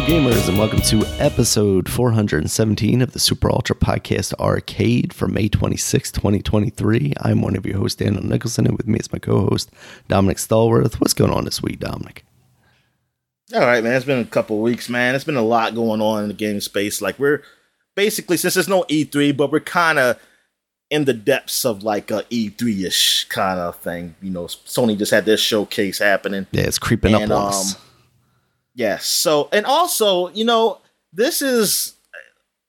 Hello, gamers, and welcome to episode 417 of the Super Ultra Podcast Arcade for May 26, 2023. I'm one of your hosts, Daniel Nicholson, and with me is my co host, Dominic Stallworth. What's going on this week, Dominic? All right, man. It's been a couple weeks, man. It's been a lot going on in the gaming space. Like, we're basically, since there's no E3, but we're kind of in the depths of like a E3 ish kind of thing. You know, Sony just had their showcase happening. Yeah, it's creeping and, up on um, us. Yes. So, and also, you know, this is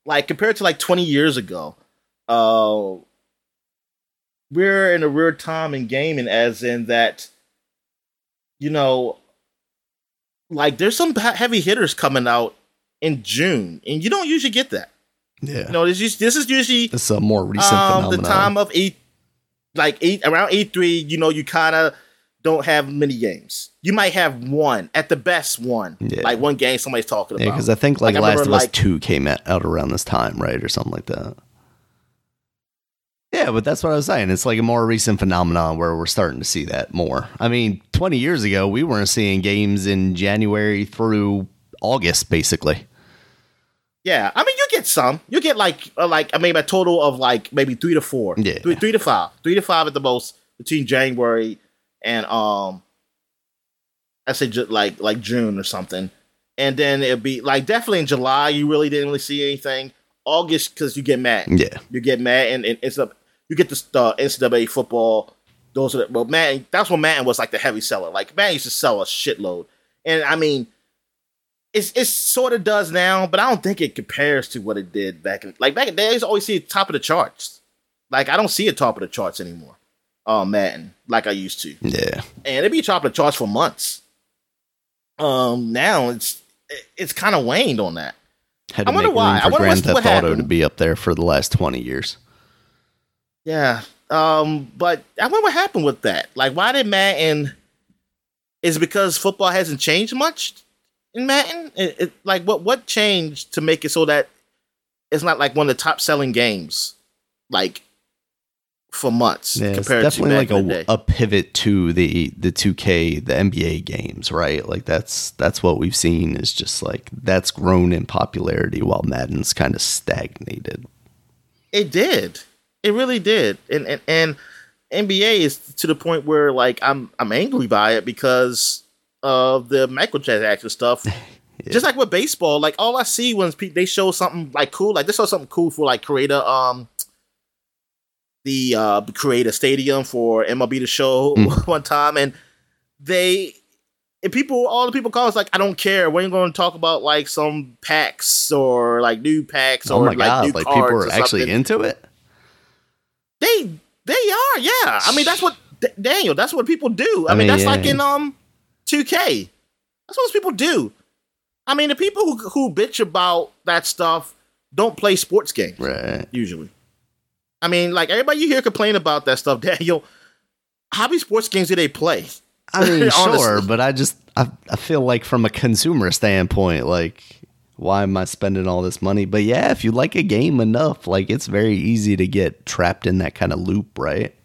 like compared to like 20 years ago, uh, we're in a weird time in gaming, as in that, you know, like there's some heavy hitters coming out in June, and you don't usually get that. Yeah. You know, this is this is usually is a more recent um, the time of eight, like eight around eight three. You know, you kind of don't have many games. You might have one at the best one, yeah. like one game somebody's talking about. Yeah, because I think like, like Last of Us like, Two came out around this time, right, or something like that. Yeah, but that's what I was saying. It's like a more recent phenomenon where we're starting to see that more. I mean, 20 years ago, we weren't seeing games in January through August, basically. Yeah, I mean, you get some. You get like, uh, like I mean, a total of like maybe three to four. Yeah, three, three to five, three to five at the most between January and um, I say ju- like like June or something, and then it'd be like definitely in July. You really didn't really see anything. August because you get mad. Yeah, you get mad, and, and it's a you get the uh, NCAA football. Those are the, well, man, that's when Madden was like the heavy seller. Like Madden used to sell a shitload, and I mean, it's it sort of does now, but I don't think it compares to what it did back in like back in days. Always see it top of the charts. Like I don't see it top of the charts anymore uh, Madden like I used to. Yeah, and it'd be chopping the charts for months. Um, now it's it's kind of waned on that. Had to I wonder make why. Room for I wonder Grand Theft Auto to be up there for the last twenty years. Yeah, um, but I wonder what happened with that. Like, why did Madden? Is because football hasn't changed much in Madden? It, it, like, what what changed to make it so that it's not like one of the top selling games? Like for months. Yeah, compared definitely to like a, a pivot to the the 2K, the NBA games, right? Like that's that's what we've seen is just like that's grown in popularity while Madden's kind of stagnated. It did. It really did. And and, and NBA is to the point where like I'm I'm angry by it because of the microtransaction stuff. yeah. Just like with baseball, like all I see when they show something like cool, like they show something cool for like creator um the uh, create a stadium for MLB the Show mm. one time, and they and people, all the people call us like, I don't care. We're going to talk about like some packs or like new packs oh or my like God, new like cards people are actually into it. They they are, yeah. I mean, that's what Daniel. That's what people do. I, I mean, mean, that's yeah. like in um 2K. That's what people do. I mean, the people who who bitch about that stuff don't play sports games, right? Usually. I mean, like everybody you hear complain about that stuff, Daniel. How many sports games do they play? I mean, sure, but I just I, I feel like from a consumer standpoint, like why am I spending all this money? But yeah, if you like a game enough, like it's very easy to get trapped in that kind of loop, right?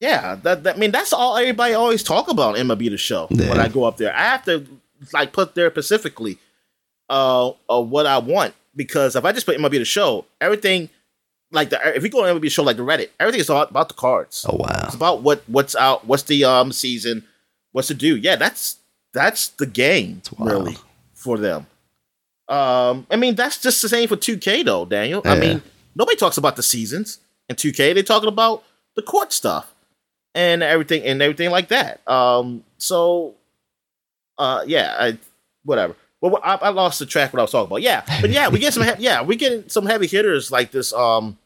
Yeah, that, that I mean that's all everybody always talk about MLB the show yeah. when I go up there. I have to like put there specifically uh, uh what I want because if I just put MLB the show, everything like the if you go on MLB show like the Reddit, everything is all about the cards. Oh wow! It's about what what's out, what's the um season, what's to do. Yeah, that's that's the game really for them. Um, I mean that's just the same for 2K though, Daniel. Yeah. I mean nobody talks about the seasons in 2K. They're talking about the court stuff and everything and everything like that. Um, so uh, yeah, I whatever. Well, I, I, lost the track what I was talking about. Yeah, but yeah, we get some. He- yeah, we get some heavy hitters like this. Um,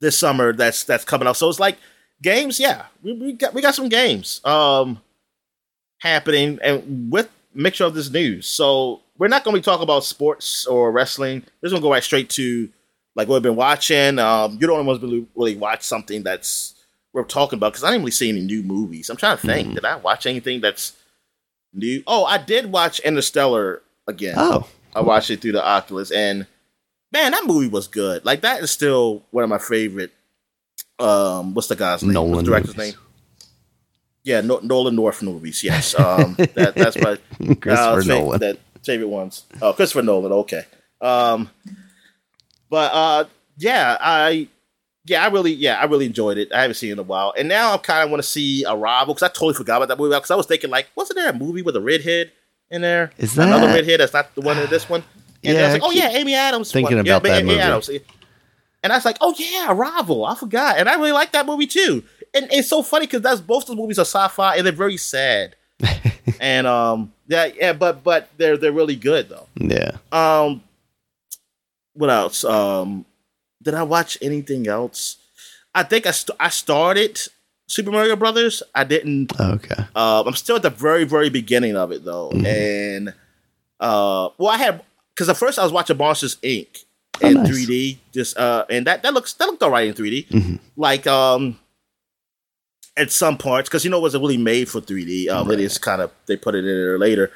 this summer that's that's coming up. So it's like games. Yeah, we, we got we got some games um happening, and with mixture of this news. So we're not going to be talking about sports or wrestling. We're just going to go right straight to like what we've been watching. Um, you don't want to really watch something that's we're talking about because I didn't really see any new movies. I'm trying to think. Mm-hmm. Did I watch anything that's new? Oh, I did watch Interstellar again. Oh, I watched it through the Oculus, and man, that movie was good. Like that is still one of my favorite. Um, what's the guy's name? Nolan what's the director's movies. name? Yeah, no, Nolan North movies. Yes, um, that, that's my Christopher uh, Nolan. That favorite ones. Oh, Christopher Nolan. Okay. Um, but uh, yeah, I yeah, I really yeah, I really enjoyed it. I haven't seen it in a while, and now I kind of want to see Arrival because I totally forgot about that movie because I was thinking like, wasn't there a movie with a redhead in there? Is that another redhead? That's not the one in this one. And Yeah, I was like, I oh yeah, Amy Adams. thinking one. about yeah, that Amy movie. Adams. And I was like, oh yeah, Arrival. I forgot, and I really like that movie too. And it's so funny because that's both those movies are sci-fi and they're very sad. and um, yeah, yeah, but but they're they're really good though. Yeah. Um, what else? Um, did I watch anything else? I think I st- I started Super Mario Brothers. I didn't. Okay. Uh, I'm still at the very very beginning of it though, Mhm. and uh, well, I had because at first I was watching Monsters Inc. Oh, in nice. 3D, just uh, and that that looks that looked alright in 3D. Mhm. Like um, at some parts because you know it wasn't really made for 3D. Um, Right. it is kind of they put it in there later.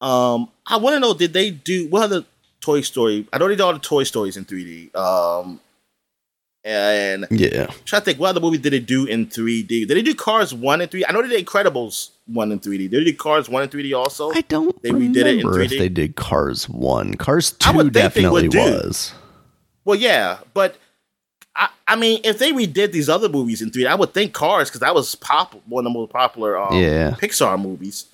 Um, I want to know did they do what other Toy Story? I don't know they did all the Toy Stories in 3D. Um, and Yeah. trying to think what other movie did they do in 3D? Did they do Cars one and three? I know they did Incredibles one in 3D. Did they do Cars one in 3D also? I don't They redid it in remember if 3D? they did Cars 1. Cars 2 would think they definitely was. Well, yeah, but I, I mean, if they redid these other movies in 3D, I would think Cars because that was pop one of the most popular um, Yeah. Pixar movies.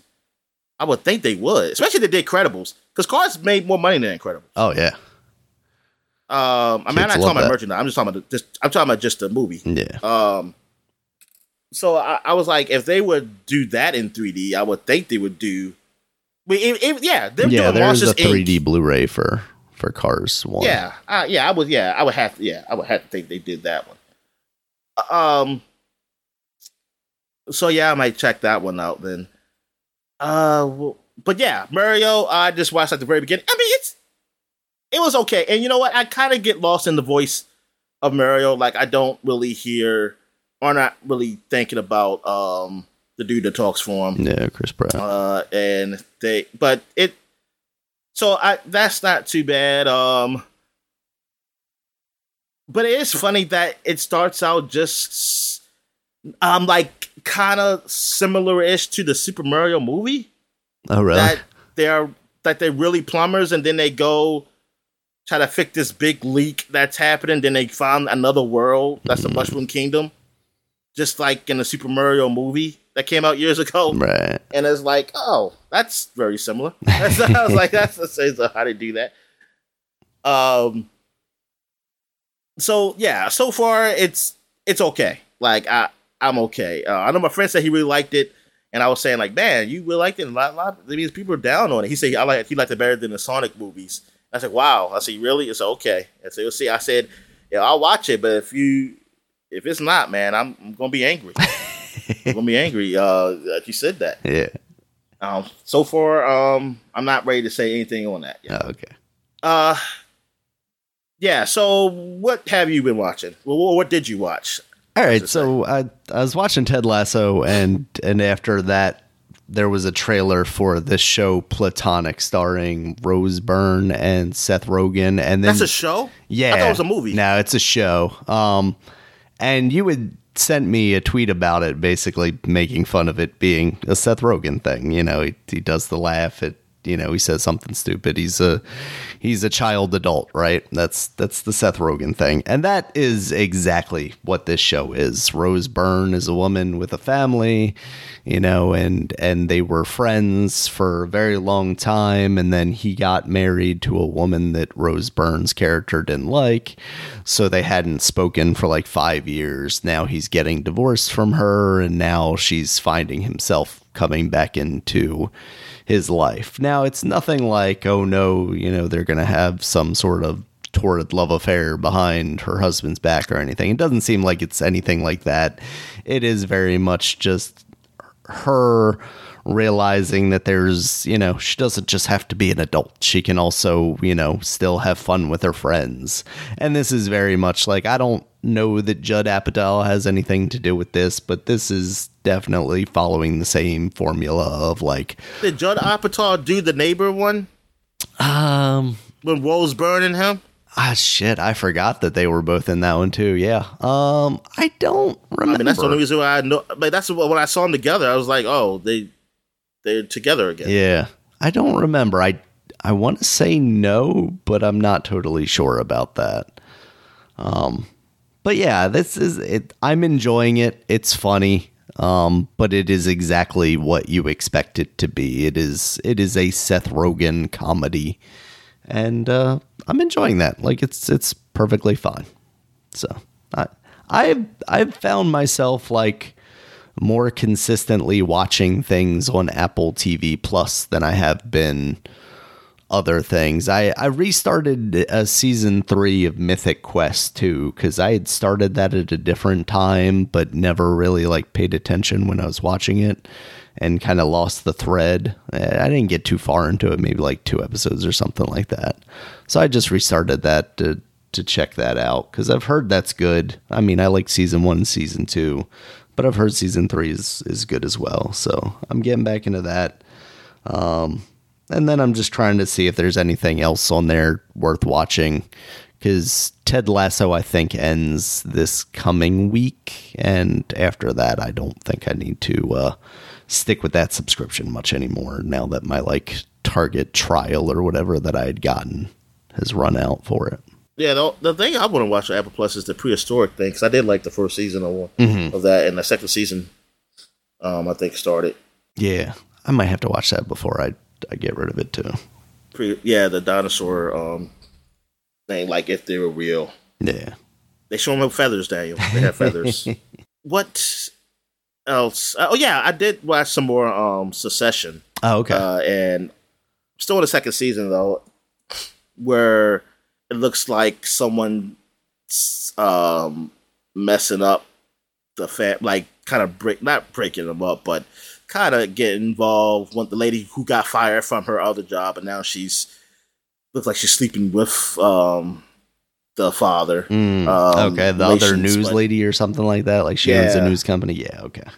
I would think they would, especially if they did Incredibles, because Cars made more money than Incredibles. Oh, yeah. Um, I mean, I'm not talking about that. merchandise. I'm just talking about the, just. I'm talking about just the movie. Yeah. Um, so I, I was like, if they would do that in 3D, I would think they would do. I mean, if, if- yeah, they're Yeah, doing there's a 3D Inc. Blu-ray for for Cars 1. Yeah, uh, yeah, I would. Yeah, I would have. To, yeah, I would have to think they did that one. Um. So yeah, I might check that one out then. Uh, well, but yeah, Mario. I just watched at the very beginning. I mean, it's it was okay, and you know what? I kind of get lost in the voice of Mario. Like I don't really hear or not really thinking about um the dude that talks for him Yeah, Chris Pratt. uh, and they but it so I that's not too bad. Um, but it is funny that it starts out just um like kind of similar-ish to the Super Mario movie oh, really? that they're that they're really plumbers and then they go try to fix this big leak that's happening. Then they found another world that's the Mushroom Kingdom, just like in the Super Mario movie that came out years ago right. and it's like, oh, that's very similar. That's, I was like, that's the same how to do that. Um. So yeah, so far it's it's okay. Like I I'm okay. Uh, I know my friend said he really liked it, and I was saying like, man, you really liked it. A lot, lot. I mean, people are down on it. He said I like he liked it better than the Sonic movies. I said, wow. I said, really? It's okay. I said, "You'll see. I said, yeah, I'll watch it, but if you if it's not, man, I'm, I'm gonna be angry. I'm gonna be angry. Uh, that you said that. Yeah. Um, so far, um, I'm not ready to say anything on that. Yet. Oh, okay. Uh, yeah. So, what have you been watching? Well, what did you watch? All right, so I I was watching Ted Lasso, and and after that, there was a trailer for this show Platonic, starring Rose Byrne and Seth Rogen, and then That's a show. yeah, I thought it was a movie. No, it's a show. Um, and you had sent me a tweet about it, basically making fun of it being a Seth Rogen thing. You know, he he does the laugh at you know he says something stupid. He's a he's a child adult, right? That's that's the Seth Rogen thing, and that is exactly what this show is. Rose Byrne is a woman with a family, you know, and and they were friends for a very long time, and then he got married to a woman that Rose Byrne's character didn't like, so they hadn't spoken for like five years. Now he's getting divorced from her, and now she's finding himself coming back into his life. Now it's nothing like, oh no, you know, they're going to have some sort of torrid love affair behind her husband's back or anything. It doesn't seem like it's anything like that. It is very much just her realizing that there's, you know, she doesn't just have to be an adult. She can also, you know, still have fun with her friends. And this is very much like I don't know that Judd Apatow has anything to do with this, but this is definitely following the same formula of like Did Judd Apatow do the neighbor one um when Rose burning him? ah shit, I forgot that they were both in that one too. Yeah. Um I don't remember. I mean, that's the only reason why I know. But that's what when I saw them together, I was like, oh, they they're together again. Yeah. I don't remember. I I want to say no, but I'm not totally sure about that. Um, but yeah, this is it. I'm enjoying it. It's funny, um, but it is exactly what you expect it to be. It is it is a Seth Rogen comedy, and uh, I'm enjoying that. Like it's it's perfectly fine. So I I've I've found myself like more consistently watching things on Apple TV Plus than I have been other things. I, I restarted a season three of Mythic Quest too because I had started that at a different time, but never really like paid attention when I was watching it, and kind of lost the thread. I didn't get too far into it, maybe like two episodes or something like that. So I just restarted that to to check that out because I've heard that's good. I mean, I like season one and season two, but I've heard season three is is good as well. So I'm getting back into that. Um, and then I'm just trying to see if there's anything else on there worth watching because Ted Lasso, I think, ends this coming week. And after that, I don't think I need to uh, stick with that subscription much anymore now that my like Target trial or whatever that I had gotten has run out for it. Yeah, the, the thing I want to watch on Apple Plus is the prehistoric thing because I did like the first season of, mm-hmm. of that, and the second season, um, I think started. Yeah, I might have to watch that before I I get rid of it too. Pre- yeah, the dinosaur um thing, like if they were real. Yeah. They show them with feathers, Daniel. They have feathers. what else? Oh yeah, I did watch some more um Succession. Oh okay. Uh, and still in the second season though, where it looks like someone um messing up the fam like kind of break not breaking them up, but kind of get involved with the lady who got fired from her other job, and now she's looks like she's sleeping with um, the father. Mm, um, okay, the other news but, lady or something like that. Like she yeah. owns a news company. Yeah, okay.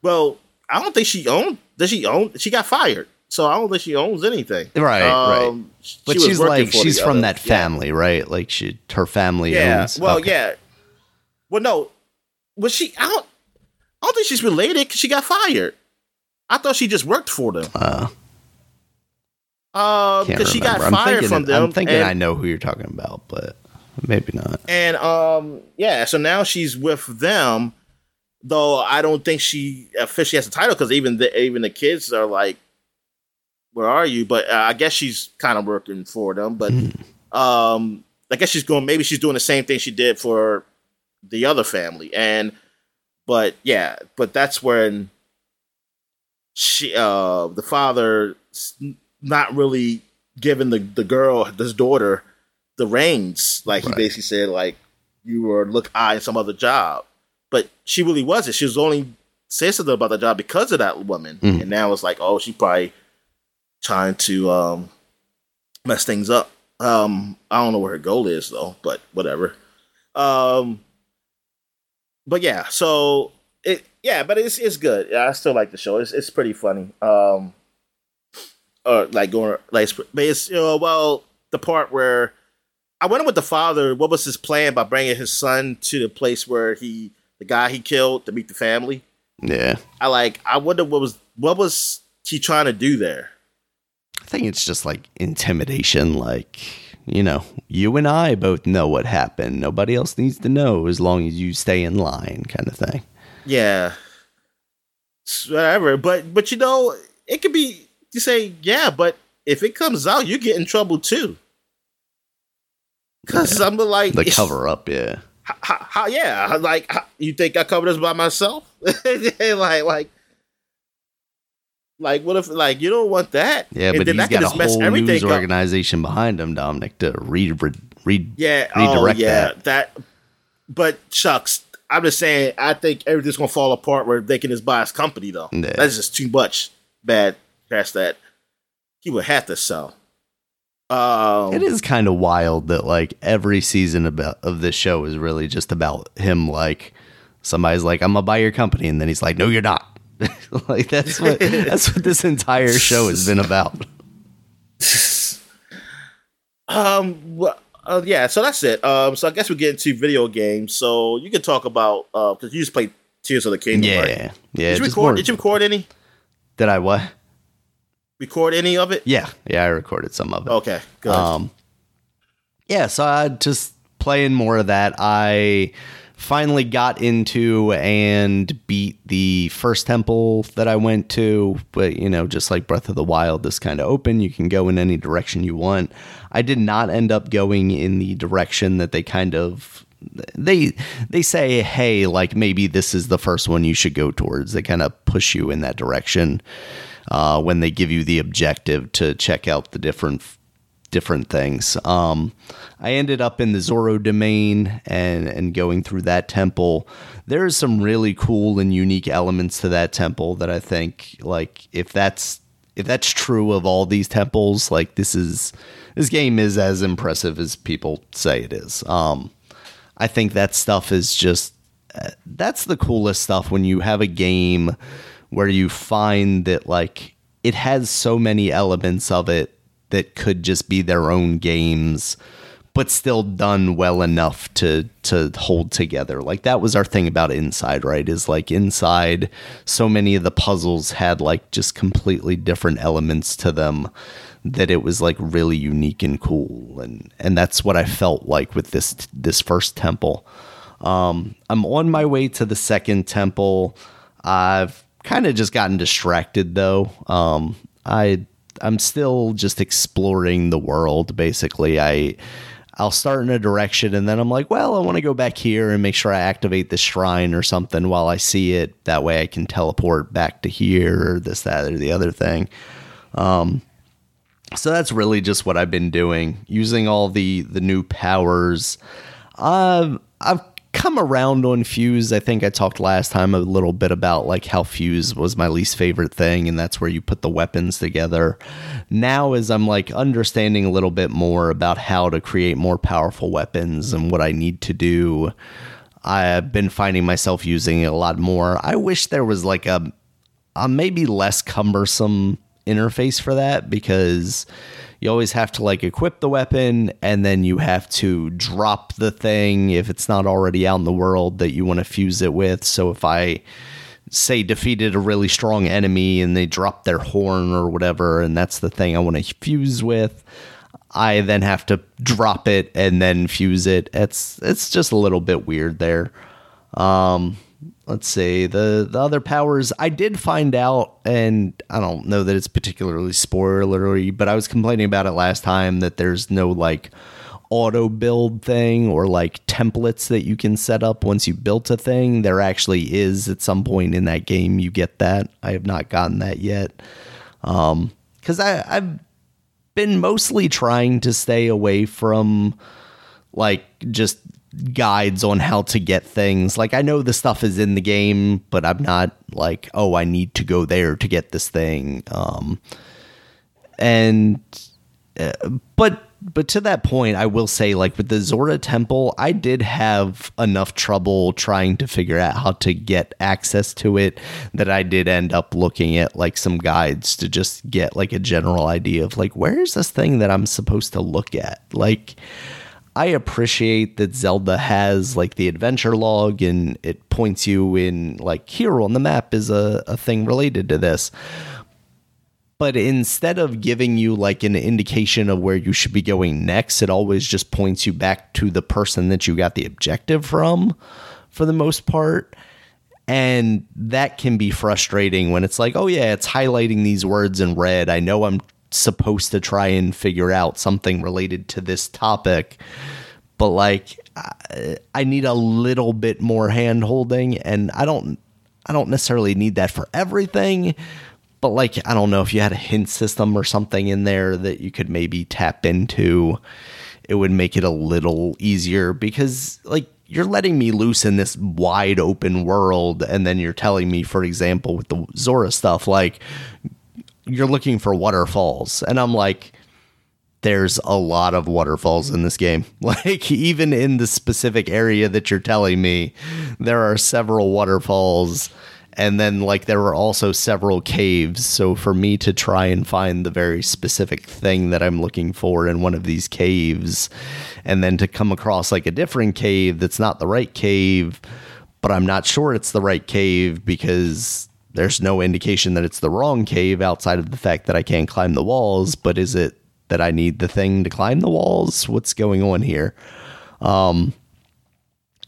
Well, I don't think she owned. Does she own? She got fired, so I don't think she owns anything. Right, um, right. But she's like she's from other. that family, yeah. right? Like she, her family. Yeah. Owns, well, okay. yeah. Well, no. Was she? Don't. I don't think she's related because she got fired. I thought she just worked for them. Uh, uh, because she got I'm fired from them. I'm thinking and, I know who you're talking about, but maybe not. And um, yeah, so now she's with them. Though I don't think she officially has a title because even the even the kids are like, "Where are you?" But uh, I guess she's kind of working for them. But mm. um, I guess she's going. Maybe she's doing the same thing she did for the other family. And but yeah, but that's when she uh the father not really giving the the girl this daughter the reins. Like right. he basically said like you were look eyeing some other job. But she really wasn't. She was only saying something about the job because of that woman. Mm. and now it's like oh she probably trying to um mess things up. Um i don't know where her goal is though but whatever. Um but yeah so it yeah, but it's it's good. I still like the show. It's it's pretty funny. Um, or like going like, but it's you know well the part where I wonder with the father. What was his plan by bringing his son to the place where he the guy he killed to meet the family? Yeah, I like. I wonder what was what was he trying to do there? I think it's just like intimidation, like you know, you and I both know what happened. Nobody else needs to know as long as you stay in line, kind of thing. Yeah. Whatever. But but you know, it could be you say, yeah, but if it comes out, you get in trouble too. Cause yeah. I'm like the cover up, yeah. How, how, yeah, like how, you think I covered this by myself? like like like what if like you don't want that? Yeah, and but he's got a whole news organization up. behind him, Dominic, to read read, read yeah, redirect oh, yeah, that. that. But Chucks, I'm just saying, I think everything's gonna fall apart where they can just buy his company though. Yeah. That's just too much bad past that. He would have to sell. Um, it is kind of wild that like every season about of this show is really just about him. Like somebody's like, "I'm gonna buy your company," and then he's like, "No, you're not." like that's what that's what this entire show has been about. um. Well, uh, yeah, so that's it. Um, so I guess we get into video games. So you can talk about uh because you just played Tears of the Kingdom. Yeah, right? yeah. Did you record? More... Did you record any? Did I what? record any of it? Yeah, yeah, I recorded some of it. Okay, good. Um, yeah, so I just playing more of that. I finally got into and beat the first temple that I went to. But, you know, just like Breath of the Wild, this kind of open. You can go in any direction you want. I did not end up going in the direction that they kind of they they say hey like maybe this is the first one you should go towards they kind of push you in that direction uh, when they give you the objective to check out the different different things. Um, I ended up in the Zora domain and and going through that temple. There's some really cool and unique elements to that temple that I think like if that's if that's true of all these temples, like this is this game is as impressive as people say it is. Um, I think that stuff is just that's the coolest stuff when you have a game where you find that like it has so many elements of it that could just be their own games but still done well enough to to hold together. Like that was our thing about Inside, right? Is like Inside so many of the puzzles had like just completely different elements to them that it was like really unique and cool and and that's what I felt like with this this first temple. Um, I'm on my way to the second temple. I've kind of just gotten distracted though. Um, I I'm still just exploring the world. Basically, I I'll start in a direction and then I'm like, well, I want to go back here and make sure I activate the shrine or something while I see it. That way I can teleport back to here or this, that, or the other thing. Um, so that's really just what I've been doing, using all the the new powers. Uh, I've come around on Fuse. I think I talked last time a little bit about like how Fuse was my least favorite thing, and that's where you put the weapons together. Now, as I'm like understanding a little bit more about how to create more powerful weapons and what I need to do, I've been finding myself using it a lot more. I wish there was like a, a maybe less cumbersome interface for that because you always have to like equip the weapon and then you have to drop the thing if it's not already out in the world that you want to fuse it with. So if I say defeated a really strong enemy and they drop their horn or whatever and that's the thing I want to fuse with, I then have to drop it and then fuse it. It's it's just a little bit weird there. Um let's see the the other powers. I did find out and i don't know that it's particularly spoilery but i was complaining about it last time that there's no like auto build thing or like templates that you can set up once you built a thing. There actually is at some point in that game you get that. I have not gotten that yet. Um because i i've been mostly trying to stay away from like just guides on how to get things. Like I know the stuff is in the game, but I'm not like, oh, I need to go there to get this thing. Um, and uh, but but to that point, I will say, like with the Zora Temple, I did have enough trouble trying to figure out how to get access to it that I did end up looking at like some guides to just get like a general idea of like where's this thing that I'm supposed to look at, like I appreciate that Zelda has like the adventure log and it points you in like here on the map is a, a thing related to this. But instead of giving you like an indication of where you should be going next, it always just points you back to the person that you got the objective from for the most part. And that can be frustrating when it's like, oh, yeah, it's highlighting these words in red. I know I'm supposed to try and figure out something related to this topic but like I need a little bit more hand holding and I don't I don't necessarily need that for everything but like I don't know if you had a hint system or something in there that you could maybe tap into it would make it a little easier because like you're letting me loose in this wide open world and then you're telling me for example with the Zora stuff like you're looking for waterfalls. And I'm like, there's a lot of waterfalls in this game. Like, even in the specific area that you're telling me, there are several waterfalls. And then, like, there are also several caves. So, for me to try and find the very specific thing that I'm looking for in one of these caves, and then to come across like a different cave that's not the right cave, but I'm not sure it's the right cave because there's no indication that it's the wrong cave outside of the fact that I can't climb the walls, but is it that I need the thing to climb the walls? What's going on here? Um,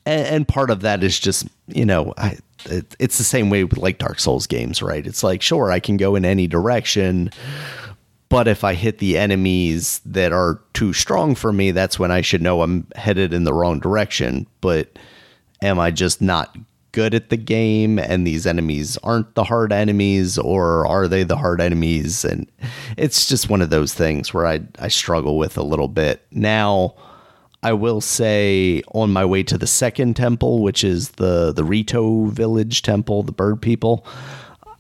and, and part of that is just, you know, I, it, it's the same way with like Dark Souls games, right? It's like, sure, I can go in any direction, but if I hit the enemies that are too strong for me, that's when I should know I'm headed in the wrong direction. But am I just not good at the game and these enemies aren't the hard enemies or are they the hard enemies and it's just one of those things where I I struggle with a little bit. Now I will say on my way to the second temple, which is the the Rito village temple, the bird people,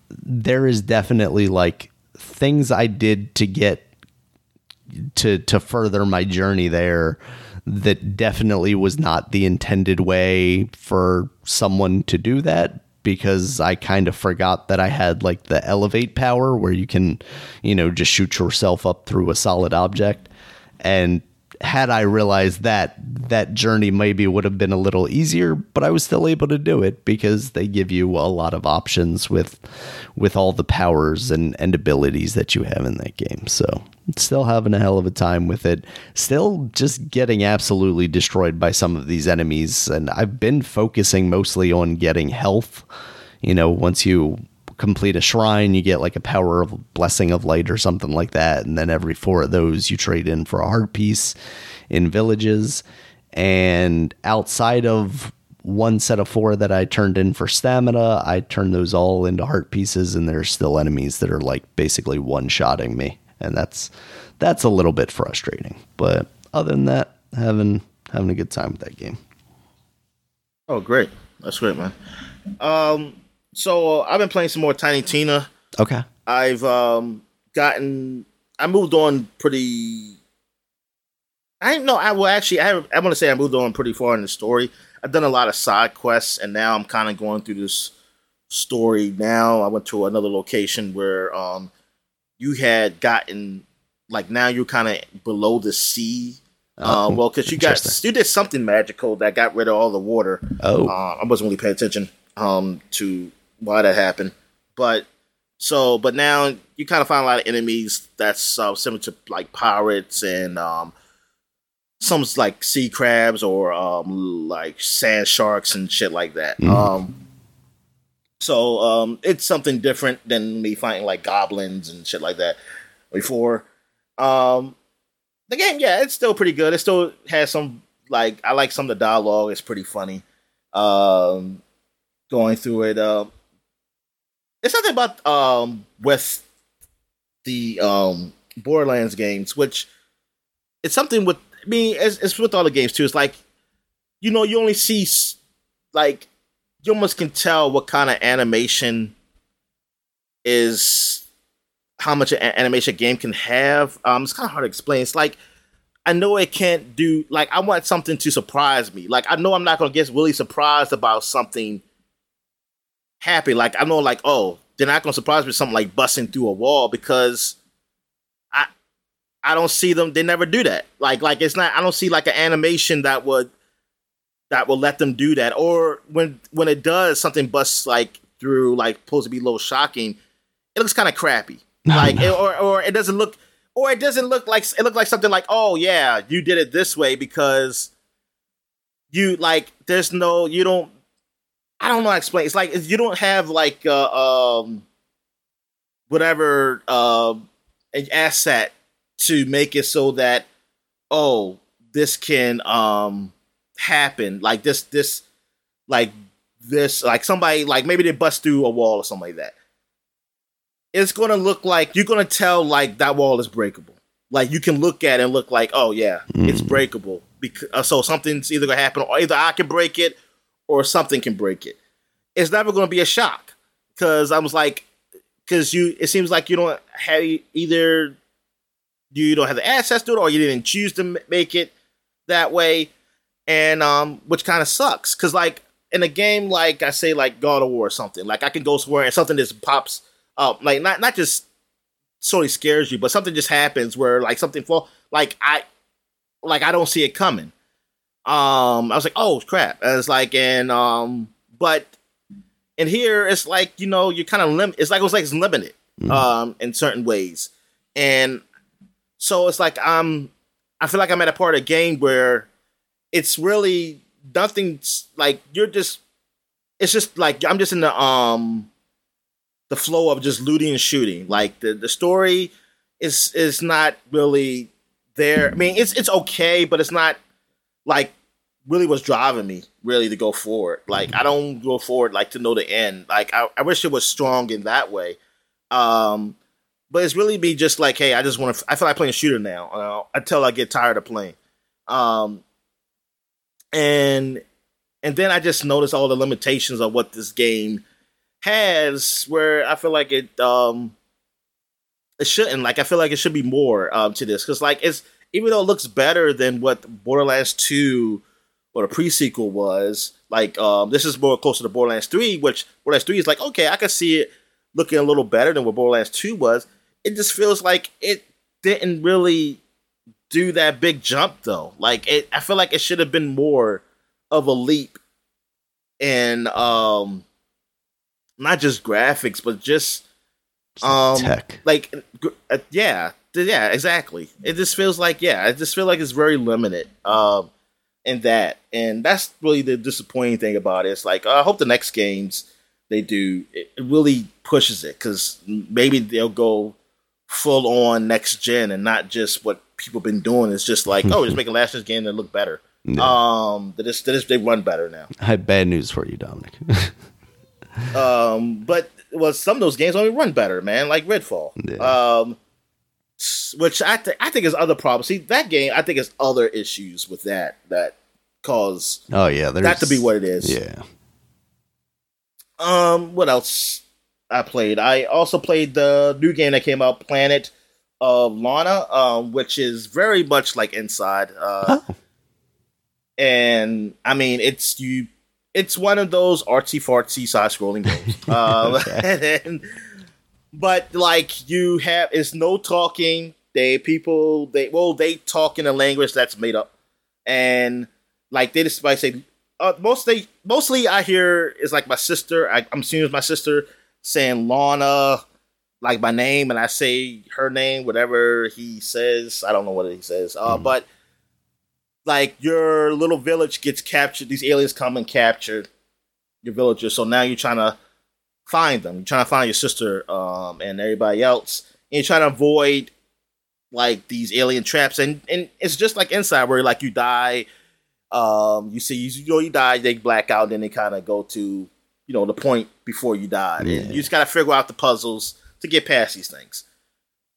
there is definitely like things I did to get to to further my journey there that definitely was not the intended way for someone to do that because I kind of forgot that I had like the elevate power where you can, you know, just shoot yourself up through a solid object. And had I realized that, that journey maybe would have been a little easier, but I was still able to do it because they give you a lot of options with with all the powers and, and abilities that you have in that game. So still having a hell of a time with it. Still just getting absolutely destroyed by some of these enemies. And I've been focusing mostly on getting health. You know, once you complete a shrine, you get like a power of blessing of light or something like that. And then every four of those you trade in for a heart piece in villages. And outside of one set of four that I turned in for stamina, I turned those all into heart pieces, and there's still enemies that are like basically one shotting me. And that's that's a little bit frustrating. But other than that, having having a good time with that game. Oh, great! That's great, man. Um, so uh, I've been playing some more Tiny Tina. Okay. I've um gotten I moved on pretty. I know I will actually I I want to say I moved on pretty far in the story. I've done a lot of side quests, and now I'm kind of going through this story. Now I went to another location where um you had gotten like now you're kind of below the sea. Oh, uh, well, because you got you did something magical that got rid of all the water. Oh, uh, I wasn't really paying attention um to why that happened. But so, but now you kind of find a lot of enemies that's uh, similar to like pirates and um, some like sea crabs or um, like sand sharks and shit like that. Mm. Um, so um, it's something different than me fighting like goblins and shit like that before. Um, the game, yeah, it's still pretty good. It still has some like I like some of the dialogue. It's pretty funny. Um, going through it. Uh, it's something about um with the um Borderlands games, which it's something with I mean, it's, it's with all the games too. It's like you know, you only see like you almost can tell what kind of animation is how much an animation game can have. Um, it's kind of hard to explain. It's like I know it can't do like I want something to surprise me. Like I know I'm not gonna get really surprised about something happy. Like I know, like oh, they're not gonna surprise me with something like busting through a wall because I I don't see them. They never do that. Like like it's not. I don't see like an animation that would that will let them do that. Or when when it does, something busts like through like supposed to be a little shocking. It looks kind of crappy. Like it, or or it doesn't look or it doesn't look like it look like something like oh yeah you did it this way because you like there's no you don't I don't know how to explain. It's like you don't have like uh, um whatever uh an asset to make it so that oh this can um happen like this this like this like somebody like maybe they bust through a wall or something like that it's gonna look like you're gonna tell like that wall is breakable like you can look at it and look like oh yeah mm. it's breakable because uh, so something's either gonna happen or either i can break it or something can break it. It's never going to be a shock because I was like, because you, it seems like you don't have either you don't have the access to it or you didn't choose to make it that way, and um, which kind of sucks because like in a game like I say like God of War or something, like I can go somewhere and something just pops up, like not not just sort of scares you, but something just happens where like something fall, like I like I don't see it coming um, I was like, oh crap. I was like, and um, but And here it's like you know you're kind of lim. It's like it was like it's limited mm-hmm. um, in certain ways, and so it's like I'm. I feel like I'm at a part of the game where it's really nothing's like you're just. It's just like I'm just in the um the flow of just looting and shooting. Like the the story is is not really there. I mean, it's it's okay, but it's not like really what's driving me really to go forward. Like I don't go forward like to know the end. Like I, I wish it was strong in that way. Um, but it's really be just like, hey, I just want to. I feel like playing a shooter now uh, until I get tired of playing. Um, and and then I just notice all the limitations of what this game has, where I feel like it um it shouldn't. Like I feel like it should be more um to this because like it's even though it looks better than what Borderlands Two or the pre sequel was, like um this is more closer to Borderlands Three, which Borderlands Three is like okay, I can see it looking a little better than what Borderlands Two was. It just feels like it didn't really do that big jump though. Like it, I feel like it should have been more of a leap in um not just graphics but just um tech. like uh, yeah yeah exactly. It just feels like yeah I just feel like it's very limited um in that. And that's really the disappointing thing about it. It's like uh, i hope the next games they do it, it really pushes it because maybe they'll go full on next gen and not just what people been doing. It's just like oh just make a last gen game that look better. No. um that is that is they run better now. I have bad news for you dominic. Um, but well, some of those games only run better, man, like Redfall. Yeah. Um, which I think I think is other problems. See, that game, I think is other issues with that that cause. Oh yeah, that to be what it is. Yeah. Um, what else? I played. I also played the new game that came out, Planet of Lana, um, which is very much like Inside. Uh, oh. And I mean, it's you it's one of those artsy fartsy side scrolling games. Um, and, but like you have, it's no talking. They people they well they talk in a language that's made up, and like they just might say uh, mostly mostly I hear is like my sister. I, am assuming it's my sister saying Lana like my name, and I say her name, whatever he says. I don't know what he says, uh, mm. but like your little village gets captured. These aliens come and capture your villagers. So now you're trying to find them. You're trying to find your sister um, and everybody else. And you're trying to avoid like these alien traps. And and it's just like inside where like you die. Um, you see, you, know, you die, they black out, then they kind of go to you know the point before you die. Yeah. You just got to figure out the puzzles to get past these things.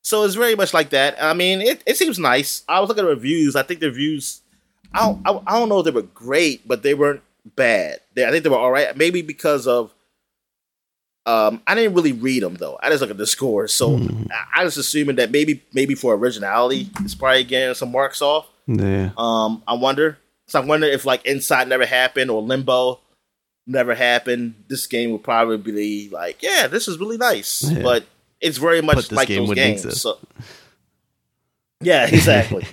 So it's very much like that. I mean, it, it seems nice. I was looking at reviews. I think the reviews I don't, I, I don't know if they were great, but they weren't bad. They, I think they were all right. Maybe because of um, I didn't really read them though. I just look at the scores, so mm. I, I was assuming that maybe maybe for originality, it's probably getting some marks off. Yeah. Um, I wonder. So I wonder if like Inside never happened or Limbo never happened. This game would probably be like, yeah, this is really nice, yeah. but it's very much like game those games. So, yeah, exactly.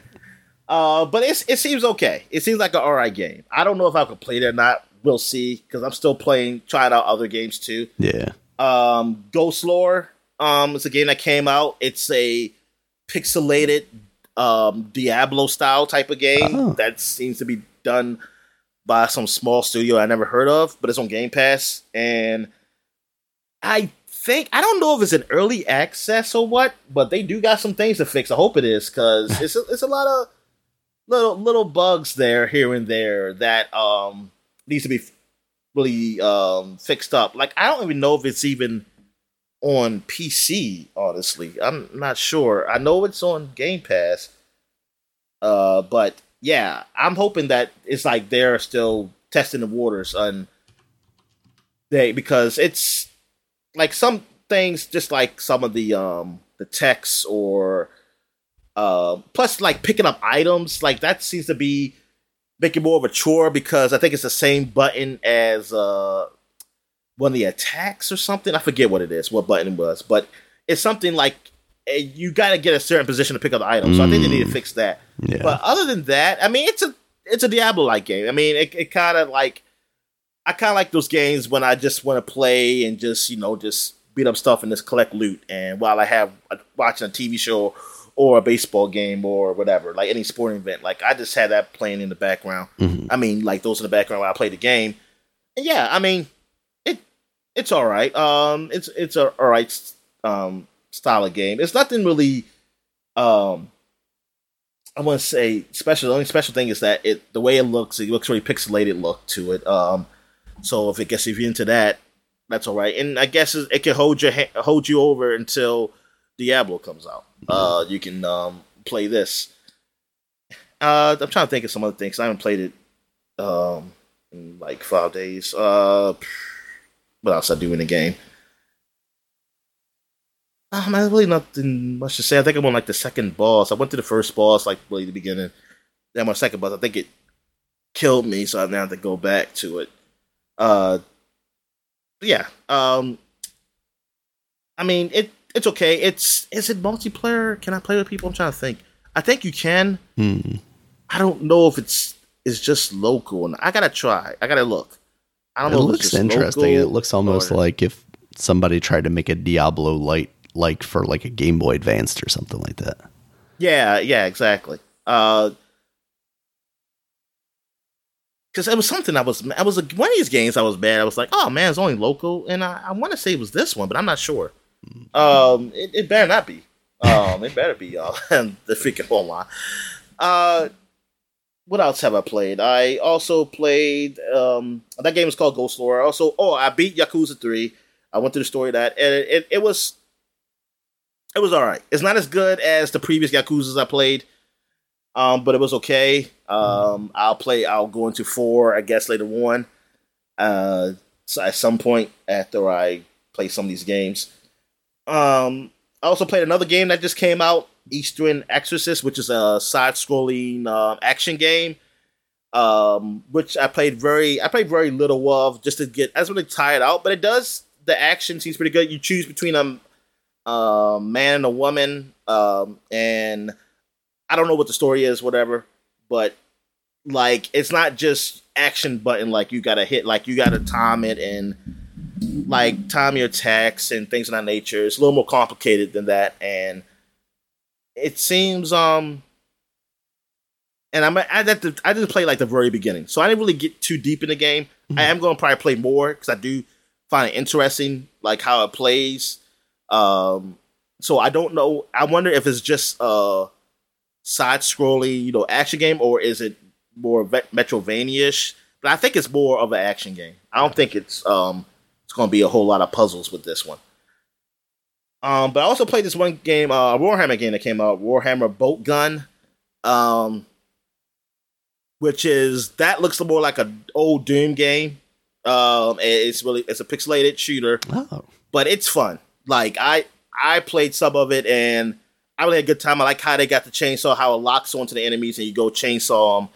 Uh, but it's, it seems okay. It seems like an alright game. I don't know if I could play it or not. We'll see because I'm still playing, trying out other games too. Yeah. Um, Ghostlore. Um, it's a game that came out. It's a pixelated um Diablo style type of game oh. that seems to be done by some small studio I never heard of, but it's on Game Pass. And I think I don't know if it's an early access or what, but they do got some things to fix. I hope it is because it's a, it's a lot of little little bugs there here and there that um needs to be really um fixed up. Like I don't even know if it's even on PC, honestly. I'm not sure. I know it's on Game Pass. Uh but yeah, I'm hoping that it's like they're still testing the waters on they because it's like some things just like some of the um the text or uh, plus, like picking up items, like that seems to be making more of a chore because I think it's the same button as uh, one of the attacks or something. I forget what it is, what button it was, but it's something like eh, you got to get a certain position to pick up the item. So I think they need to mm. fix that. Yeah. But other than that, I mean, it's a it's a Diablo like game. I mean, it, it kind of like I kind of like those games when I just want to play and just you know just beat up stuff and just collect loot. And while I have uh, watching a TV show or a baseball game or whatever, like any sporting event, like I just had that playing in the background. Mm-hmm. I mean, like those in the background while I play the game. And yeah, I mean, it it's all right. Um, it's it's a all right um style of game. It's nothing really. Um, I want to say special. The only special thing is that it the way it looks. It looks really pixelated look to it. Um, so if it gets if you're into that, that's all right. And I guess it, it can hold your hold you over until Diablo comes out. Uh, you can um, play this. Uh, I'm trying to think of some other things. I haven't played it um, in like five days. Uh, what else I do in the game? Um, I really nothing much to say. I think I'm on like the second boss. I went to the first boss like really the beginning. Then my second boss, I think it killed me, so I now have to go back to it. Uh, yeah. Um, I mean, it it's okay. It's is it multiplayer? Can I play with people? I'm trying to think. I think you can. Hmm. I don't know if it's it's just local, and I gotta try. I gotta look. I don't it know. It looks interesting. It looks almost or, like if somebody tried to make a Diablo light like for like a Game Boy Advanced or something like that. Yeah, yeah, exactly. Uh, because it was something I was I was one of these games I was bad. I was like, oh man, it's only local, and I, I want to say it was this one, but I'm not sure. Um, it, it better not be. Um, it better be y'all and the freaking online. Uh, what else have I played? I also played um that game is called Ghostlore. Also, oh, I beat Yakuza three. I went through the story of that, and it, it, it was it was all right. It's not as good as the previous Yakuza's I played, um, but it was okay. Um, I'll play. I'll go into four, I guess, later on. Uh, so at some point after I play some of these games. Um, I also played another game that just came out, Eastern Exorcist, which is a side-scrolling uh, action game. Um, which I played very, I played very little of just to get. I was really tired out, but it does. The action seems pretty good. You choose between a, a man and a woman, um, and I don't know what the story is, whatever but like it's not just action button like you gotta hit like you gotta time it and like time your attacks and things of that nature. It's a little more complicated than that, and it seems um. And I'm I had to, I didn't play like the very beginning, so I didn't really get too deep in the game. Mm-hmm. I am going to probably play more because I do find it interesting, like how it plays. Um, so I don't know. I wonder if it's just uh side scrolling, you know, action game, or is it more Metroidvania-ish? But I think it's more of an action game. I don't think it's um it's going to be a whole lot of puzzles with this one. Um, but I also played this one game, uh, Warhammer game that came out, Warhammer Boltgun, um, which is that looks more like an old Doom game. Um, it's really it's a pixelated shooter, oh. but it's fun. Like I I played some of it and I really had a good time. I like how they got the chainsaw, how it locks onto the enemies, and you go chainsaw them.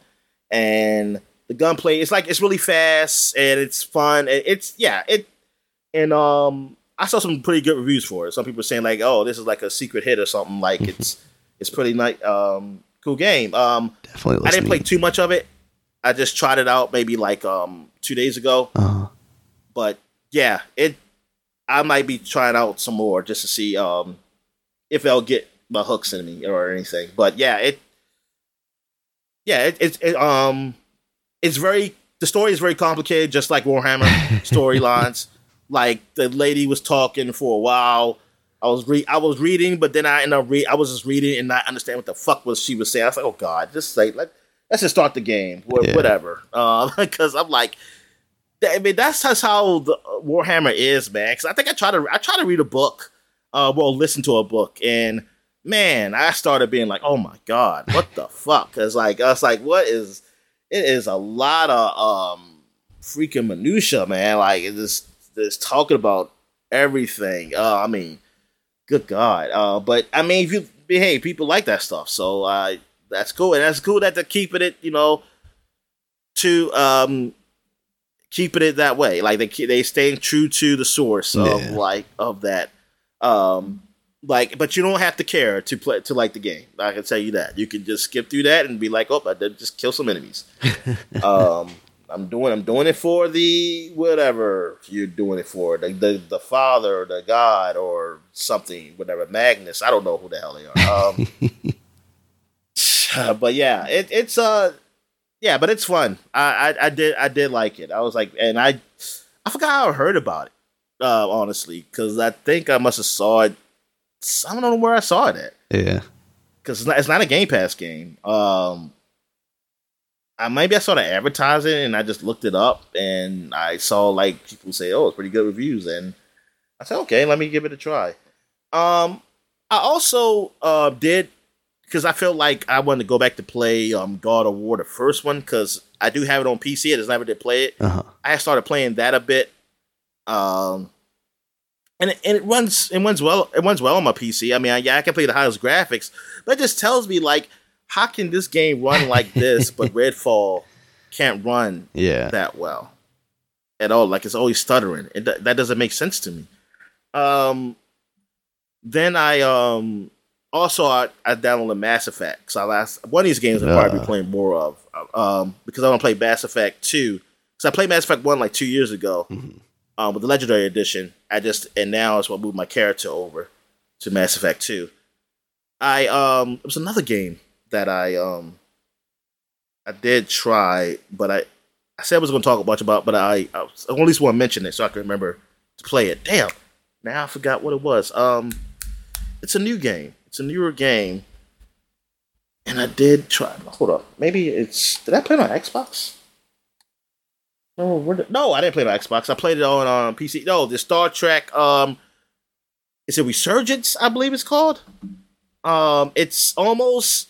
And the gunplay, it's like it's really fast and it's fun. It's yeah, it and um, I saw some pretty good reviews for it. Some people saying like, "Oh, this is like a secret hit or something." Like it's it's pretty nice, um, cool game. Um, Definitely, I didn't play too much of it. I just tried it out maybe like um two days ago. Uh-huh. But yeah, it. I might be trying out some more just to see um if it'll get my hooks in me or anything. But yeah, it yeah, it, it, it um it's very the story is very complicated, just like Warhammer storylines. Like the lady was talking for a while. I was re- I was reading, but then I ended up re- I was just reading and not understand what the fuck was she was saying. I was like, oh god, just say let let's just start the game, Wh- yeah. whatever. Because um, I'm like, I mean, that's just how the Warhammer is, man. Because I think I try to I try to read a book, uh, well, listen to a book, and man, I started being like, oh my god, what the fuck? Cause like I was like, what is? It is a lot of um freaking minutia, man. Like it's just talking about everything. Uh, I mean, good god. Uh, but I mean, if you behave, people like that stuff, so uh, that's cool, and that's cool that they're keeping it, you know, to um keeping it that way. Like they they staying true to the source of yeah. like of that. Um, like, but you don't have to care to play to like the game. I can tell you that. You can just skip through that and be like, oh, I did just kill some enemies. um, I'm doing I'm doing it for the whatever you're doing it for the the, the father, the god, or something, whatever Magnus. I don't know who the hell they are. Um, but yeah, it, it's uh yeah, but it's fun. I, I, I did I did like it. I was like, and I I forgot how I heard about it. Uh, honestly, because I think I must have saw it. I don't know where I saw it at. Yeah, because it's not, it's not a Game Pass game. Um, I maybe I saw the advertising and I just looked it up and I saw like people say, "Oh, it's pretty good reviews," and I said, "Okay, let me give it a try." Um, I also uh, did because I felt like I wanted to go back to play um, God of War, the first one, because I do have it on PC. I just never did play it. Uh-huh. I started playing that a bit, um, and it, and it runs it runs well. It runs well on my PC. I mean, I, yeah, I can play the highest graphics, but it just tells me like how can this game run like this, but Redfall can't run yeah. that well at all? Like it's always stuttering. It, that doesn't make sense to me. Um, then I um also I, I downloaded Mass Effect because I last one of these games I'll probably be playing more of um because I want to play Mass Effect two because I played Mass Effect one like two years ago mm-hmm. um with the Legendary Edition. I just and now is what moved my character over to Mass Effect two. I um it was another game that I um I did try, but I I said I was going to talk a bunch about, but I, I, at least want to mention it so I can remember to play it. Damn, now I forgot what it was. Um, it's a new game. It's a newer game, and I did try. Hold up, maybe it's did I play it on Xbox? No, no, I didn't play it on Xbox. I played it on um, PC. No, the Star Trek. Um, is it Resurgence? I believe it's called. Um, it's almost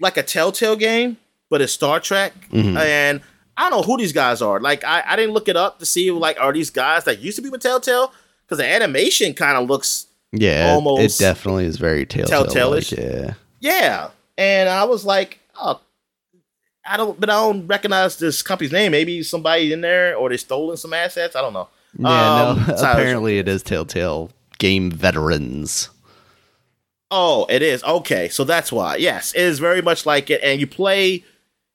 like a Telltale game, but it's Star Trek. Mm-hmm. And I don't know who these guys are. Like I, I didn't look it up to see like are these guys that used to be with Telltale because the animation kind of looks yeah almost it definitely is very Telltale Telltale-ish. Yeah, yeah. And I was like, oh, I don't, but I don't recognize this company's name. Maybe somebody in there or they stolen some assets. I don't know. Yeah, um, no. Apparently, it is Telltale game veterans. Oh, it is. Okay, so that's why. Yes, it is very much like it. And you play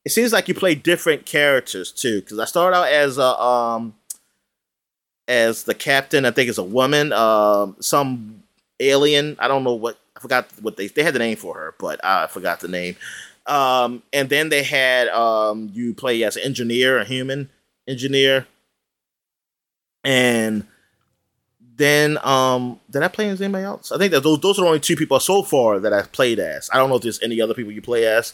it seems like you play different characters too. Because I started out as a um as the captain, I think it's a woman, um, some alien. I don't know what I forgot what they they had the name for her, but I forgot the name. Um, and then they had um, you play as an engineer, a human engineer, and then um did I play as anybody else? I think that those those are the only two people so far that I've played as. I don't know if there's any other people you play as.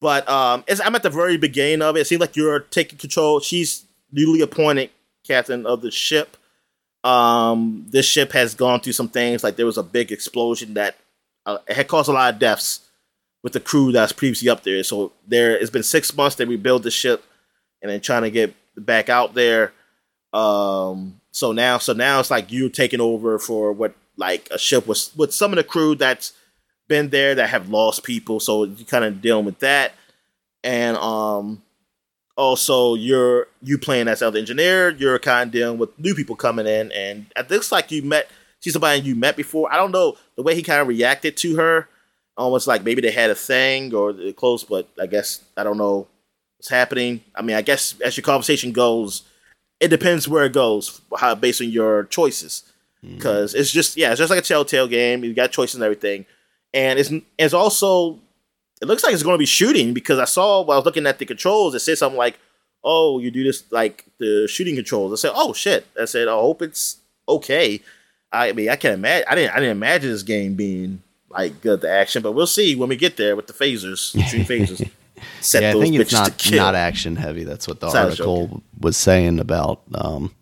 But um I'm at the very beginning of it. It seems like you're taking control. She's newly appointed captain of the ship. Um this ship has gone through some things like there was a big explosion that uh, had caused a lot of deaths with the crew that's previously up there. So there it's been 6 months they rebuild the ship and then trying to get back out there. Um so now, so now it's like you're taking over for what like a ship was with some of the crew that's been there that have lost people. So you kind of dealing with that, and um, also you're you playing as the engineer. You're kind of dealing with new people coming in, and it looks like you met she's somebody you met before. I don't know the way he kind of reacted to her, almost like maybe they had a thing or they're close, but I guess I don't know what's happening. I mean, I guess as your conversation goes it depends where it goes, how based on your choices. Because mm. it's just yeah, it's just like a Telltale game. You got choices and everything, and it's it's also it looks like it's going to be shooting because I saw while I was looking at the controls, it said something like, "Oh, you do this like the shooting controls." I said, "Oh shit!" I said, "I hope it's okay." I mean, I can't imagine. I didn't. I didn't imagine this game being like good the action, but we'll see when we get there with the phasers, shooting phasers. Set yeah, I think it's not not action heavy. That's what the article was saying about um,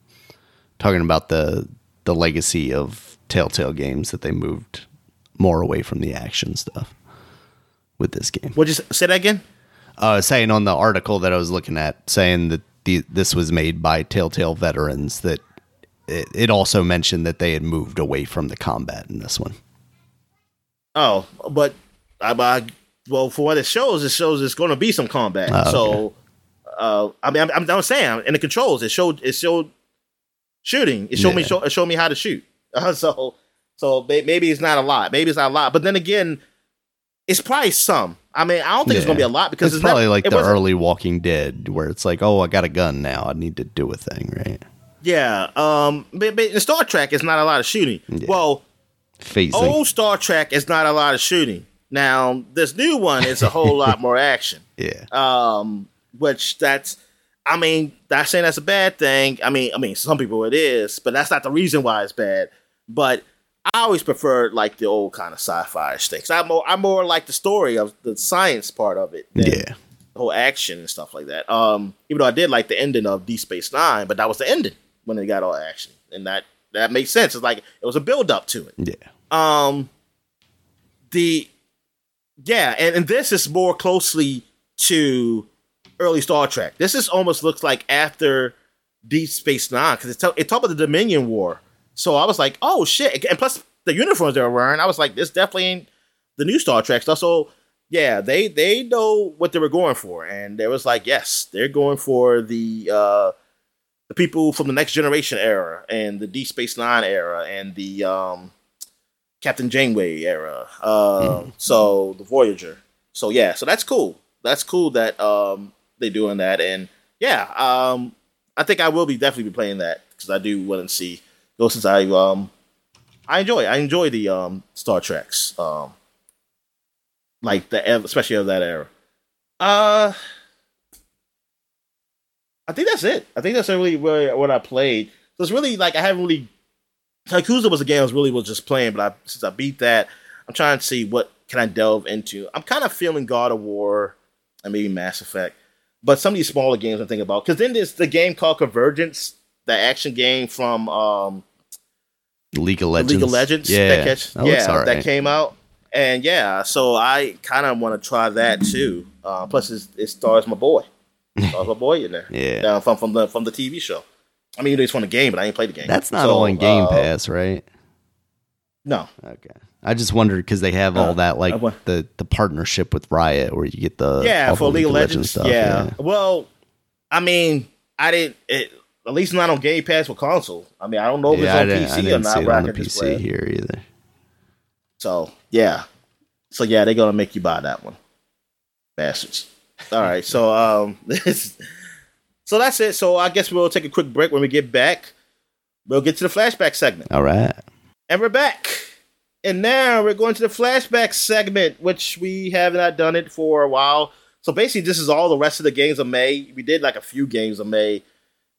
talking about the the legacy of Telltale games that they moved more away from the action stuff with this game. What you say that again? Uh, saying on the article that I was looking at, saying that the this was made by Telltale veterans. That it, it also mentioned that they had moved away from the combat in this one. Oh, but I, I well, for what it shows, it shows it's going to be some combat. Oh, so, uh, I mean, I'm, I'm, saying in the controls, it showed it showed shooting. It showed yeah. me show, it showed me how to shoot. Uh, so, so maybe it's not a lot. Maybe it's not a lot. But then again, it's probably some I mean, I don't think yeah. it's going to be a lot because it's, it's probably not, like it the early Walking Dead, where it's like, oh, I got a gun now, I need to do a thing, right? Yeah. Um. But, but in Star Trek, it's not a lot of shooting. Yeah. Well, Phasing. old Star Trek is not a lot of shooting. Now, this new one is a whole lot more action. Yeah. Um. Which that's. I mean, not saying that's a bad thing. I mean, I mean, some people it is, but that's not the reason why it's bad. But I always preferred like the old kind of sci-fi things. I more I more like the story of the science part of it. yeah. The whole action and stuff like that. Um, even though I did like the ending of Deep Space Nine, but that was the ending when they got all action, and that that makes sense. It's like it was a build up to it. Yeah. Um. The yeah, and, and this is more closely to early Star Trek. This is almost looks like after Deep Space Nine because it, it talked about the Dominion War so I was like, oh shit. And plus the uniforms they were wearing, I was like, this definitely ain't the new Star Trek stuff. So yeah, they they know what they were going for. And they was like, yes, they're going for the uh the people from the next generation era and the Deep Space Nine era and the um Captain Janeway era. Uh, mm. so the Voyager. So yeah, so that's cool. That's cool that um they're doing that and yeah, um I think I will be definitely be playing that because I do want to see those since I um I enjoy I enjoy the um Star Treks um like the especially of that era. Uh I think that's it. I think that's really where what I played. So it's really like I haven't really Yakuza was a game I was really was just playing, but I since I beat that, I'm trying to see what can I delve into. I'm kind of feeling God of War and maybe Mass Effect, but some of these smaller games I'm thinking about because then there's the game called Convergence, the action game from um, League of Legends. League of Legends. Yeah, that, catch, that yeah, right. that came out, and yeah, so I kind of want to try that too. Uh, plus, it stars my boy, stars my boy in there. yeah, uh, from from the from the TV show. I mean, you it's from the game, but I ain't played the game. That's not so, all in Game uh, Pass, right? No. Okay. I just wondered because they have all uh, that like the the partnership with Riot, where you get the yeah for League of Legends, Legends stuff. Yeah. yeah. Well, I mean, I didn't. It, at least not on Game Pass for console. I mean, I don't know if yeah, it's on PC or not. on the PC here either. So yeah, so yeah, they're gonna make you buy that one, bastards. All right, so um, so that's it. So I guess we'll take a quick break. When we get back, we'll get to the flashback segment. All right, and we're back. And now we're going to the flashback segment, which we have not done it for a while. So basically, this is all the rest of the games of May. We did like a few games of May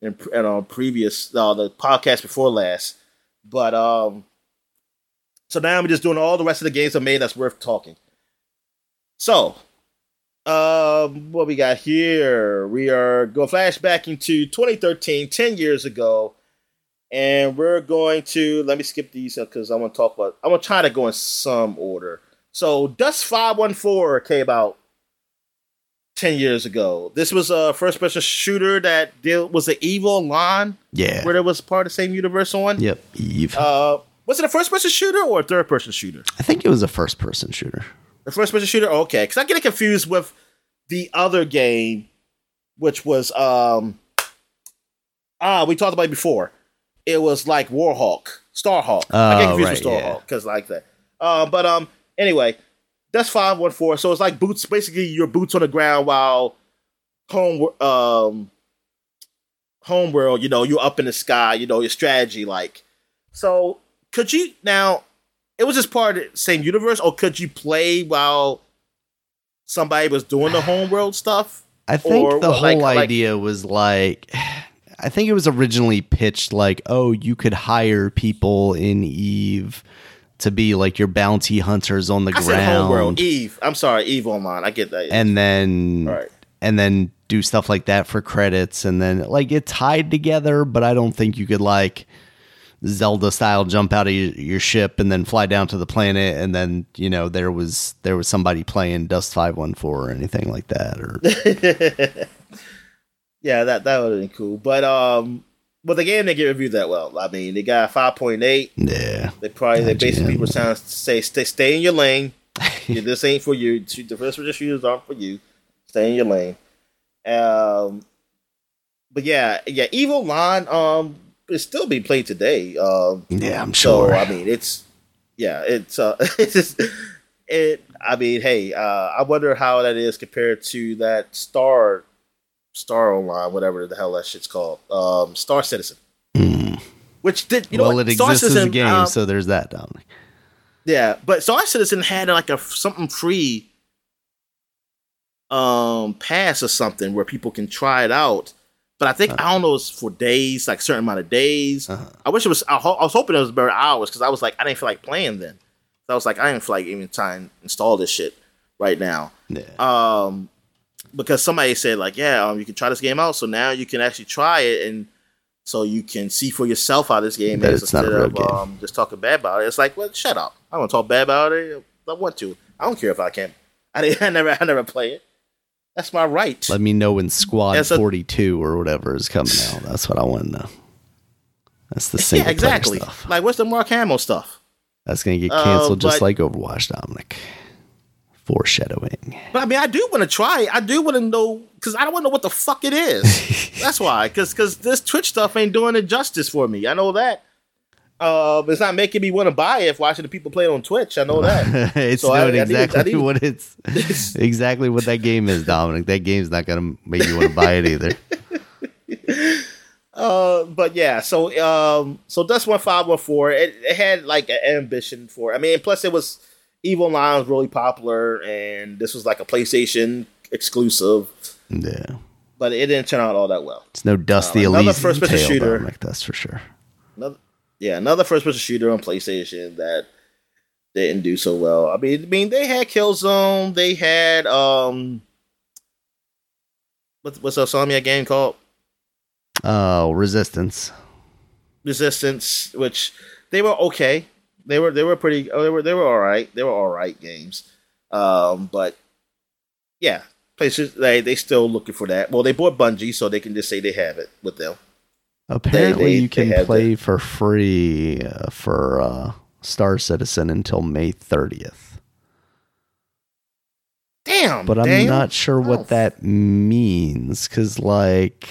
in, in our previous uh, the podcast before last. But um, so now I'm just doing all the rest of the games of May that's worth talking. So, um, what we got here? We are going flashback into 2013, 10 years ago, and we're going to let me skip these because I want to talk about. I want to try to go in some order. So, Dust Five One Four came out 10 years ago. This was a first person shooter that deal was the Eve Online. Yeah. Where it was part of the same universe one. Yep. Eve. Uh, was it a first person shooter or a third person shooter? I think it was a first person shooter. The first person shooter? Okay. Because I get it confused with the other game, which was um ah, we talked about it before. It was like Warhawk, Starhawk. Oh, I get confused right, with Starhawk because yeah. like that. Uh, but um anyway, that's five one four. So it's like boots, basically your boots on the ground while home um homeworld, you know, you're up in the sky, you know, your strategy like. So could you now it was just part of the same universe, or could you play while somebody was doing the homeworld stuff? I think or, the whole like, idea like, was like I think it was originally pitched like, oh, you could hire people in Eve to be like your bounty hunters on the I ground. Homeworld. Eve. I'm sorry, Eve Online. I get that. And then right. and then do stuff like that for credits and then like it tied together, but I don't think you could like Zelda style jump out of your, ship and then fly down to the planet and then, you know, there was there was somebody playing Dust 514 or anything like that or Yeah, that that would have been cool. But um but the game didn't get reviewed that well. I mean, they got five point eight. Yeah, they probably they basically were trying to say stay stay in your lane. this ain't for you. The first person shooters aren't for you. Stay in your lane. Um, but yeah, yeah, Eve Online. um is still being played today. Um, yeah, I'm sure. So, I mean, it's yeah, it's uh, it's just, it. I mean, hey, uh, I wonder how that is compared to that Star Star Online, whatever the hell that shit's called, um, Star Citizen. Mm. Which did you well, know? What? it Star exists Citizen, as a game, um, so there's that, Dominic. Yeah, but Star Citizen had like a something free um pass or something where people can try it out. But I think Uh-huh. I don't know it's for days, like certain amount of days. Uh-huh. I wish it was. I, ho- I was hoping it was better hours because I was like, I didn't feel like playing then. So I was like, I didn't feel like even trying to install this shit right now. Yeah. Um, because somebody said like, yeah, um, you can try this game out. So now you can actually try it, and so you can see for yourself how this game That is it's not a instead real of game. um, just talking bad about it. It's like, well, shut up. I don't want to talk bad about it. I want to. I don't care if I can. I, didn't- I never, I never play it. That's my right. Let me know when Squad so- 42 or whatever is coming out. That's what I want to know. That's the single yeah, exactly. stuff. Like, what's the Mark Hamill stuff? That's going to get Uh, canceled just like Overwatch, Dominic. Foreshadowing. But I mean, I do want to try. it. I do want to know because I don't want to know what the fuck it is. That's why. Because because this Twitch stuff ain't doing it justice for me. I know that. Uh, it's not making me want to buy it if watching the people play it on Twitch. I know that. it's So I- doing I need- I exactly need- what it's exactly what that game is, Dominic. That game's not going to make you want to buy it either. Uh, but yeah, so um, so Dust One Five One Four. It, it had like an ambition for. I mean, plus it was Eve Online was really popular, and this was like a PlayStation exclusive. Yeah. But it didn't turn out all that well. It's no Dusty Uh, another Elysium first-person shooter. Dominic, that's for sure. Another, yeah, another first person shooter on PlayStation that didn't do so well. I mean, I mean, they had Killzone, they had um, what's what's Insomniac game called? Oh, Resistance. Resistance, which they were okay. They were they were pretty. oh, They were they were all right. They were all right games. Um, but yeah, places they they still looking for that. Well, they bought Bungie, so they can just say they have it with them. Apparently, they- you can they play for free uh, for uh, Star Citizen until May 30th. Damn, But I'm damn. not sure what Oh, that means because, like,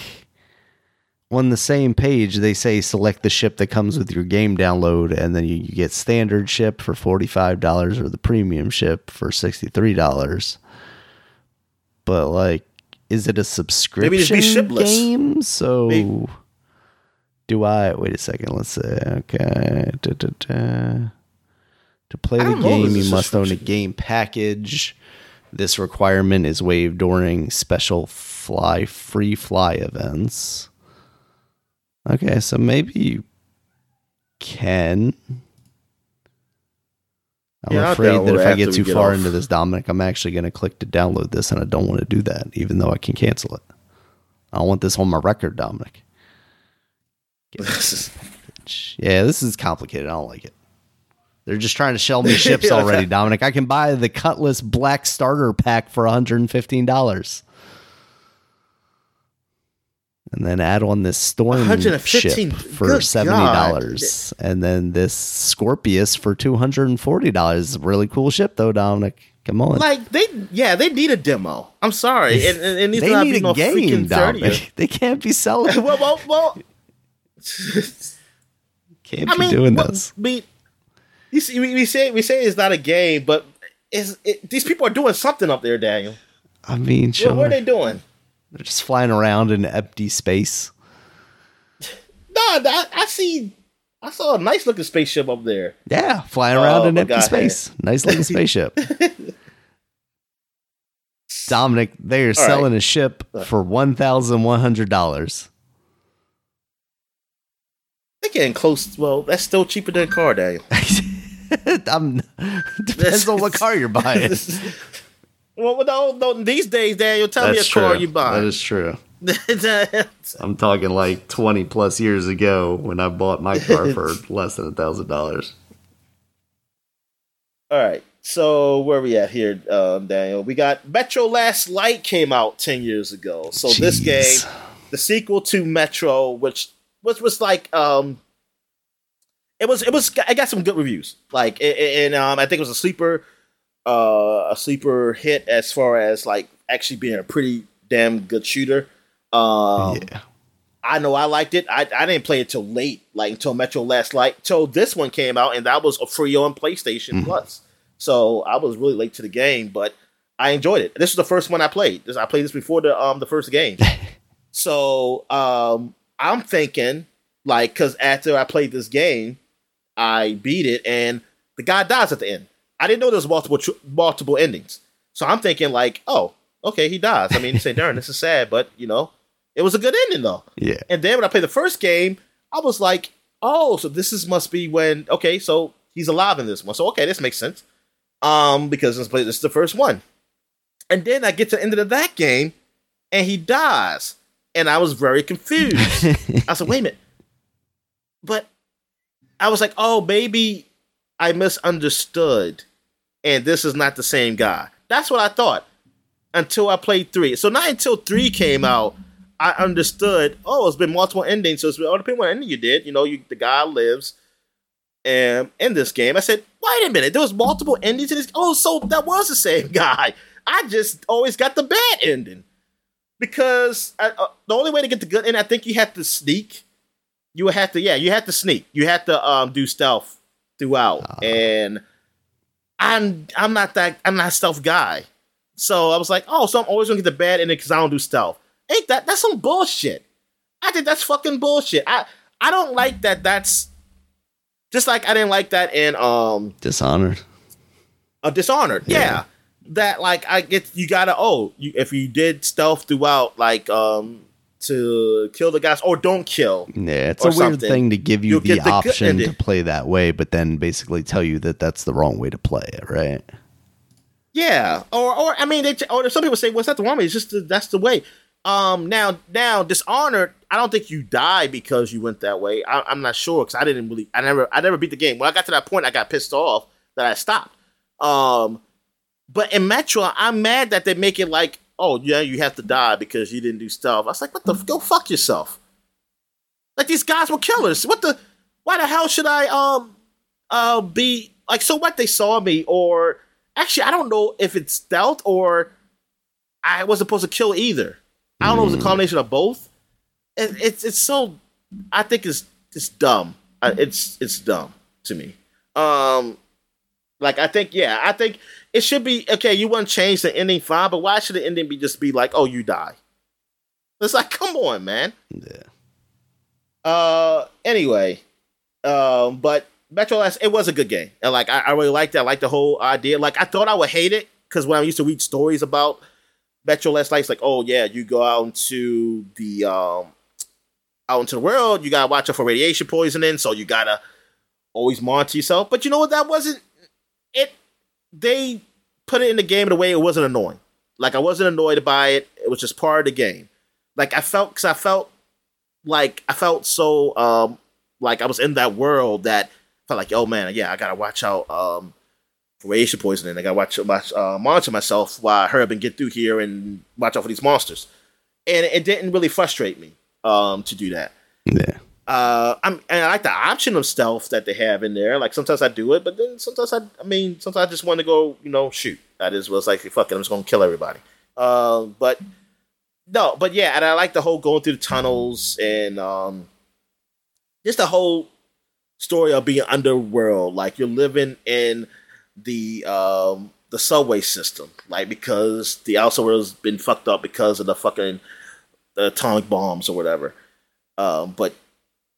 on the same page, they say select the ship that comes with your game download, and then you, you get standard ship for $45 or the premium ship for $63. But, like, is it a subscription just be shipless. game? So. Maybe- Do I wait a second? Let's see. Okay, Da, da, da. to play the don't know if game, you must own a game package. This requirement is waived during special fly free fly events. Okay, so maybe you can. I'm Yeah, afraid that if I get too get far off. into this, Dominic, I'm actually going to click to download this, and I don't want to do that, even though I can cancel it. I want this on my record, Dominic. Yeah, this is complicated. I don't like it. They're just trying to shell me ships Yeah. already, Dominic. I can buy the Cutlass Black Starter Pack for $115. And then add on this Storm ship for Good $70. And then this Scorpius for $240. Really cool ship, though, Dominic. Come on. Like they, yeah, they need a demo. I'm sorry, and, and, and it needs they need be a no game, freaking 30th. Dominic. They can't be selling. well, well, well. Can't I be mean, doing what- this. I mean, you see, we, we say we say it's not a game, but is it, these people are doing something up there, Daniel? I mean, What, sure. what are they doing? They're just flying around in empty space. No, I, I see. I saw a nice looking spaceship up there. Yeah, flying around Oh, in empty God. space. Nice looking spaceship. Dominic, they are selling a ship uh. for one thousand one hundred dollars. They're getting close. Well, that's still cheaper than a car, Daniel. I'm depends on what car you're buying. well, no, no, these days, Daniel, tell me a car you buy. That is true. I'm talking like twenty plus years ago when I bought my car for less than a thousand dollars. All right. So where we at here, um, Daniel? We got Metro Last Light came out ten years ago. So this game, the sequel to Metro, which which was like um, it was it was I got some good reviews. Like and um, I think it was a sleeper, uh, a sleeper hit as far as like actually being a pretty damn good shooter. Um, yeah. I know I liked it. I, I didn't play it till late, like until Metro Last Light, till this one came out, and that was a free on PlayStation Mhm. Plus. So I was really late to the game, but I enjoyed it. This was the first one I played. This I played this before the um the first game. so um I'm thinking like because after I played this game, I beat it and the guy dies at the end. I didn't know there was multiple multiple endings. So I'm thinking like, oh, okay, he dies. I mean, you say, darn, this is sad, but you know, it was a good ending though. Yeah. And then when I played the first game, I was like, oh, so this is must be when okay, so he's alive in this one. So okay, this makes sense. Um, because this, this is the first one. And then I get to the end of that game and he dies. And I was very confused. I said, wait a minute. But I was like, oh, maybe I misunderstood. And this is not the same guy. That's what I thought until I played three. So not until three came out, I understood. Oh, it's been multiple endings. So it's been all depending on what ending you did. You know, you the guy lives, and in this game, I said, wait a minute, there was multiple endings in this. Oh, so that was the same guy. I just always got the bad ending because I, uh, the only way to get the good end, I think you have to sneak. You would have to, yeah, you have to sneak. You have to um, do stealth throughout, uh. and I'm I'm not that I'm not a stealth guy. So I was like, oh, so I'm always gonna get the bad ending because I don't do stealth. Ain't that that's some bullshit? I think that's fucking bullshit. I I don't like that. That's just like I didn't like that in um Dishonored. Uh, Dishonored, yeah. yeah. That like I get you gotta oh you, if you did stealth throughout like um to kill the guys or don't kill. Yeah, it's a weird thing to give you the, the option to play that way, but then basically tell you that that's the wrong way to play it, right? Yeah, or or I mean, they, or some people say, "What's well, that the wrong way?" It's just the, that's the way. Um, now, now, Dishonored. I don't think you die because you went that way. I, am not sure because I didn't really. I never. I never beat the game. When I got to that point, I got pissed off that I stopped. Um, but in Metro, I'm mad that they make it like, oh yeah, you have to die because you didn't do stuff. I was like, what the? Go fuck yourself. Like these guys were killers. What the? Why the hell should I um uh be like? So what? They saw me, or actually, I don't know if it's stealth or I wasn't supposed to kill either. I don't know if it's a combination of both. It, it's it's so I think it's it's dumb. It's it's dumb to me. Um, like I think yeah, I think it should be okay. You want to change the ending fine, but why should the ending be just be like, oh, you die? It's like, come on, man. Yeah. Uh. Anyway, um, but Metro Last it was a good game, and like I, I really liked it. I liked the whole idea. Like I thought I would hate it because when I used to read stories about Metro Last Light's like, oh yeah, you go out into the um out into the world, you gotta watch out for radiation poisoning, so you gotta always monitor yourself. But you know what? That wasn't it. They put it in the game in a way it wasn't annoying. Like I wasn't annoyed by it. It was just part of the game. Like I felt because I felt like I felt so um like I was in that world that I felt like oh man yeah I gotta watch out um radiation poisoning. I gotta watch, watch uh, monitor myself while I hurry and get through here and watch out for these monsters. And it didn't really frustrate me um, to do that. Yeah. Uh, I'm and I like the option of stealth that they have in there. Like sometimes I do it, but then sometimes I, I mean, sometimes I just want to go, you know, shoot. That is was like, fuck it, I'm just gonna kill everybody. Uh, but no, but yeah, and I like the whole going through the tunnels and um, just the whole story of being underworld. Like you're living in the um, the subway system, like because the outside world's been fucked up because of the fucking the atomic bombs or whatever. Um, but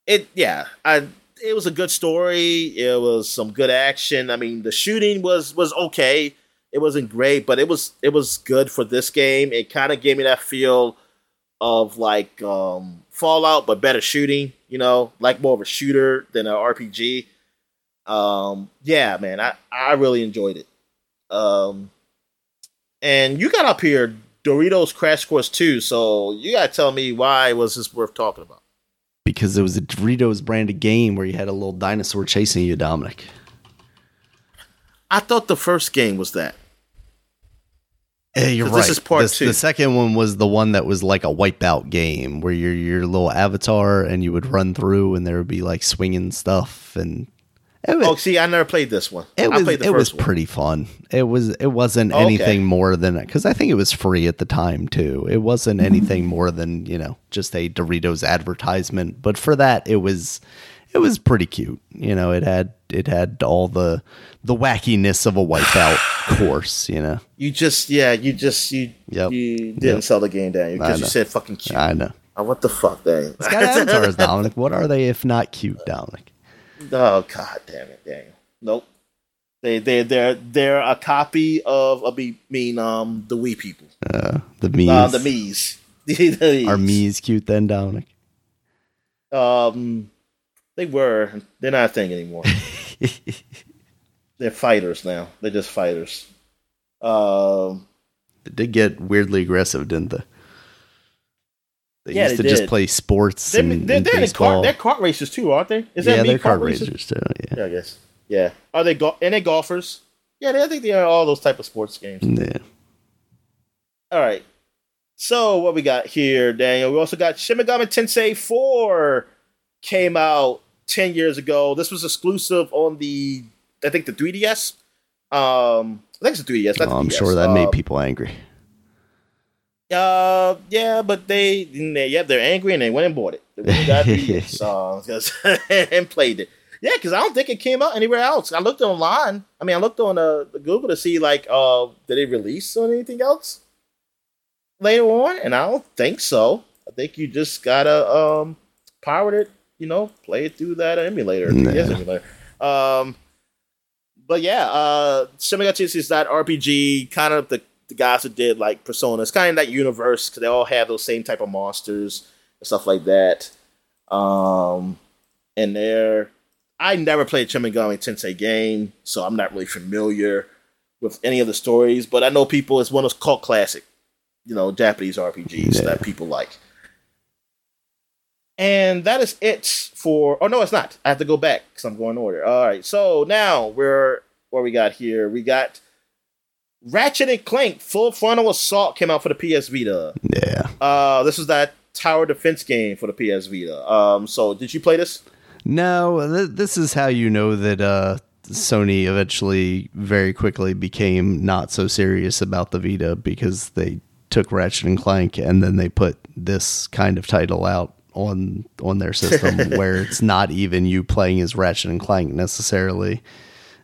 it, yeah, I it was a good story. It was some good action. I mean, the shooting was was okay. It wasn't great, but it was it was good for this game. It kind of gave me that feel of like um, Fallout, but better shooting. You know, like more of a shooter than an RPG. Um, yeah, man, I I really enjoyed it. Um, and you got up here Doritos Crash Course 2, so you gotta tell me why was this worth talking about? Because it was a Doritos branded game where you had a little dinosaur chasing you, Dominic. I thought the first game was that. Yeah, you're right. This is part this, two. The second one was the one that was like a wipeout game where you're your little avatar and you would run through and there would be like swinging stuff and was, oh, see, I never played this one. It was it was one. pretty fun. It was it wasn't anything more than because I think it was free at the time too. It wasn't mm-hmm. anything more than you know just a Doritos advertisement. But for that, it was it was pretty cute. You know, it had it had all the the wackiness of a wipeout course. You know, you just yeah, you just you yep. you didn't yep. sell the game down because you said fucking cute. I know. Oh, what the fuck? It's got avatars, Dominic. What are they if not cute, Dominic? Oh god damn it, Daniel. Nope. They they they're they're a copy of a I mean um the Wii people. Uh, the Miis. Uh, the Miis. the. Are Miis cute then, Dominic? Um, they were. They're not a thing anymore. they're fighters now. They're just fighters. Um, they did get weirdly aggressive, didn't they? They yeah, used to did. just play sports. They're, and, they're, and they're, car, they're kart racers too, aren't they? Is yeah, they're kart, kart racers? racers? too. Yeah. yeah, I guess. Yeah. Are they go- and they golfers? Yeah, they, I think they are all those type of sports games. Yeah. All right. So what we got here, Daniel? We also got Shin Megami Tensei 4 came out 10 years ago. This was exclusive on the I think the 3DS. Um I think it's the 3DS. Oh, I'm 3DS. sure that uh, made people angry. Uh, yeah, but they, they, yeah, they're angry and they went and bought it. They got the and played it. Yeah, because I don't think it came out anywhere else. I looked online. I mean, I looked on uh, Google to see like, uh, did it release on anything else later on? And I don't think so. I think you just gotta um pirate it. You know, play it through that emulator. Nah. Yes, emulator. Um, but yeah, uh, is that RPG, kind of the the guys who did like Persona. It's kind of that universe because they all have those same type of monsters and stuff like that. Um, and they're I never played Shin Megami Tensei game, so I'm not really familiar with any of the stories. But I know people. It's one of those cult classic, you know, Japanese RPGs yeah. that people like. And that is it for. Oh no, it's not. I have to go back because I'm going order. All right, so now we're what we got here. We got Ratchet and Clank Full Frontal Assault came out for the PS Vita. Yeah. Uh, this was that tower defense game for the PS Vita. Um, so did you play this? No, th- this is how you know that uh, Sony eventually very quickly became not so serious about the Vita because they took Ratchet and Clank and then they put this kind of title out on on their system where it's not even you playing as Ratchet and Clank necessarily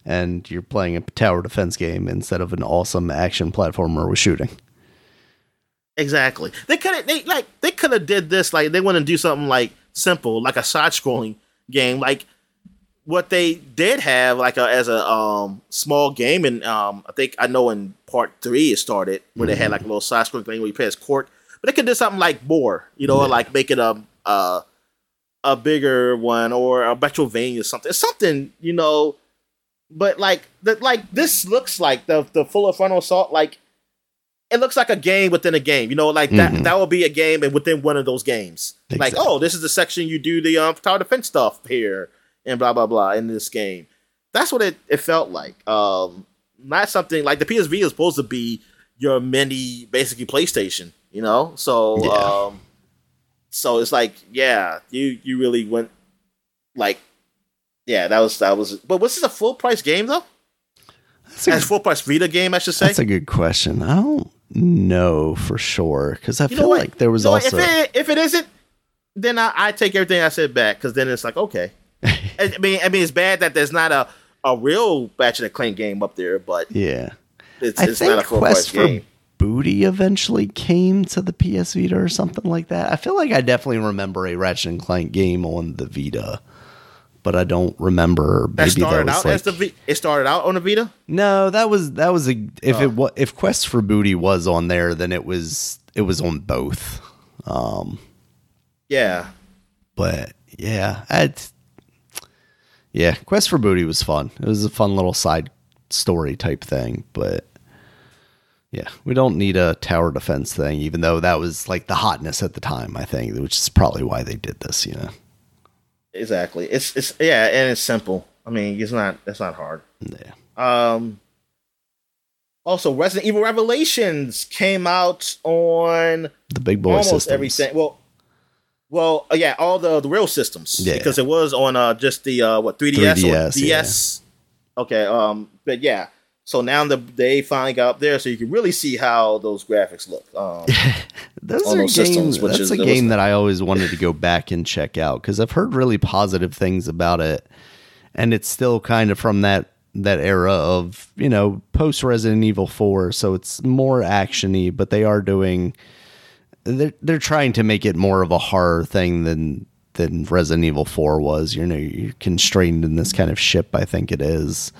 and you're playing a tower defense game instead of an awesome action platformer with shooting. Exactly. They could have they like they could have did this like they want to do something like simple like a side scrolling game like what they did have like a, as a um, small game and um, I think I know in part three it started where mm-hmm. they had mm-hmm. like a little side scrolling thing where you play as Qwark, but they could do something like more, you know, yeah. like make it a, a a bigger one or a Metroidvania or something, something you know but like the like this looks like the the full frontal assault like it looks like a game within a game. You know, like that mm-hmm. that will be a game and within one of those games. Exactly. Like, oh, this is the section you do the um tower defense stuff here and blah blah blah in this game. That's what it, it felt like. Um not something like the PSV is supposed to be your mini basically PlayStation, you know? So yeah. um so it's like, yeah, you you really went like yeah, that was that was. But was this a full price game though? That's a As full price Vita game, I should say. That's a good question. I don't know for sure because I you feel like there was you know also. If it, if it isn't, then I, I take everything I said back because then it's like okay. I mean, I mean, it's bad that there's not a a real Ratchet and Clank game up there, but yeah, it's, it's not a full Quest price game. Booty eventually came to the PS Vita or something like that. I feel like I definitely remember a Ratchet and Clank game on the Vita but I don't remember. Maybe that started that out like, as the v- it started out on the Vita. No, that was that was a if oh. it was if Quest for Booty was on there, then it was it was on both. Um, yeah, but yeah, I'd, yeah, Quest for Booty was fun. It was a fun little side story type thing, but yeah, we don't need a tower defense thing, even though that was like the hotness at the time. I think, which is probably why they did this. You know. Exactly. It's it's yeah, and it's simple. I mean, it's not it's not hard. Yeah. Um. Also, Resident Evil Revelations came out on the big boy almost systems. everything. Well, well, uh, yeah, all the, the real systems. Yeah. Because it was on uh just the uh what 3ds, 3DS or DS. Yeah. Okay. Um. But yeah. So now the they finally got up there, so you can really see how those graphics look. Um, those are those games. That's is, a game that I always wanted to go back and check out because I've heard really positive things about it, and it's still kind of from that that era of you know post Resident Evil Four, so it's more actiony, but they are doing they're they're trying to make it more of a horror thing than than Resident Evil Four was. You know, you're constrained in this kind of ship. I think it is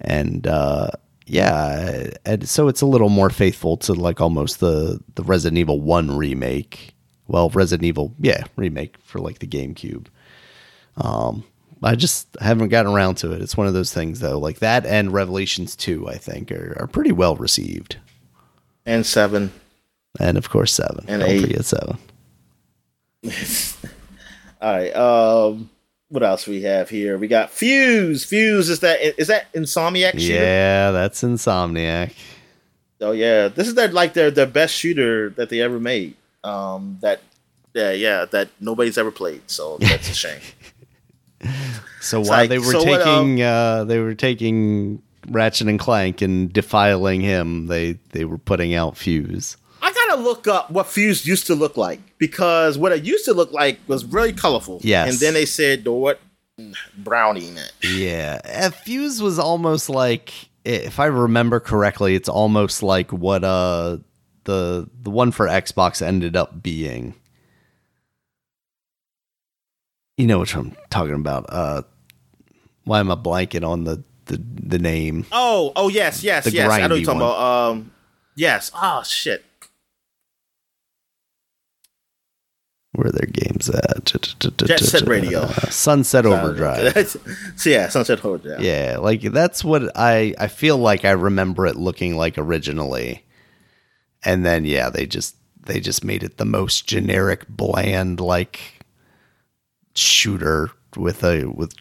and uh, yeah, and so it's a little more faithful to like almost the the Resident Evil One remake. Well, Resident Evil, yeah, remake for like the GameCube. Um, I just haven't gotten around to it. It's one of those things though, like that and Revelations Two, I think, are, are pretty well received. And seven, and of course seven. And Don't eight. forget seven. All right. Um, what else we have here? We got Fuse. Fuse is that is that Insomniac? Shooter? Yeah, that's Insomniac. Oh yeah, this is their like their their best shooter that they ever made. Um, that yeah yeah that nobody's ever played. So that's a shame. so while like, they were so taking what, um, uh, they were taking Ratchet and Clank and defiling him, they they were putting out Fuse. I gotta look up what Fuse used to look like because what it used to look like was really colorful. Yes. And then they said, what? Browning it. Yeah. Fuse was almost like, if I remember correctly, it's almost like what uh the the one for Xbox ended up being. You know what I'm talking about. Uh why am I blanking on the the, the name? Oh, oh yes, yes, the yes. I know you're talking one. about. Um yes. Oh shit. Where their games at? Jet Set Radio, Sunset Overdrive. so yeah, Sunset Overdrive. Yeah, like that's what I I feel like I remember it looking like originally, and then yeah, they just they just made it the most generic, bland like shooter with a with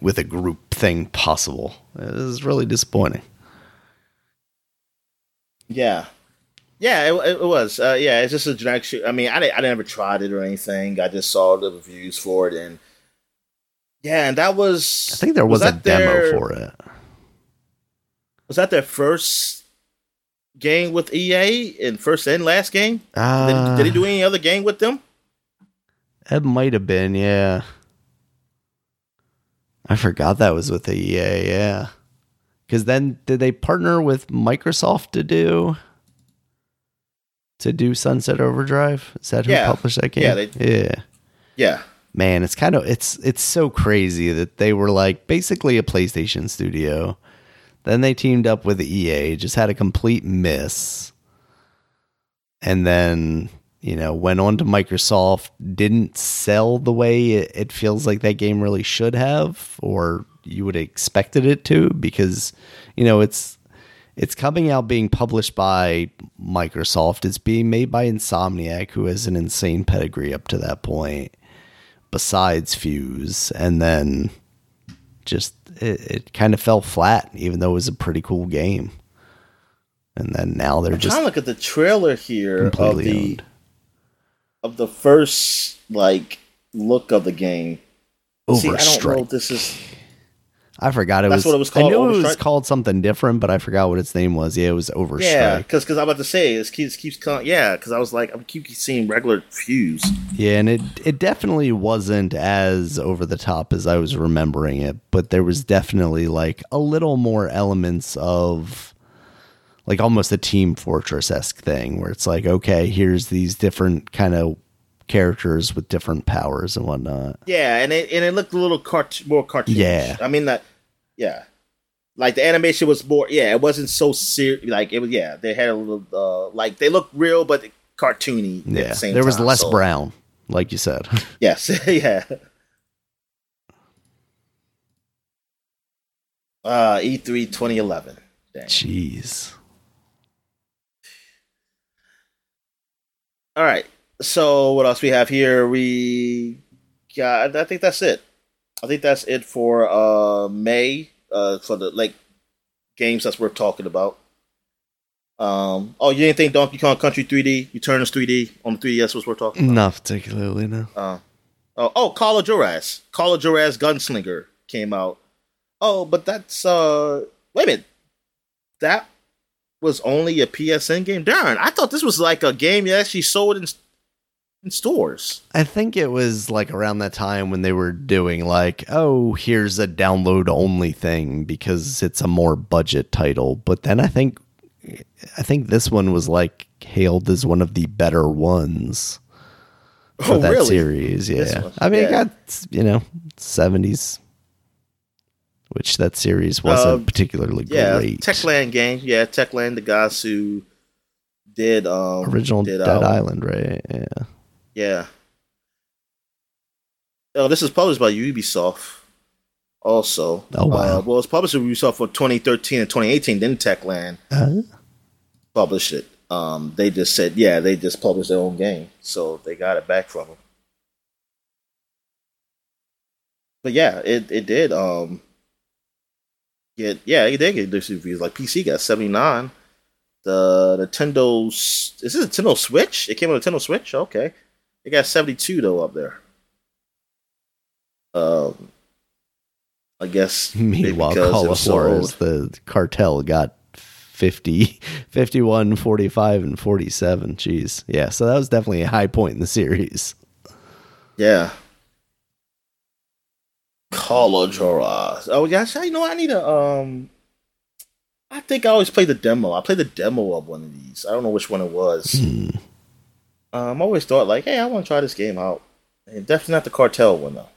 with a group thing possible. It was really disappointing. Yeah, yeah, it, it was. Uh, yeah, it's just a generic shoot. I mean, I, I never tried it or anything. I just saw the reviews for it, and yeah, and that was. I think there was, was a demo their, for it. Was that their first game with EA and first and last game? Uh, did, did he do any other game with them? It might have been, yeah. I forgot that was with the EA, yeah. Because then did they partner with Microsoft to do? To do Sunset Overdrive? Is that who yeah. published that game? Yeah, they, yeah, yeah. Man, it's kind of it's it's so crazy that they were like basically a PlayStation studio. Then they teamed up with EA, just had a complete miss, and then you know went on to Microsoft. Didn't sell the way it, it feels like that game really should have, or you would have expected it to, because you know it's it's coming out being published by Microsoft. It's being made by Insomniac, who has an insane pedigree up to that point, besides Fuse. And then just it, it kind of fell flat, even though it was a pretty cool game. And then now they're I'm just trying to look at the trailer here of the owned. of the first like look of the game. Overstrike. See, I don't know if this is I forgot it That's was. what it was called. I knew it was called something different, but I forgot what its name was. Yeah, it was Overstrike. Yeah, because because I'm about to say it keeps keeps coming. Yeah, because I was like I'm keep seeing regular Fuse. Yeah, and it it definitely wasn't as over the top as I was remembering it, but there was definitely like a little more elements of like almost a Team Fortress esque thing, where it's like, okay, here's these different kind of characters with different powers and whatnot. Yeah, and it and it looked a little cart- more cartoonish. Yeah, I mean that yeah. Like the animation was more, yeah, it wasn't so serious. Like it was, yeah, they had a little, uh, like they looked real but cartoony. Yeah, the there was time, less so. brown, like you said. yes, yeah. Uh, E3 2011. Dang. Jeez. All right. So what else we have here? We got. I think that's it. I think that's it for uh, May uh, for the like games that's worth talking about. Um, oh, you didn't think Donkey Kong Country 3D Returns 3D on the 3DS was worth talking about? Not particularly, no. Uh, oh, oh, Call of Juarez. Call of Juarez Gunslinger came out. Oh, but that's uh, wait a minute. that was only a PSN game. Darn, I thought this was like a game you actually sold in in stores. I think it was like around that time when they were doing like, oh, here's a download only thing because it's a more budget title. But then I think I think this one was like hailed as one of the better ones for oh, that really? series. Yeah. I mean, yeah. it got, you know, 70s which that series wasn't uh, particularly yeah, great. Techland game. Yeah, Techland, the guys who did um original did, Dead um, Island, right? Yeah. Yeah. Oh, this is published by Ubisoft. Also, oh wow. Uh, well, it's published by Ubisoft for 2013 and 2018. Then Techland uh-huh. published it. Um, they just said, yeah, they just published their own game, so they got it back from them. But yeah, it it did. Um, get yeah, it did get this reviews. Like PC got 79. The Nintendo is this a Nintendo Switch? It came on a Nintendo Switch. Okay, it got 72 though up there. Um, I guess. Meanwhile, Call of Juarez, the cartel got 50, 51, 45, and 47. Jeez. Yeah, so that was definitely a high point in the series. Yeah. Call of Juarez. Oh, yeah. you know, I need a, um, I think I always play the demo. I played the demo of one of these. I don't know which one it was. Um, I always thought like, hey, I want to try this game out. And definitely not the cartel one though.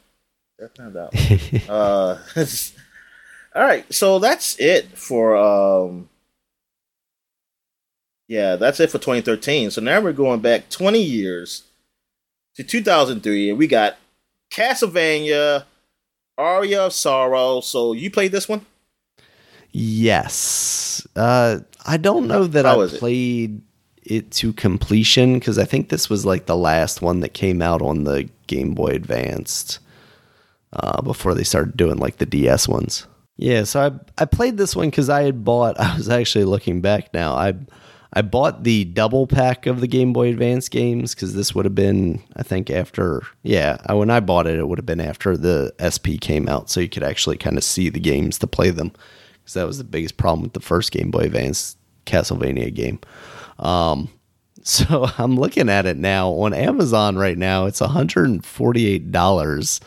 Definitely not that one. uh, all right, so that's it for um. Yeah, that's it for 2013. So now we're going back 20 years to 2003, and we got Castlevania, Aria of Sorrow. So you played this one? Yes. Uh, I don't know that How I played it to completion because I think this was like the last one that came out on the Game Boy Advanced uh, before they started doing like the DS ones. Yeah, so I I played this one because I had bought. I was actually looking back now. I I bought the double pack of the Game Boy Advance games because this would have been I think after yeah I, when I bought it it would have been after the SP came out so you could actually kind of see the games to play them because that was the biggest problem with the first Game Boy Advance Castlevania game. Um, so I'm looking at it now on Amazon right now. It's $148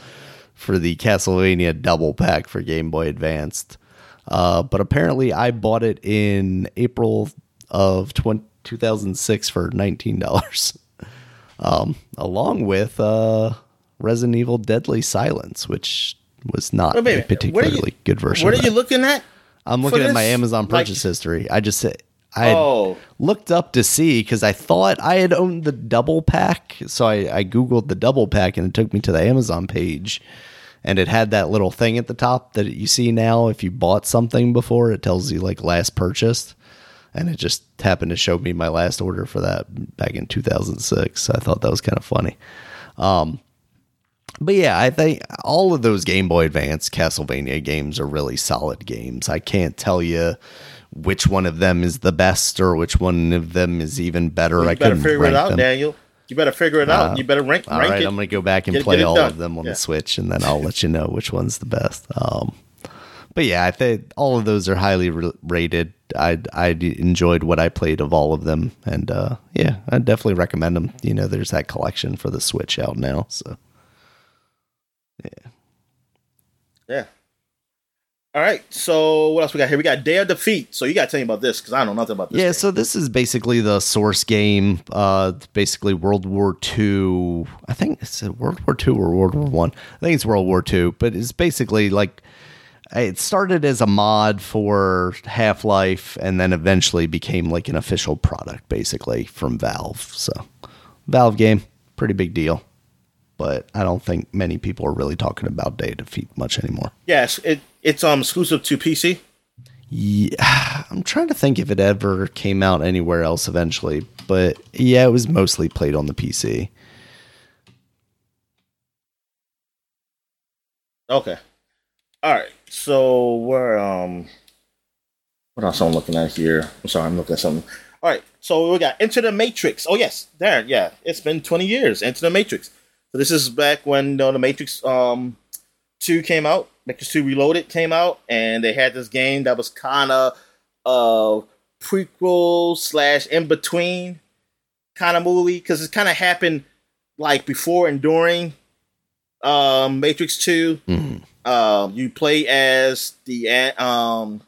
for the Castlevania double pack for Game Boy Advanced. Uh, but apparently I bought it in April of 20, 2006 for $19. um, along with uh, Resident Evil Deadly Silence, which was not a particularly you, good version. What are you looking at? I'm looking at my Amazon purchase like, history. I just said I oh. looked up to see because I thought I had owned the double pack. So I, I Googled the double pack and it took me to the Amazon page. And it had that little thing at the top that you see now. If you bought something before, it tells you like last purchased. And it just happened to show me my last order for that back in 2006. I thought that was kind of funny. Um, but yeah, I think all of those Game Boy Advance Castlevania games are really solid games. I can't tell you which one of them is the best or which one of them is even better. Well, I better figure it out, them. Daniel. You better figure it out. Uh, you better rank. All rank right, it. I'm to go back and get, play get all done. of them on yeah. the Switch, and then I'll let you know which one's the best. Um, but yeah, I think all of those are highly rated. I I enjoyed what I played of all of them, and uh, yeah, I definitely recommend them. You know, there's that collection for the Switch out now, so yeah, yeah. All right. So what else we got here? We got Day of Defeat. So you got to tell me about this because I know nothing about this. Yeah. Game. So this is basically the source game. Uh, basically World War II. I think it's World War II or World War One. I. I think it's World War II, but it's basically like it started as a mod for Half Life and then eventually became like an official product, basically from Valve. So Valve game, pretty big deal but I don't think many people are really talking about Day of Defeat much anymore. Yes, it it's um exclusive to PC. Yeah, I'm trying to think if it ever came out anywhere else eventually, but yeah, it was mostly played on the PC. Okay. All right. So we're um what else I'm looking at here? I'm sorry, I'm looking at something. All right. So we got Into the Matrix. Oh yes, there. Yeah, it's been 20 years. Into the Matrix. So this is back when you know, the Matrix um, Two came out. Matrix Two Reloaded came out, and they had this game that was kind of uh prequel slash in between kind of movie because it kind of happened like before and during um, Matrix 2 mm-hmm. um, you play as the um,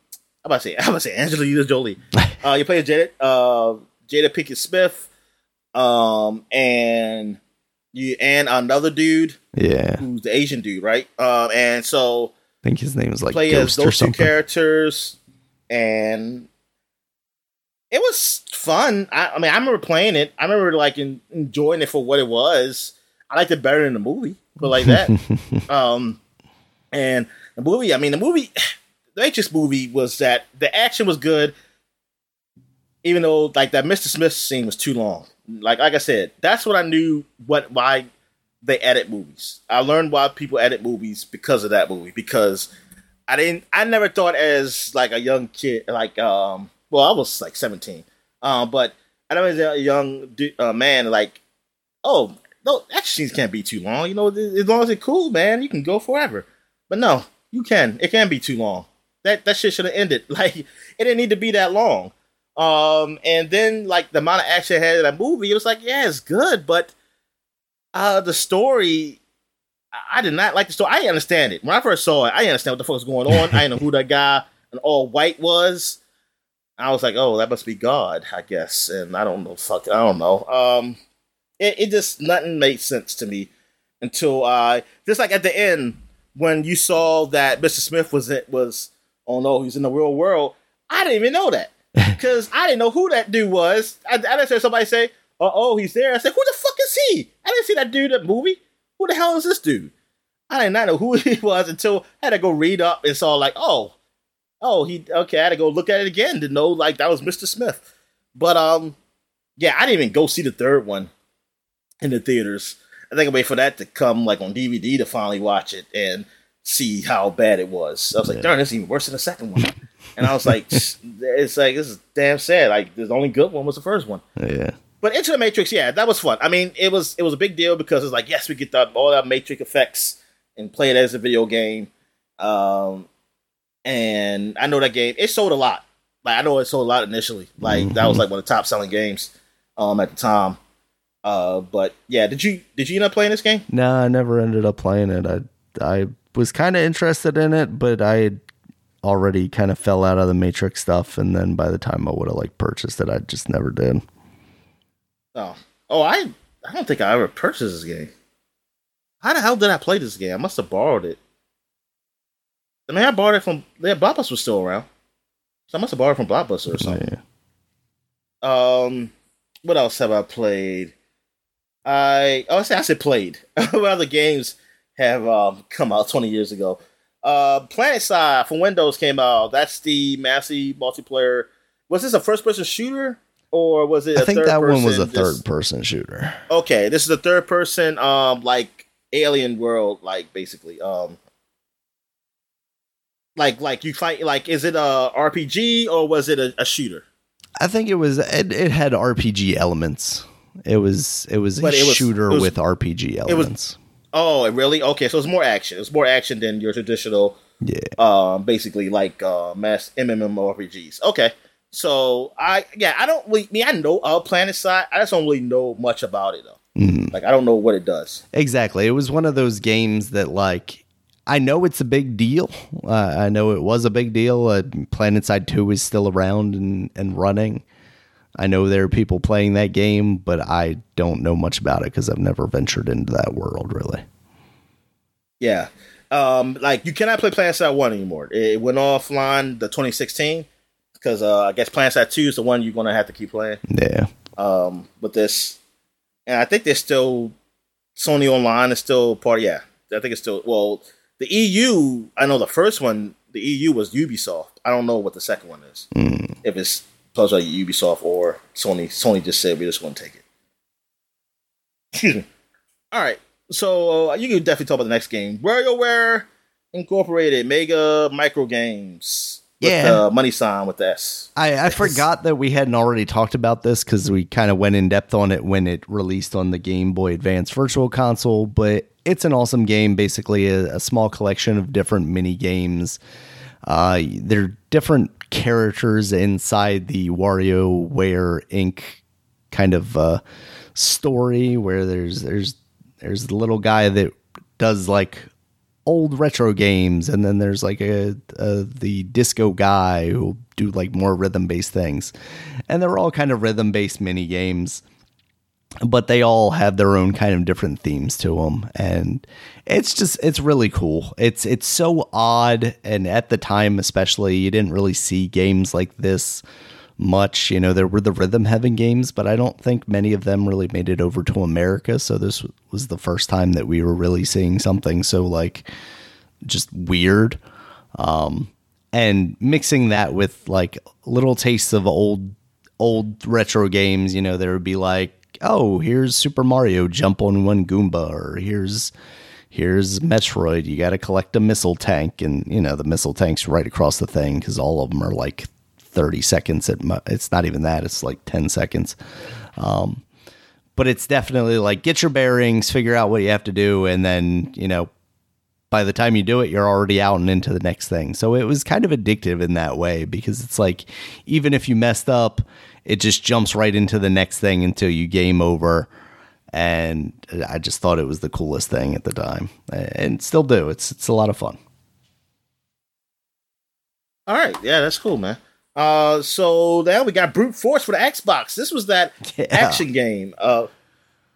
I'm about to say I'm about to say Angelina Jolie. uh, you play as Jada uh, Jada Pinkett Smith, um, and you and another dude, yeah, who's the Asian dude, right? Um, and so I think his name is like play Ghost as those two characters, and it was fun. I, I, mean, I remember playing it. I remember like in, enjoying it for what it was. I liked it better than the movie, but like that. um, and the movie, I mean, the movie, the Matrix movie was that the action was good, even though like that Mr. Smith scene was too long. Like like I said, that's what I knew what why they edit movies. I learned why people edit movies because of that movie because I didn't I never thought as like a young kid like um well, I was like 17. Um, but I was a young uh, man, like, oh, no, action scenes can't be too long. You know, as long as it's cool, man, you can go forever. But no, you can. It can be too long. That that shit should have ended. Like, it didn't need to be that long. Um, and then like the amount of action had in that movie, it was like, yeah, it's good, but uh, the story, I did not like the story. I understand it when I first saw it. I didn't understand what the fuck was going on. I didn't know who that guy in all white was. I was like, oh, that must be God, I guess. And I don't know, fuck, I don't know. Um, it, it just nothing made sense to me until I just like at the end when you saw that Mr. Smith was it was oh no, he's in the real world. I didn't even know that because I didn't know who that dude was. I, I didn't hear somebody say, oh, oh, he's there. I said, who the fuck is he? I didn't see that dude in the movie. Who the hell is this dude? I did not know who he was until I had to go read up and saw like, oh, oh, he okay. I had to go look at it again to know like that was Mr. Smith. But um, yeah, I didn't even go see the third one in the theaters. I think I wait for that to come like on DVD to finally watch it and see how bad it was. I was like, darn, this is even worse than the second one. And I was like, it's like this is damn sad. Like the only good one was the first one. Yeah. But Into the Matrix, yeah, that was fun. I mean, it was it was a big deal because it's like, yes, we get that all that Matrix effects and play it as a video game. Um, and I know that game it sold a lot. Like I know it sold a lot initially. Like mm-hmm. that was mm-hmm. like one of the top selling games um at the time. Uh, but yeah, did you did you end up playing this game? No, I never ended up playing it. I I was kind of interested in it, but I already kind of fell out of the Matrix stuff, and then by the time I would have like purchased it, I just never did. Oh, oh, I I don't think I ever purchased this game. How the hell did I play this game? I must have borrowed it. I mean, I borrowed it from. Yeah, Blockbuster was still around, so I must have borrowed it from Blockbuster or something. Yeah. Um, what else have I played? I oh, I say I said played. what other games have um, come out twenty years ago? Uh, PlanetSide for Windows came out. That's the massive multiplayer. Was this a first-person shooter? or was it? I think that one was a third person shooter. Okay, this is a third person, um, like Alien World, like basically, um, like like you fight like is it a RPG or was it a, a shooter? I think it was it, it, had RPG elements. It was it was a it was, shooter was, with RPG elements. Was, oh, really? Okay, so it's more action. It's more action than your traditional yeah. Um basically like uh mass MMORPGs. Okay. So I yeah, I don't really I mean I know of PlanetSide. I just don't really know much about it though. Mm. Like I don't know what it does. Exactly. It was one of those games that like I know it's a big deal. Uh, I know it was a big deal. Uh, PlanetSide 2 is still around and, and running. I know there are people playing that game, but I don't know much about it because I've never ventured into that world really. Yeah. Um, like you cannot play PlanetSide 1 anymore. It went offline the 2016 because uh, I guess PlanetSide 2 is the one you're going to have to keep playing. Yeah. Um, but this, and I think there's still Sony Online is still part. Yeah, I think it's still well. The EU, I know the first one, the EU was Ubisoft. I don't know what the second one is. Mm. If it's plus like Ubisoft or Sony. Sony just said we just want to take it. Excuse me. All right, so uh, you can definitely talk about the next game. WarioWare Incorporated, Mega Micro Games. yeah, money sign with S. I, I forgot that we hadn't already talked about this because we kind of went in depth on it when it released on the Game Boy Advance Virtual Console. But it's an awesome game. Basically, a, a small collection of different mini games. Uh, they're different characters inside the WarioWare Inc. kind of uh, story where there's there's there's the little guy that does like old retro games, and then there's like a, a the disco guy who do like more rhythm based things, and they're all kind of rhythm based mini games but they all have their own kind of different themes to them and it's just it's really cool. It's it's so odd and at the time especially you didn't really see games like this much you know there were the rhythm heaven games but i don't think many of them really made it over to america so this was the first time that we were really seeing something so like just weird. Um and mixing that with like little tastes of old old retro games you know there would be like oh, here's Super Mario jump on one Goomba, or here's here's Metroid. You got to collect a missile tank, and you know the missile tank's right across the thing because all of them are like thirty seconds. At mu- it's not even that; it's like ten seconds. Um, but it's definitely like get your bearings, figure out what you have to do, and then you know by the time you do it, you're already out and into the next thing. So it was kind of addictive in that way because it's like even if you messed up it just jumps right into the next thing until you game over. And I just thought it was the coolest thing at the time, and still do. It's it's a lot of fun. All right, yeah, that's cool, man. Uh, so now we got brute force for the Xbox. This was that yeah. action game. Uh,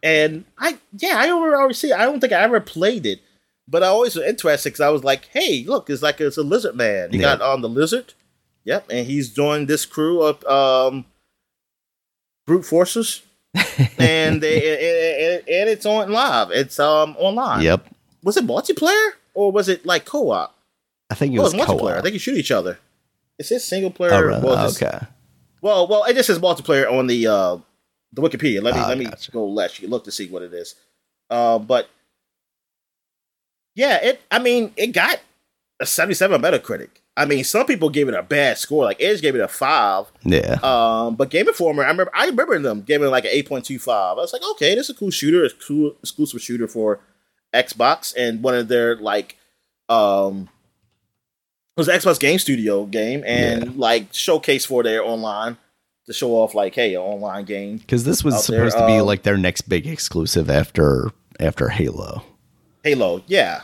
and I yeah, I already see. I don't think I ever played it, but I always was interested because I was like, hey, look, it's like it's a lizard man. You yeah. got on um, the lizard. Yep, and he's joined this crew of um brute forces, and they, and, and it's on live. It's um online. Yep. Was it multiplayer or was it like co-op? I think it was, oh, it was multiplayer. I think you shoot each other. Is this single player. Oh, well, okay. Well, well, it just says multiplayer on the uh the Wikipedia. Let me oh, let me gotcha. go let you look to see what it is. Uh, but yeah, it. I mean, it got a seventy-seven Metacritic. I mean, some people gave it a bad score. Like Edge gave it a five. Yeah. Um, but Game Informer, I remember, I remember them giving it like an eight point two five. I was like, okay, this is a cool shooter. It's cool exclusive shooter for Xbox and one of their like, um, it was Xbox Game Studio game and yeah. like showcase for their online to show off like, hey, an online game. Because this was supposed there. to be um, like their next big exclusive after after Halo. Halo, yeah.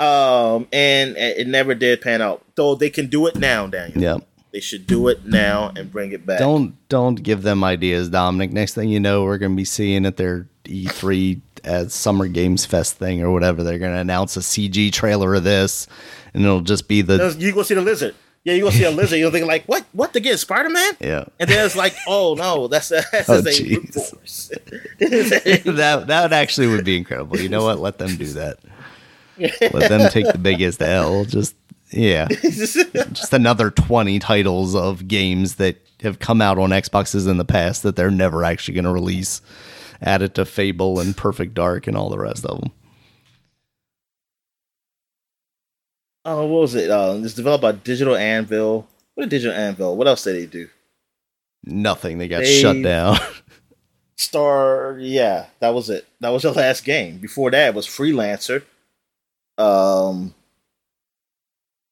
Um, and, it never did pan out. Though they can do it now, Daniel. Yeah. They should do it now and bring it back. Don't don't give them ideas, Dominic. Next thing you know, we're going to be seeing at their E3 as Summer Games Fest thing or whatever. They're going to announce a CG trailer of this, and it'll just be the you go see the lizard. Yeah, you go see a lizard. You'll think like, what? What again? Spider Man? Yeah. And then it's like, oh no, that's that's oh, a that that actually would be incredible. You know what? Let them do that. Let them take the biggest L. Just yeah, just another twenty titles of games that have come out on Xboxes in the past that they're never actually going to release. Added to Fable and Perfect Dark and all the rest of them. Oh, what was it? Uh, it's developed by Digital Anvil. What did Digital Anvil? What else did they do? Nothing. They got they, shut down. Star, yeah, that was it. That was the last game. Before that was Freelancer, um,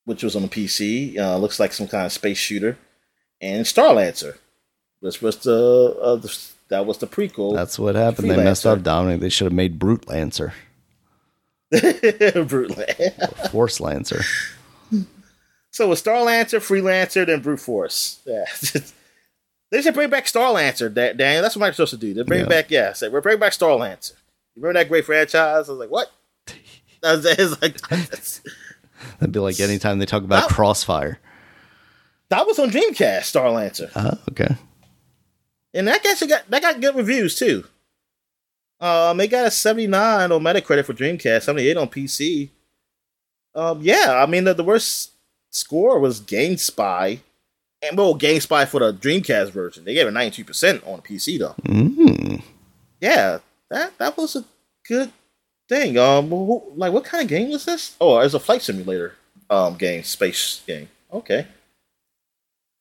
which was on the PC. Uh, looks like some kind of space shooter, and Starlancer, which was the, uh, the that was the prequel. That's what happened. They messed up, Dominic. They should have made Brute Lancer. Brute Lancer. Force Lancer. So with Star Lancer, Freelancer, then Brute Force. Yeah. they should bring back Star Lancer, Daniel. That's what Microsoft should do. They bring yeah. back, yeah, say we're bringing back Star Lancer. You remember that great franchise? I was like, what? That's, like That'd be like anytime they talk about that, Crossfire. That was on Dreamcast, Star Lancer. Oh, okay. And that actually got that got good reviews too. Um, it got a 79 on Metacritic for Dreamcast, 78 on PC. Um, yeah, I mean the, the worst score was GameSpy, and well, GameSpy for the Dreamcast version. They gave it 92% on PC though. Mm. Yeah, that that was a good thing. Um, like what kind of game was this? Oh, it's a flight simulator um game, space game. Okay,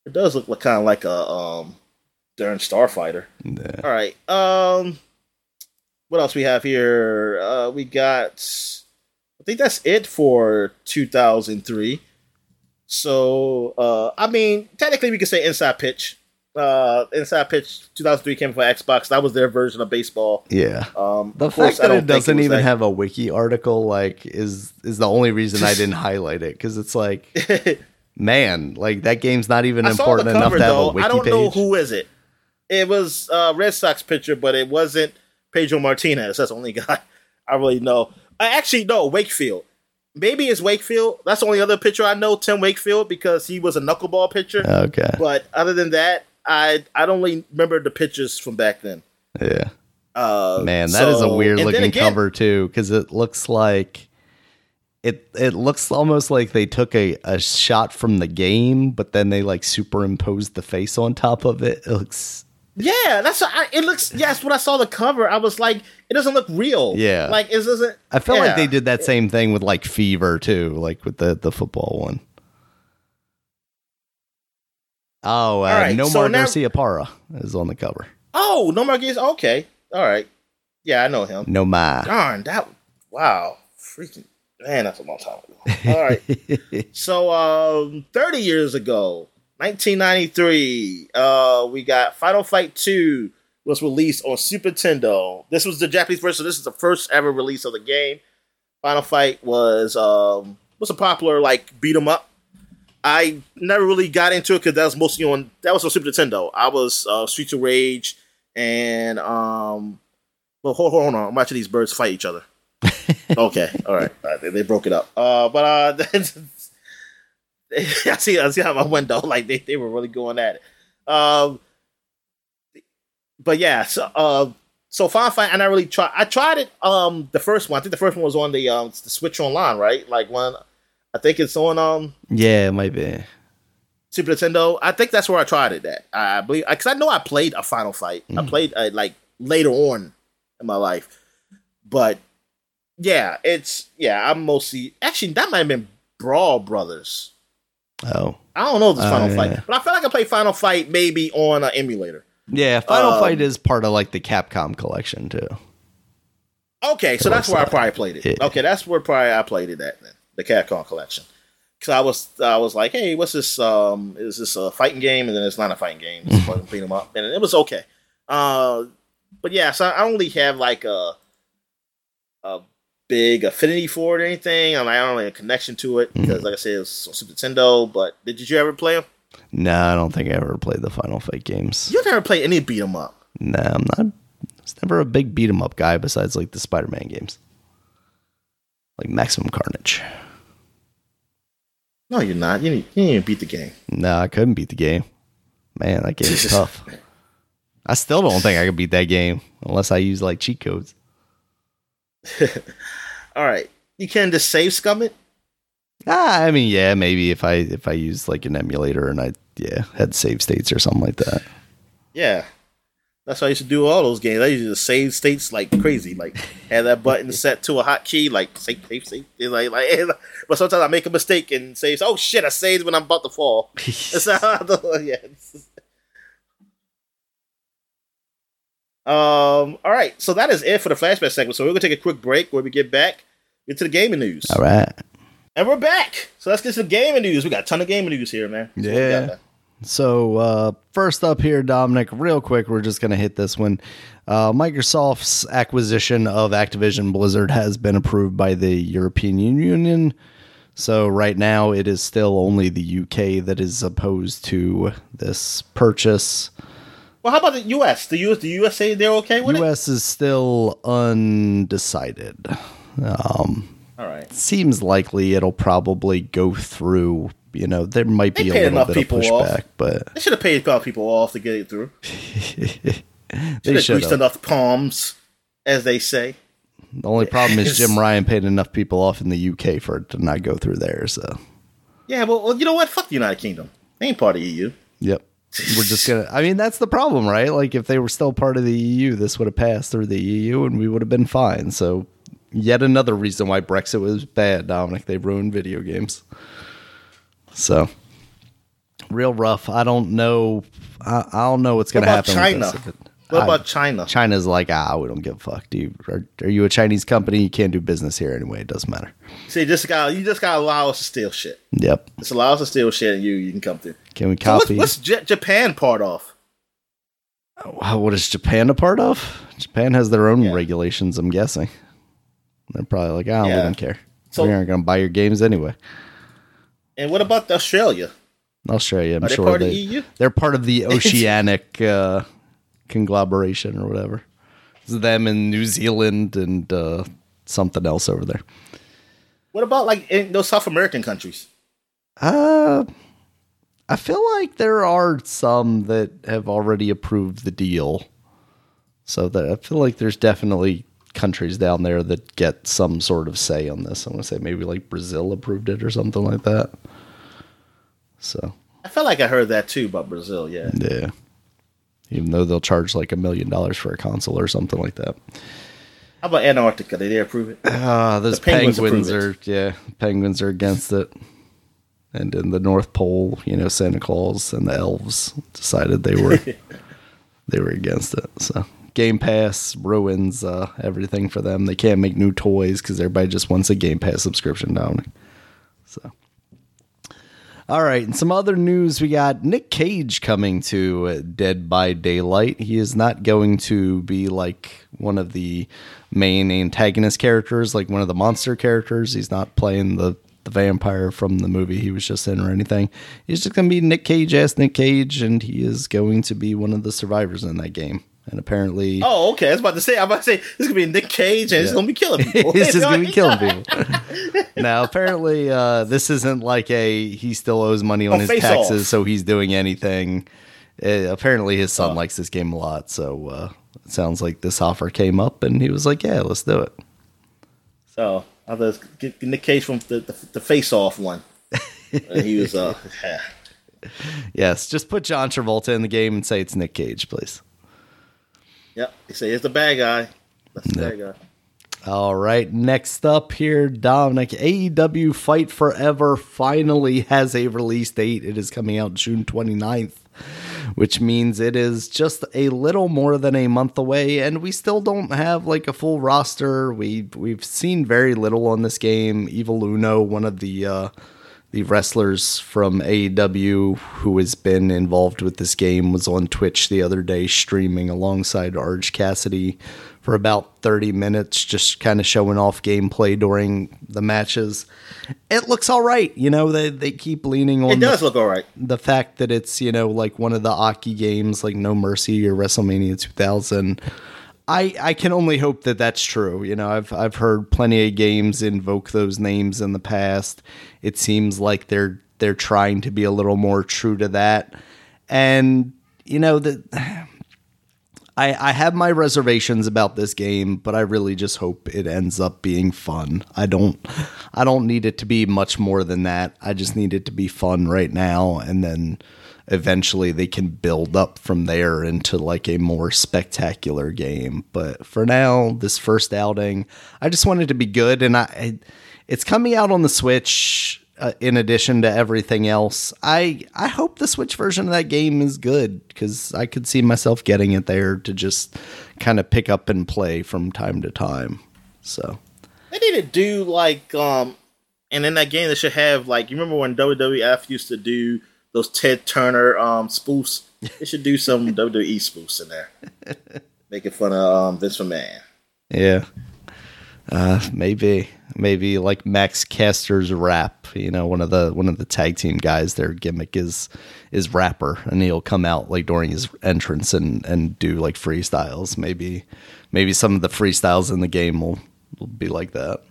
it does look like, kind of like a um darn Starfighter. Yeah. All right. Um, what else we have here? Uh, we got. I think that's it for 2003. So uh, I mean, technically, we could say inside pitch. Uh, inside pitch 2003 came for Xbox. That was their version of baseball. Yeah. Um, The of course, fact that it doesn't was even that- have a wiki article like is is the only reason I didn't highlight it because it's like, man, like that game's not even I important the enough cover to have a though. wiki I don't page. know who is it. It was uh, Red Sox pitcher, but it wasn't Pedro Martinez. That's the only guy I really know. I actually know Wakefield. Maybe it's Wakefield. That's the only other pitcher I know, Tim Wakefield, because he was a knuckleball pitcher. Okay. But other than that, I I don't really remember the pitchers from back then. Yeah. Uh, Man, that is a so- weird looking again- cover too, because it looks like it. It looks almost like they took a, a shot from the game, but then they like superimposed the face on top of it. It looks Yeah, that's I, it. Looks yes. When I saw the cover, I was like, it doesn't look real. Yeah. like it doesn't. I felt like they did that same thing with like Fever too, like with the the football one. Oh, uh, right, no so more now- Garciaparra is on the cover. Oh, no more games. Okay, all right. Yeah, I know him. No ma. Darn that! Wow, freaking man, that's a long time ago. All right. so, um, thirty years ago, 1993, uh, we got Final Fight Two was released on Super Nintendo. This was the Japanese version. This is the first ever release of the game. Final Fight was um was a popular like beat 'em up. I never really got into it because that was mostly on that was on Super Nintendo. I was uh, Streets of Rage and um. Well, hold, hold on. I'm watching these birds fight each other. okay, all right. All right, They, they broke it up. Uh, but uh, I see. I see out my window. Like they, they were really going at it. Um, but yeah. So uh, so Final Fight. And I really tried. I tried it. Um, the first one. I think the first one was on the um the Switch Online, right? Like one. I think it's on um Yeah, it might be. Super Nintendo. I think that's where I tried it at. I believe because I know I played a Final Fight. I Mm. played uh, like later on in my life, but yeah, it's yeah. I'm mostly actually that might have been Brawl Brothers. Oh, I don't know if it's Oh, Final yeah. Fight, but I feel like I played Final Fight maybe on an emulator. yeah. Final Um, Fight is part of like the Capcom collection too. Okay, so It that's where I probably played it. it. Okay, that's where probably I played it at then, the Capcom collection. Because I was I was like, hey, what's this? Um, is this a fighting game? And then it's not a fighting game. It's fucking beat 'em up, and it was okay. Uh, but yeah, so I only have like a a big affinity for it or anything. and I don't really have a connection to it because, like I said, it's on Super Nintendo. But did, you ever play them? No, I don't think I ever played the Final Fight games. You never play any beat 'em up. No, I'm not. It's never a big beat 'em up guy besides like the Spider Man games, like Maximum Carnage. No, you're not. You didn't, you didn't even beat the game. No, I couldn't beat the game. Man, that game is tough. I still don't think I could beat that game unless I use like cheat codes. All right, you can just save scum it. Ah, I mean, yeah, maybe if I if I use like an emulator and I yeah had save states or something like that. Yeah. That's why I used to do all those games. I used to save states like crazy. Like have that button set to a hotkey, like save, save, save. It's Like, like, but sometimes I make a mistake and say, "Oh shit!" I saved when I'm about to fall. That's how I do- yeah. Um. All right. So that is it for the flashback segment. So we're gonna take a quick break. Where we get back, get to the gaming news, All right. and we're back. So let's get to the gaming news. We got a ton of gaming news here, man. So what we got Yeah. So uh, first up here, Dominic, real quick, we're just gonna hit this one. Uh, Microsoft's acquisition of Activision Blizzard has been approved by the European Union. So right now, it is still only the UK that is opposed to this purchase. Well, how about the U.S.? The U.S. The USA, they're okay with it. US is still undecided. Um, All right. seems likely it'll probably go through. You know, there might be a little enough bit of people off. pushback, but They should have paid a couple people off to get it through. they Should have have. enough palms, as they say. The only problem is Jim Ryan paid enough people off in the UK for it to not go through there. So, Yeah, well, well, you know what? Fuck the United Kingdom. They ain't part of EU. yep. We're just gonna. I mean, that's the problem, right? Like, if they were still part of the EU, this would have passed through the EU, and we would have been fine. So, yet another reason why Brexit was bad, Dominic. They ruined video games. So, real rough. I don't know. I, I don't know what's What about happen. China? this. It- What about China? China's like, ah, we don't give a fuck. Do you are, are you a Chinese company? You can't do business here anyway. It doesn't matter. See, just got you just gotta allow us to steal shit. Yep. Just allow us to steal shit, and you you can come through. Can we So copy? what's, what's J- Japan part of? Wow, what is Japan a part of? Japan has their own Yeah. regulations. I'm guessing. They're probably like, ah, we Yeah. don't care. So- we aren't going to buy your games anyway. And what about Australia? Australia, I'm Are they sure part of they, the EU? they're part of the oceanic uh, conglomeration or whatever. It's them and New Zealand and uh, something else over there. What about like in those South American countries? Uh, I feel like there are some that have already approved the deal. So that I feel like there's definitely countries down there that get some sort of say on this. I'm gonna say maybe like Brazil approved it or something like that. So I felt like I heard that too about Brazil. Yeah. yeah, even though they'll charge like a million dollars for a console or something like that. How about Antarctica? Did they approve it? Ah, those The penguins penguins, are yeah, penguins are against it. And in the North Pole, you know, Santa Claus and the elves decided they were they were against it. So Game Pass ruins uh, everything for them. They can't make new toys because everybody just wants a Game Pass subscription down. So, all right, and some other news. We got Nick Cage coming to uh, Dead by Daylight. He is not going to be like one of the main antagonist characters, like one of the monster characters. He's not playing the the vampire from the movie he was just in or anything. He's just going to be Nick Cage as Nick Cage, and he is going to be one of the survivors in that game. And apparently, Oh, okay. I was about to say. I'm about to say this is gonna be Nick Cage, and he's gonna be killing people. he's just going to be killing people. now, apparently, uh, this isn't like a he still owes money on Oh, his taxes, Off. so he's doing anything. Uh, apparently, his son Oh. likes this game a lot, so uh, it sounds like this offer came up, and he was like, "Yeah, let's do it." So I'll just get Nick Cage from the the, the Face Off one. and he was uh. yeah. Yes, just put John Travolta in the game and say it's Nick Cage, please. Yep. He said it's the bad guy. That's the Yeah. bad guy. All right, next up here, Dominic. AEW Fight Forever finally has a release date. It is coming out June 29th, which means it is just a little more than a month away, and we still don't have like a full roster. We we've seen very little on this game. Evil Uno, one of the uh, the wrestlers from AEW who has been involved with this game was on Twitch the other day streaming alongside Orange Cassidy for about 30 minutes just kind of showing off gameplay during the matches. It looks all right, you know, they they keep leaning on It does the, look all right. the fact that it's, you know, like one of the Aki games like No Mercy or WrestleMania 2000. I, I can only hope that that's true. You know, I've I've heard plenty of games invoke those names in the past. It seems like they're they're trying to be a little more true to that. And you know that I I have my reservations about this game, but I really just hope it ends up being fun. I don't I don't need it to be much more than that. I just need it to be fun right now and then eventually they can build up from there into like a more spectacular game. But for now, this first outing, I just wanted to be good and I, I it's coming out on the Switch uh, in addition to everything else. I I hope the Switch version of that game is good cuz I could see myself getting it there to just kind of pick up and play from time to time. So, They need to do like um, and in that game they should have like you remember when WWF used to do those Ted Turner um spoofs. They should do some WWE spoofs in there, making fun of um, Vince McMahon. Yeah. Uh, maybe, maybe like Max Caster's rap. You know, one of the one of the tag team guys. Their gimmick is is rapper, and he'll come out like during his entrance and and do like freestyles. Maybe, maybe some of the freestyles in the game will will be like that.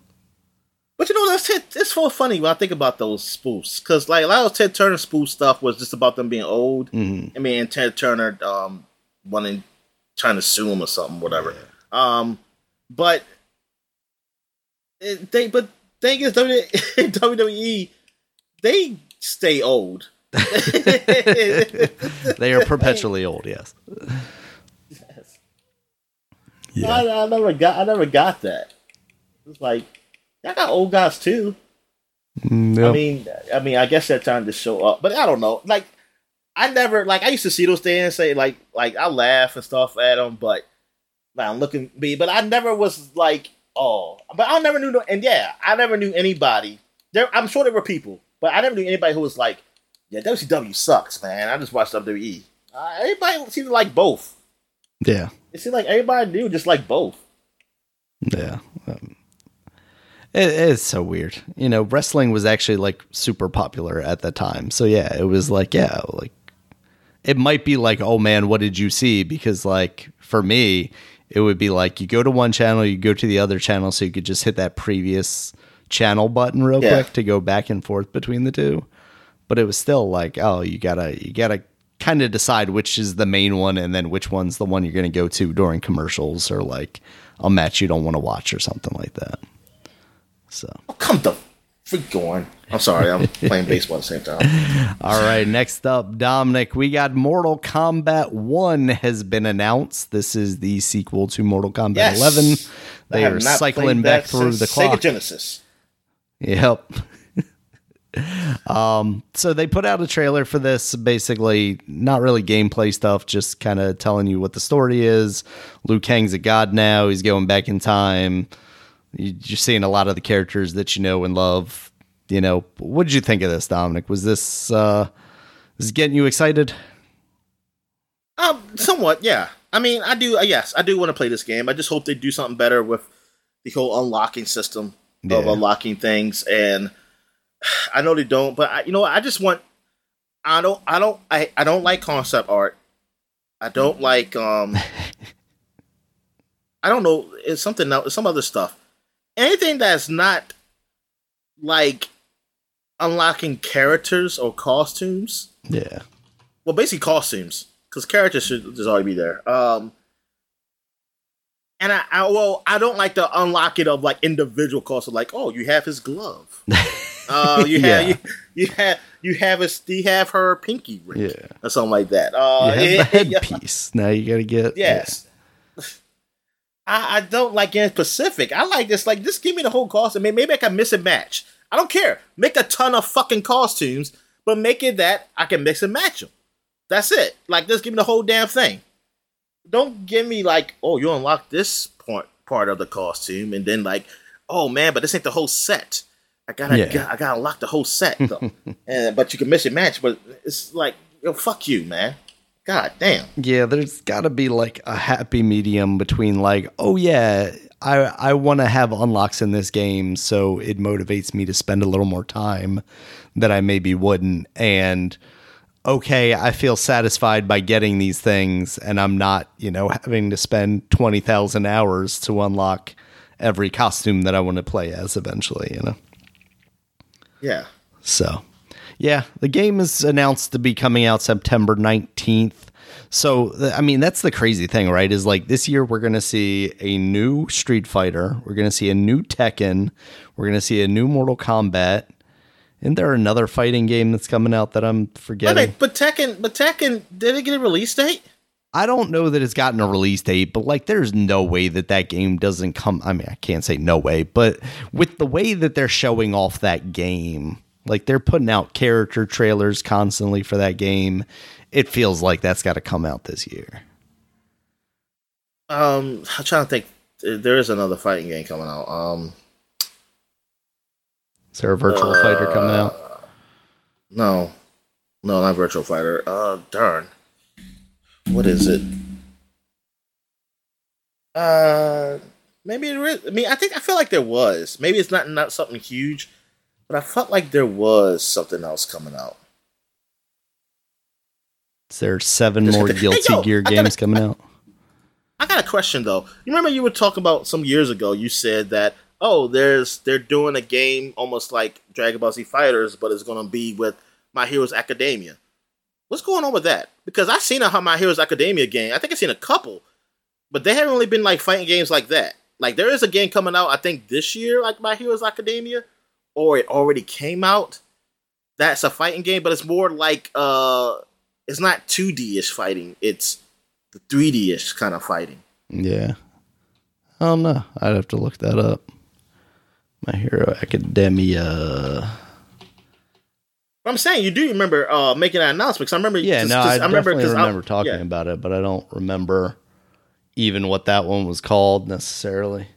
But you know, that's it. It's so funny when I think about those spoofs because like a lot of Ted Turner spoof stuff was just about them being old. I mean, and Ted Turner um wanting trying to sue him or something, whatever. Um, but it, they but thing is WWE they stay old. They are perpetually old. Yes. Yeah. I, I never got I never got that. It's like I got old guys too. Mm, I mean, I mean, I guess they're trying to show up, but I don't know. Like, I never like I used to see those things say like like I laugh and stuff at them, but like, I'm looking me, but I never was like oh, but I never knew no, and yeah, I never knew anybody. There, I'm sure there were people, but I never knew anybody who was like, yeah, WCW sucks, man. I just watched WWE. Uh, everybody seemed to like both. Yeah, it seemed like everybody knew just like both. Yeah. Um, it, it's so weird. You know, wrestling was actually like super popular at the time. So yeah, it was like, yeah, like it might be like, oh man, what did you see? Because like for me, it would be like you go to one channel, you go to the other channel, so you could just hit that previous channel button real yeah. quick to go back and forth between the two. But it was still like, oh, you gotta you gotta kind of decide which is the main one and then which one's the one you're gonna go to during commercials or like a match you don't want to watch or something like that. So oh, come the freak going. I'm sorry, I'm playing baseball at the same time. All right, next up, Dominic, we got Mortal Kombat 1 has been announced. This is the sequel to Mortal Kombat yes. 11. They are cycling back through the clock. Sega Genesis. Yep. um, so they put out a trailer for this, basically not really gameplay stuff, just kind of telling you what the story is. Liu Kang's a god now. He's going back in time. You're seeing a lot of the characters that you know and love. You know, what did you think of this, Dominic? Was this uh, is getting you excited? Um, somewhat, yeah. I mean, I do. Uh, yes, I do want to play this game. I just hope they do something better with the whole unlocking system yeah. of unlocking things. And I know they don't, but I, you know, I just want. I don't. I don't. I. I don't like concept art. I don't like. Um. I don't know. It's something else. Some other stuff anything that's not like unlocking characters or costumes. Yeah. Well, basically costumes because characters should just already be there. Um, and I, I, well, I don't like the unlocking of like individual costumes. Like, oh, you have his glove. uh, you have yeah. you, you have you have a you have her pinky ring, yeah, or something like that. Uh, you have the headpiece. Now you got to get yes. I, I don't like getting specific. I like this. Like, just give me the whole costume. Maybe, maybe I can miss and match. I don't care. Make a ton of fucking costumes, but make it that I can mix and match them. That's it. Like, just give me the whole damn thing. Don't give me like, oh, you unlock this part part of the costume, and then like, oh man, but this ain't the whole set. I gotta, yeah. I gotta unlock the whole set though. and but you can miss and match, but it's like, yo, fuck you, man. God damn. Yeah, there's got to be like a happy medium between like, oh yeah, I I want to have unlocks in this game, so it motivates me to spend a little more time that I maybe wouldn't, and okay, I feel satisfied by getting these things, and I'm not, you know, having to spend twenty thousand hours to unlock every costume that I want to play as eventually, you know. Yeah. So yeah, the game is announced to be coming out September 19th. So, I mean, that's the crazy thing, right? Is like this year we're going to see a new Street Fighter, we're going to see a new Tekken, we're going to see a new Mortal Kombat. Isn't there another fighting game that's coming out that I'm forgetting? But, but Tekken, but Tekken, did it get a release date? I don't know that it's gotten a release date, but like there's no way that that game doesn't come. I mean, I can't say no way, but with the way that they're showing off that game, like they're putting out character trailers constantly for that game. It feels like that's got to come out this year. Um, I'm trying to think. There is another fighting game coming out. Um, is there a Virtual uh, Fighter coming out? No, no, not Virtual Fighter. Uh, darn. What is it? Uh, maybe it is. I mean, I think I feel like there was. Maybe it's not not something huge. But I felt like there was something else coming out. Is there seven more Guilty hey, yo, Gear games coming out? I got a question though. You remember you were talking about some years ago? You said that oh, there's they're doing a game almost like Dragon Ball Z Fighters, but it's going to be with My Heroes Academia. What's going on with that? Because I've seen a My Heroes Academia game. I think I've seen a couple, but they haven't really been like fighting games like that. Like there is a game coming out, I think this year, like My Heroes Academia, or it already came out, that's a fighting game, but it's more like uh it's not 2D ish fighting, it's the 3D ish kind of fighting. Yeah. I don't know. I'd have to look that up. My Hero Academia. But I'm saying you do remember uh, making that announcement. Cause I remember. Yeah, no, I, I remember, definitely remember talking yeah. about it, but I don't remember even what that one was called necessarily.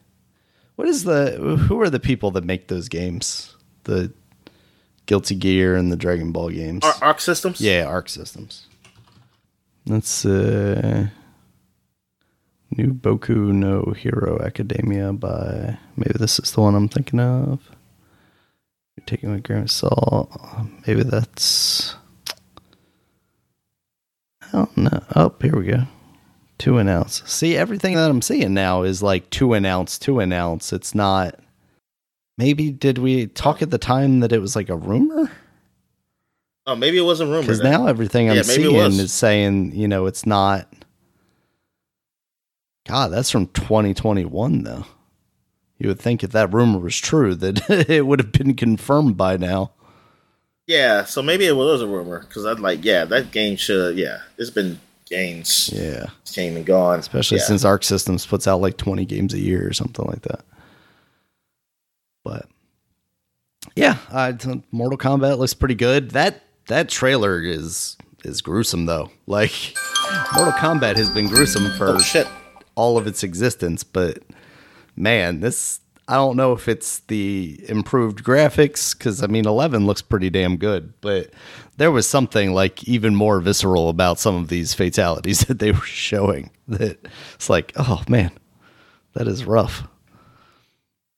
What is the? Who are the people that make those games? The Guilty Gear and the Dragon Ball games. Ar- Arc Systems. Yeah, Arc Systems. That's uh, New Boku no Hero Academia by maybe this is the one I'm thinking of. You're taking a grain of salt. Maybe that's. I don't know. Oh, here we go. Two announce. See, everything that I'm seeing now is like two announce, two announce. It's not. Maybe did we talk at the time that it was like a rumor? Oh, maybe it was a rumor. Because now everything I'm yeah, seeing is saying, you know, it's not. God, that's from 2021, though. You would think if that rumor was true, that it would have been confirmed by now. Yeah, so maybe it was a rumor because I'd like, yeah, that game should, yeah, it's been games, yeah, came and gone, especially yeah. since Arc Systems puts out like 20 games a year or something like that. But yeah, uh, Mortal Kombat looks pretty good. That that trailer is is gruesome though. Like Mortal Kombat has been gruesome for oh, all of its existence, but man, this I don't know if it's the improved graphics because I mean, 11 looks pretty damn good, but there was something like even more visceral about some of these fatalities that they were showing. That it's like, oh man, that is rough.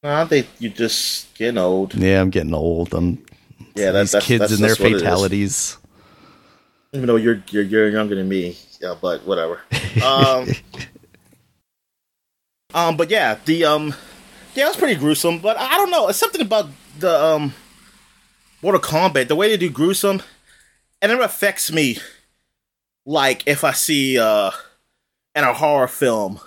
I think you just getting old. Yeah, I'm getting old. I'm yeah, that's, these kids that's, and their fatalities. Even though you're you're you're younger than me, yeah, but whatever. Um, um, but yeah, the um, yeah, it was pretty gruesome. But I don't know, it's something about the um, Mortal Kombat, the way they do gruesome, and it affects me. Like if I see uh, in a horror film,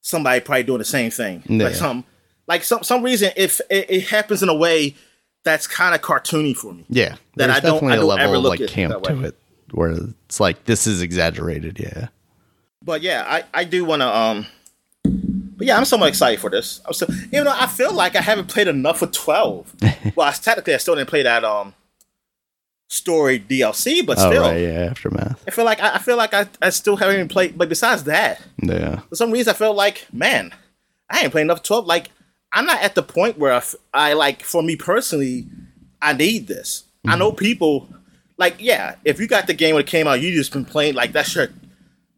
somebody probably doing the same thing, yeah. like some like some some reason if it, it happens in a way that's kind of cartoony for me. Yeah, that I don't, I don't a level of like camp to it where it's like this is exaggerated. Yeah, but yeah, I I do want to um. But yeah, I'm somewhat excited for this. I'm still, even though I feel like I haven't played enough of 12. well, I, technically, I still didn't play that um story DLC, but oh, still, right, yeah, aftermath. I feel like I, I feel like I, I still haven't even played. But besides that, yeah, for some reason, I felt like man, I ain't playing enough 12. Like I'm not at the point where I, I like for me personally, I need this. Mm-hmm. I know people like yeah, if you got the game when it came out, you just been playing like that's your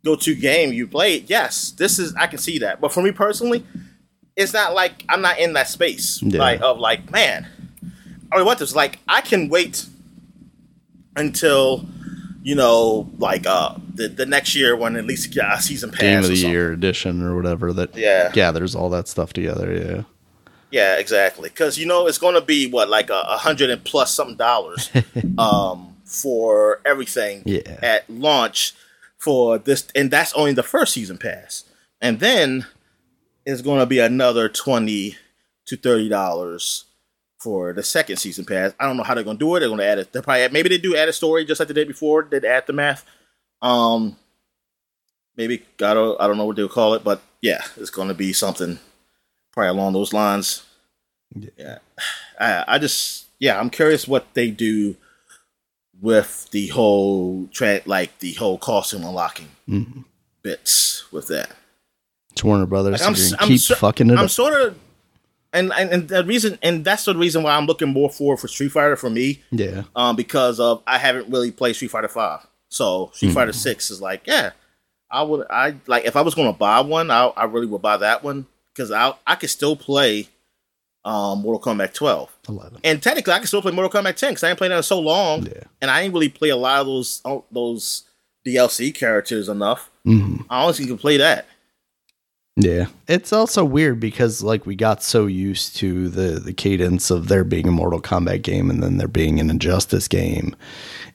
go-to game you play. Yes, this is I can see that. But for me personally, it's not like I'm not in that space yeah. like of like man. I want this like I can wait until you know, like uh the, the next year when at least a season pass game of the year edition or whatever that yeah. gathers all that stuff together. Yeah. Yeah, exactly. Because you know it's going to be what like a, a hundred and plus something dollars um, for everything yeah. at launch for this, and that's only the first season pass, and then it's going to be another twenty to thirty dollars for the second season pass. I don't know how they're going to do it. They're going to add it. They probably add, maybe they do add a story just like the day before. They'd add the math. Um, maybe I don't I don't know what they'll call it, but yeah, it's going to be something probably along those lines. Yeah, I, I just yeah, I'm curious what they do with the whole tra- like the whole costume unlocking mm-hmm. bits with that. It's Warner Brothers. Like, I'm, I'm, keep so, fucking it. I'm up. sort of, and, and and the reason, and that's the reason why I'm looking more forward for Street Fighter for me. Yeah. Um, because of I haven't really played Street Fighter Five, so Street mm-hmm. Fighter Six is like, yeah, I would, I like if I was going to buy one, I I really would buy that one because I I could still play um, Mortal Kombat 12. 11. And technically, I can still play Mortal Kombat 10 because I ain't played that in so long, yeah. and I ain't really play a lot of those oh, those DLC characters enough. Mm-hmm. I honestly can play that. Yeah, it's also weird because like we got so used to the the cadence of there being a Mortal Kombat game and then there being an Injustice game.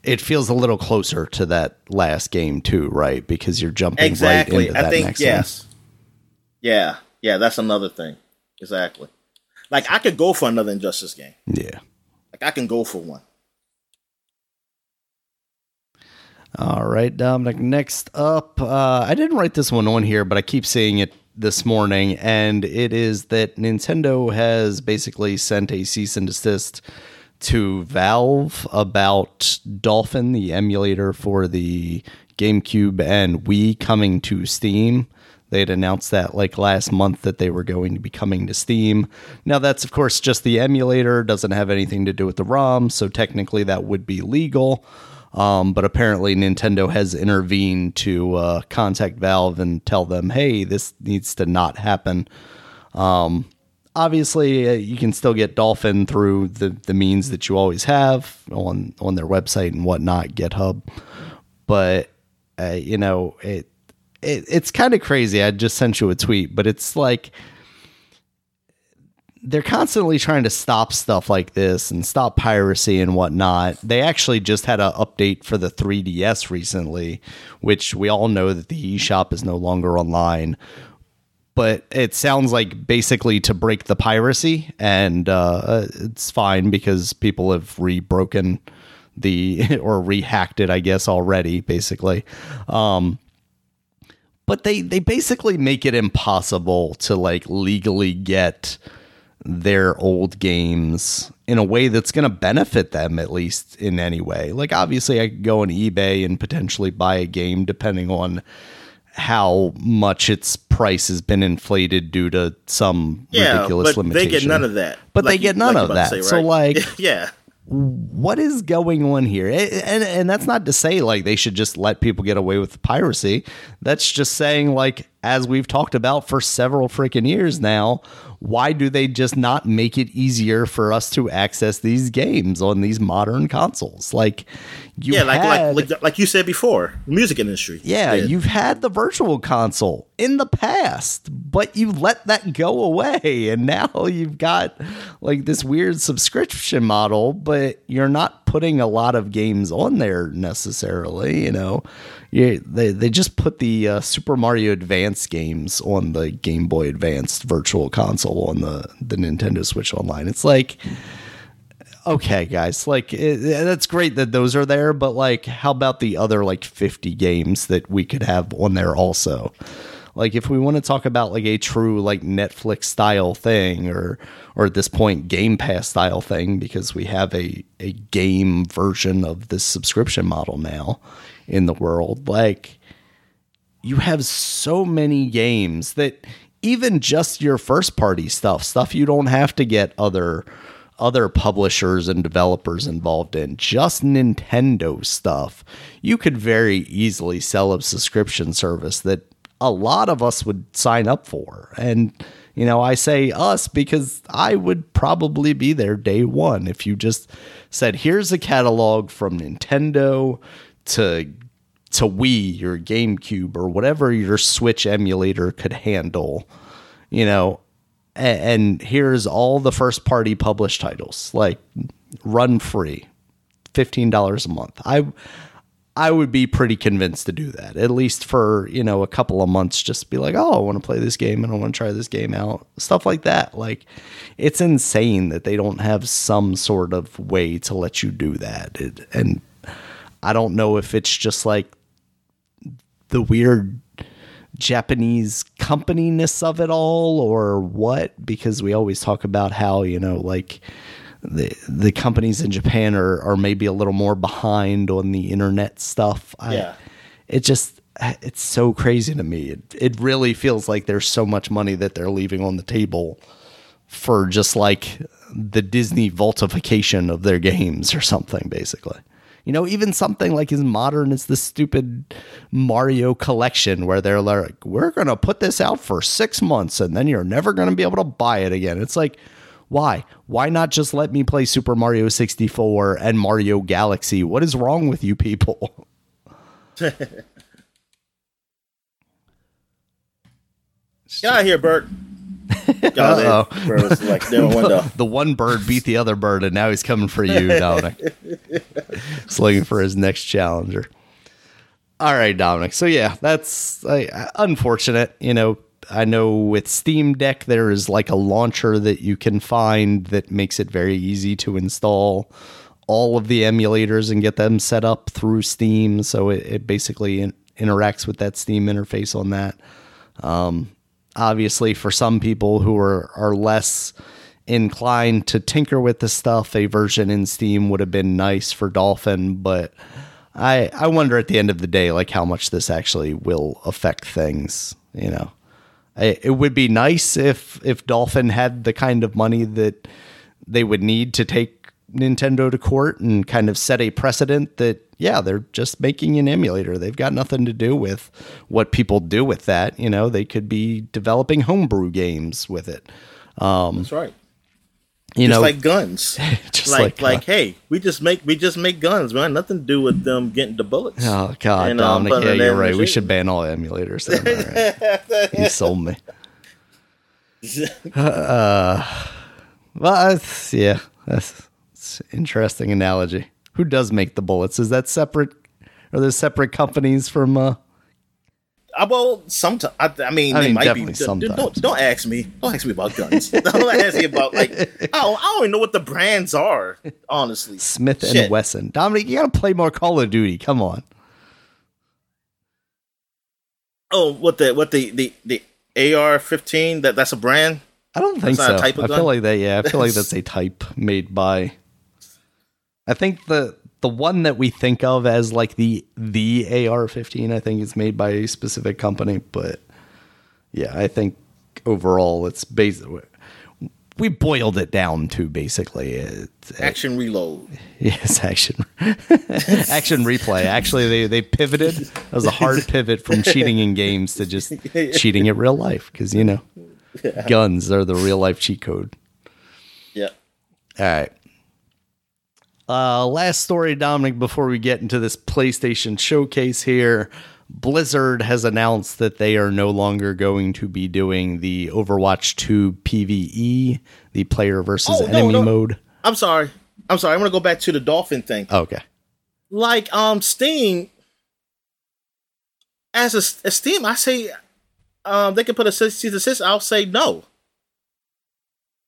It feels a little closer to that last game too, right? Because you're jumping exactly. right into I that think, next yes. one. Yeah, yeah, that's another thing. Exactly. Like I could go for another Injustice game. Yeah. Like I can go for one. All right, Dominic. Next up, uh, I didn't write this one on here, but I keep seeing it this morning, and it is that Nintendo has basically sent a cease and desist to Valve about Dolphin, the emulator for the GameCube and Wii coming to Steam. They had announced that like last month that they were going to be coming to Steam. Now, that's of course just the emulator, doesn't have anything to do with the ROM, so technically that would be legal. Um, but apparently, Nintendo has intervened to uh, contact Valve and tell them, hey, this needs to not happen. Um, obviously, uh, you can still get Dolphin through the, the means that you always have on, on their website and whatnot, GitHub. But, uh, you know, it, it it's kind of crazy. I just sent you a tweet, but it's like they're constantly trying to stop stuff like this and stop piracy and whatnot. They actually just had an update for the 3DS recently, which we all know that the eShop is no longer online. But it sounds like basically to break the piracy, and uh, it's fine because people have re-broken the or rehacked it, I guess, already. Basically, um, but they they basically make it impossible to like legally get their old games in a way that's going to benefit them at least in any way. Like obviously I could go on eBay and potentially buy a game depending on how much its price has been inflated due to some yeah, ridiculous but limitation. They get none of that. But like they get none like of that. Say, right? So like yeah what is going on here? And and that's not to say like they should just let people get away with piracy. That's just saying like as we've talked about for several freaking years now, why do they just not make it easier for us to access these games on these modern consoles? Like you Yeah, like had, like, like like you said before, music industry. Yeah, did. you've had the virtual console in the past, but you let that go away and now you've got like this weird subscription model, but you're not putting a lot of games on there necessarily, you know yeah, they they just put the uh, Super Mario Advance games on the Game Boy Advanced Virtual Console on the the Nintendo Switch Online. It's like, okay, guys, like it, that's great that those are there, but like, how about the other like fifty games that we could have on there also? Like, if we want to talk about like a true like Netflix style thing, or or at this point Game Pass style thing, because we have a a game version of this subscription model now in the world. Like you have so many games that even just your first party stuff, stuff you don't have to get other other publishers and developers involved in, just Nintendo stuff, you could very easily sell a subscription service that a lot of us would sign up for. And, you know, I say us because I would probably be there day one if you just said, here's a catalog from Nintendo to to Wii or GameCube or whatever your Switch emulator could handle, you know, and, and here's all the first party published titles, like run free, fifteen dollars a month. I I would be pretty convinced to do that, at least for you know a couple of months. Just be like, oh, I want to play this game and I want to try this game out, stuff like that. Like, it's insane that they don't have some sort of way to let you do that, it, and I don't know if it's just like the weird Japanese companyness of it all or what because we always talk about how you know like the the companies in Japan are are maybe a little more behind on the internet stuff. Yeah. I, it just it's so crazy to me. It it really feels like there's so much money that they're leaving on the table for just like the Disney vaultification of their games or something basically. You know, even something like as modern as the stupid Mario collection, where they're like, we're going to put this out for six months and then you're never going to be able to buy it again. It's like, why? Why not just let me play Super Mario 64 and Mario Galaxy? What is wrong with you people? Get out of here, Bert. Oh, like the, the one bird beat the other bird, and now he's coming for you, Dominic. he's looking for his next challenger. All right, Dominic. So yeah, that's uh, unfortunate. You know, I know with Steam Deck there is like a launcher that you can find that makes it very easy to install all of the emulators and get them set up through Steam. So it, it basically in, interacts with that Steam interface on that. Um, obviously for some people who are are less inclined to tinker with the stuff, a version in Steam would have been nice for Dolphin, but I I wonder at the end of the day like how much this actually will affect things, you know. I, it would be nice if if Dolphin had the kind of money that they would need to take Nintendo to court and kind of set a precedent that yeah, they're just making an emulator. They've got nothing to do with what people do with that, you know. They could be developing homebrew games with it. Um, That's right you just know, like guns. just like, like, like, hey, we just make we just make guns, man. Nothing to do with them getting the bullets. Oh God, And, um, Dominic, putting yeah, you're right. We should ban all emulators. Then, all right. you sold me. Uh, well, that's, yeah, that's, interesting analogy. Who does make the bullets? Is that separate? Are there separate companies from? Uh, Uh, well, sometimes I, I mean, I they mean, might be. definitely d- d- sometimes. Don't, don't ask me. Don't ask me about guns. don't ask me about like. I don't, I don't even know what the brands are. Honestly, Smith and Wesson. Dominic, you got to play more Call of Duty. Come on. Oh, what the what the the the AR fifteen? That that's a brand. I don't think That's so. a type of I feel gun? like that. Yeah, I feel like that's a type made by. I think the the one that we think of as like the the AR-15, I think is made by a specific company, but yeah, I think overall it's basically we boiled it down to basically it's, Action reload. yes action action replay. Actually, they they pivoted. That was a hard pivot from cheating in games to just cheating in real life because you know guns are the real life cheat code. Yeah. All right. Uh, last story, Dominic, before we get into this PlayStation showcase here. Blizzard has announced that they are no longer going to be doing the Overwatch 2 PvE, the player versus Oh, enemy no. mode. I'm sorry. I'm sorry. I'm gonna go back to the dolphin thing. Okay. like um Steam as a, as Steam, I say um they can put a cease and desist. I'll say no.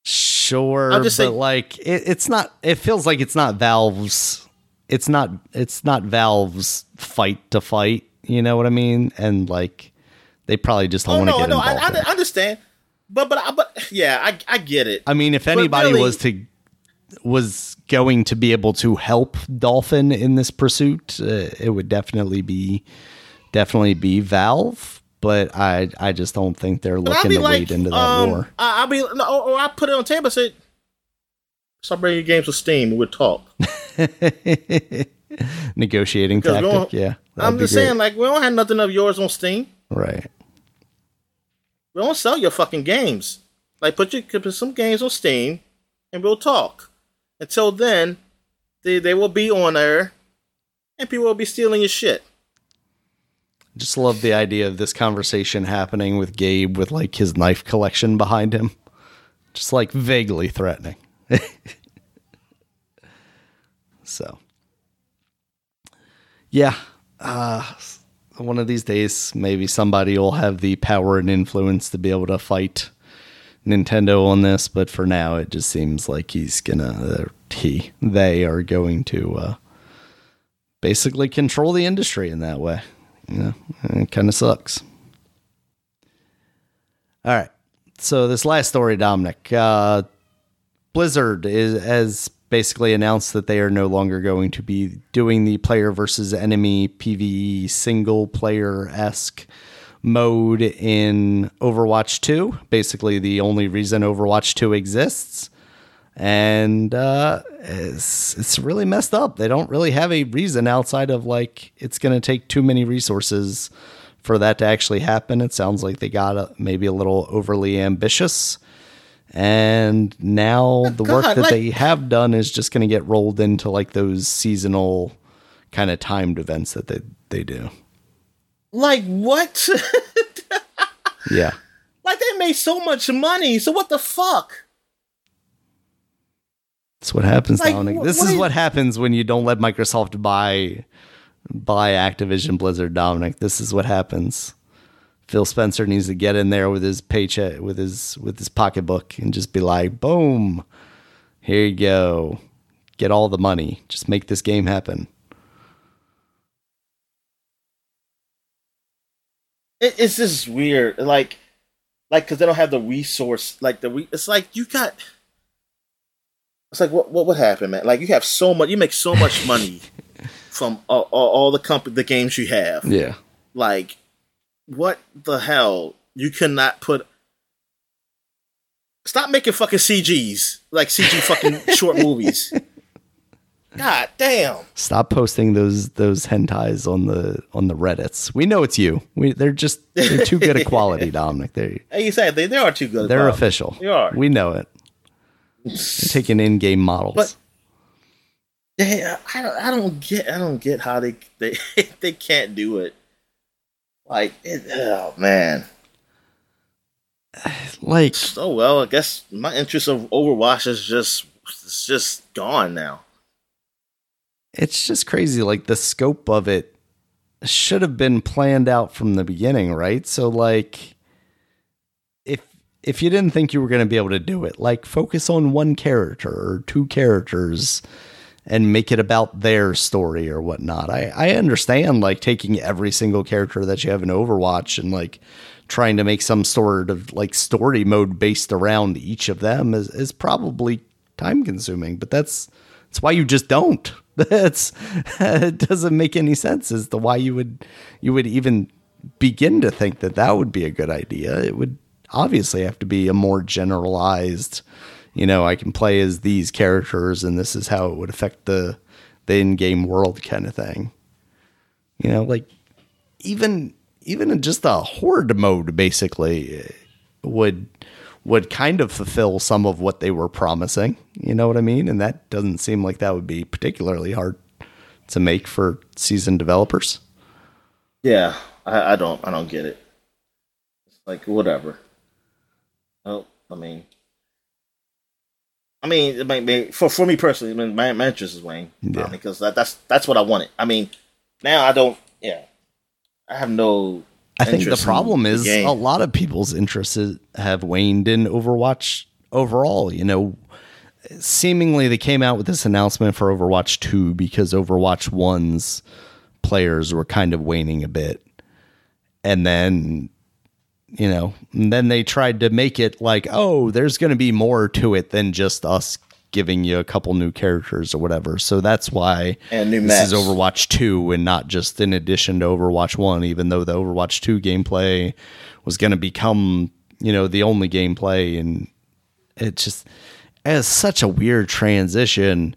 Sure, I'll just but say- like it, it's not. It feels like it's not Valve's. It's not. It's not Valve's fight to fight. You know what I mean? And like, they probably just don't Oh want to no, get no, involved. I, in. I understand, but but I- but yeah, I I get it. I mean, if anybody really- was to was going to be able to help Dolphin in this pursuit, uh, it would definitely be definitely be Valve. But I I just don't think they're looking to like, wade into that um, war. I'll be no, or, or I put it on table and say, stop bringing your games with Steam. We'll talk. Negotiating tactic, yeah. I'm just great. saying, like we don't have nothing of yours on Steam. right. We don't sell your fucking games. Like put your put some games on Steam, and we'll talk. Until then, they they will be on there, and people will be stealing your shit. Just love the idea of this conversation happening with Gabe with like his knife collection behind him. Just like vaguely threatening. so, yeah. Uh, one of these days, maybe somebody will have the power and influence to be able to fight Nintendo on this. But for now, it just seems like he's gonna, he, they are going to uh, basically control the industry in that way. You know, it kind of sucks. All right. So this last story, Dominic, uh, Blizzard is has basically announced that they are no longer going to be doing the player versus enemy PVE single player esque mode in Overwatch 2. Basically, the only reason Overwatch 2 exists. And uh, it's, it's really messed up. They don't really have a reason outside of like it's going to take too many resources for that to actually happen. It sounds like they got a, maybe a little overly ambitious. And now the work that like- they have done is just going to get rolled into like those seasonal kind of timed events that they, they do. Like what? Yeah. like they made so much money. So what the fuck? That's what happens, Like, Dominic. wh- This what is is- what happens when you don't let Microsoft buy buy Activision Blizzard, Dominic. This is what happens. Phil Spencer needs to get in there with his paycheck, with his with his pocketbook, and just be like, "Boom, here you go, get all the money. Just make this game happen." It, it's just weird. Like, like because they don't have the resource. Like the re- it's like you got It's like what what would happen, man? Like you have so much, you make so much money from all, all, all the company, the games you have. Yeah. Like, what the hell? You cannot put. Stop making fucking CGs like CG fucking short movies. God damn! Stop posting those those hentais on the on the Reddits. We know it's you. We they're just they're too good a quality, Dominic. They Hey, you said they, they are too good. they're official. They are. We know it. Taking in game models. But- Yeah, I don't, I don't get I don't get how they they they can't do it. Like, it, oh man. like So well, I guess my interest of Overwatch is just it's just gone now. it's just crazy. Like the scope of it should have been planned out from the beginning, right? So like if you didn't think you were going to be able to do it, like focus on one character or two characters and make it about their story or whatnot. I I understand like taking every single character that you have in Overwatch and like trying to make some sort of like story mode based around each of them is is probably time consuming, but that's that's why you just don't. That's it doesn't make any sense as to why you would you would even begin to think that that would be a good idea. It would obviously have to be a more generalized, you know, I can play as these characters and this is how it would affect the the in-game world kind of thing. You know, like even even in just a horde mode basically would would kind of fulfill some of what they were promising. You know what I mean? And that doesn't seem like that would be particularly hard to make for seasoned developers. Yeah, I, I don't I don't get it. It's like whatever. Oh, I mean, I mean, it might be for for me personally. I mean, my, my interest is wane Yeah. um, because that, that's that's what I wanted. I mean, now I don't. Yeah, I have no. I think the problem is game. a lot of people's interests have waned in Overwatch overall. You know, seemingly they came out with this announcement for Overwatch 2 because Overwatch 1's players were kind of waning a bit. And then, you know, and then they tried to make it like, oh, there's going to be more to it than just us giving you a couple new characters or whatever. So that's why And new this is. Overwatch 2 and not just in addition to Overwatch 1, even though the Overwatch 2 gameplay was going to become, you know, the only gameplay. And it just as such a weird transition.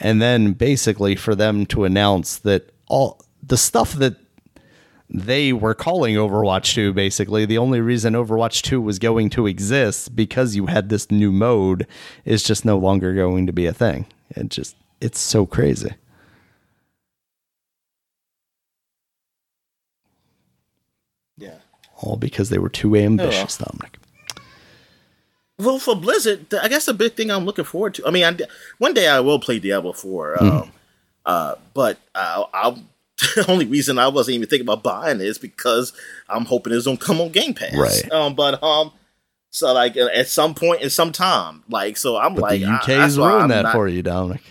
And then basically for them to announce that all the stuff that they were calling Overwatch 2 basically the only reason Overwatch 2 was going to exist because you had this new mode is just no longer going to be a thing. It just it's so crazy. Yeah. All because they were too ambitious, Dominic. Well, for Blizzard, I guess the big thing I'm looking forward to. I mean, I, one day I will play Diablo Four, um, Mm-hmm. uh, but uh, I'll, the only reason I wasn't even thinking about buying it is because I'm hoping it's gonna come on Game Pass. Right. Um, but um, so like uh, at some point in some time, like so I'm But like the I- UK's why ruined that not- for you, Dominic.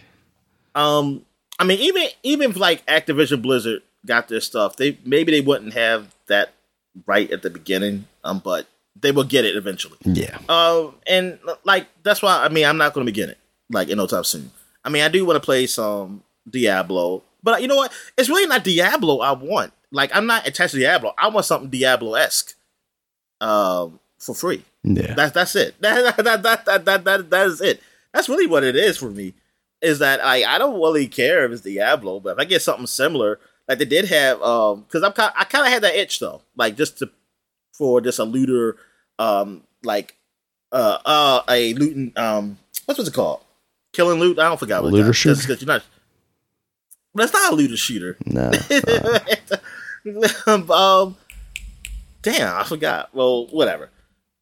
Um, I mean, even even if like Activision Blizzard got their stuff, they maybe they wouldn't have that right at the beginning. Um, but they will get it eventually. Yeah. Um, and like that's why I mean I'm not going to begin it like in no time soon. I mean I do want to play some Diablo, but you know what? It's really not Diablo I want. Like I'm not attached to Diablo. I want something Diablo esque, um, for free. Yeah. That's that's it. That that, that that that that that is it. That's really what it is for me. Is that I I don't really care if it's Diablo, but if I get something similar, like they did have, um, because I'm kind I kind of had that itch though, like just to for just a looter, um, like uh uh a looting um what's what's it called? Killing loot. I don't forget what Looter shooter? Because you're not. It's not a looter shooter. No. um, damn, I forgot. Well, whatever.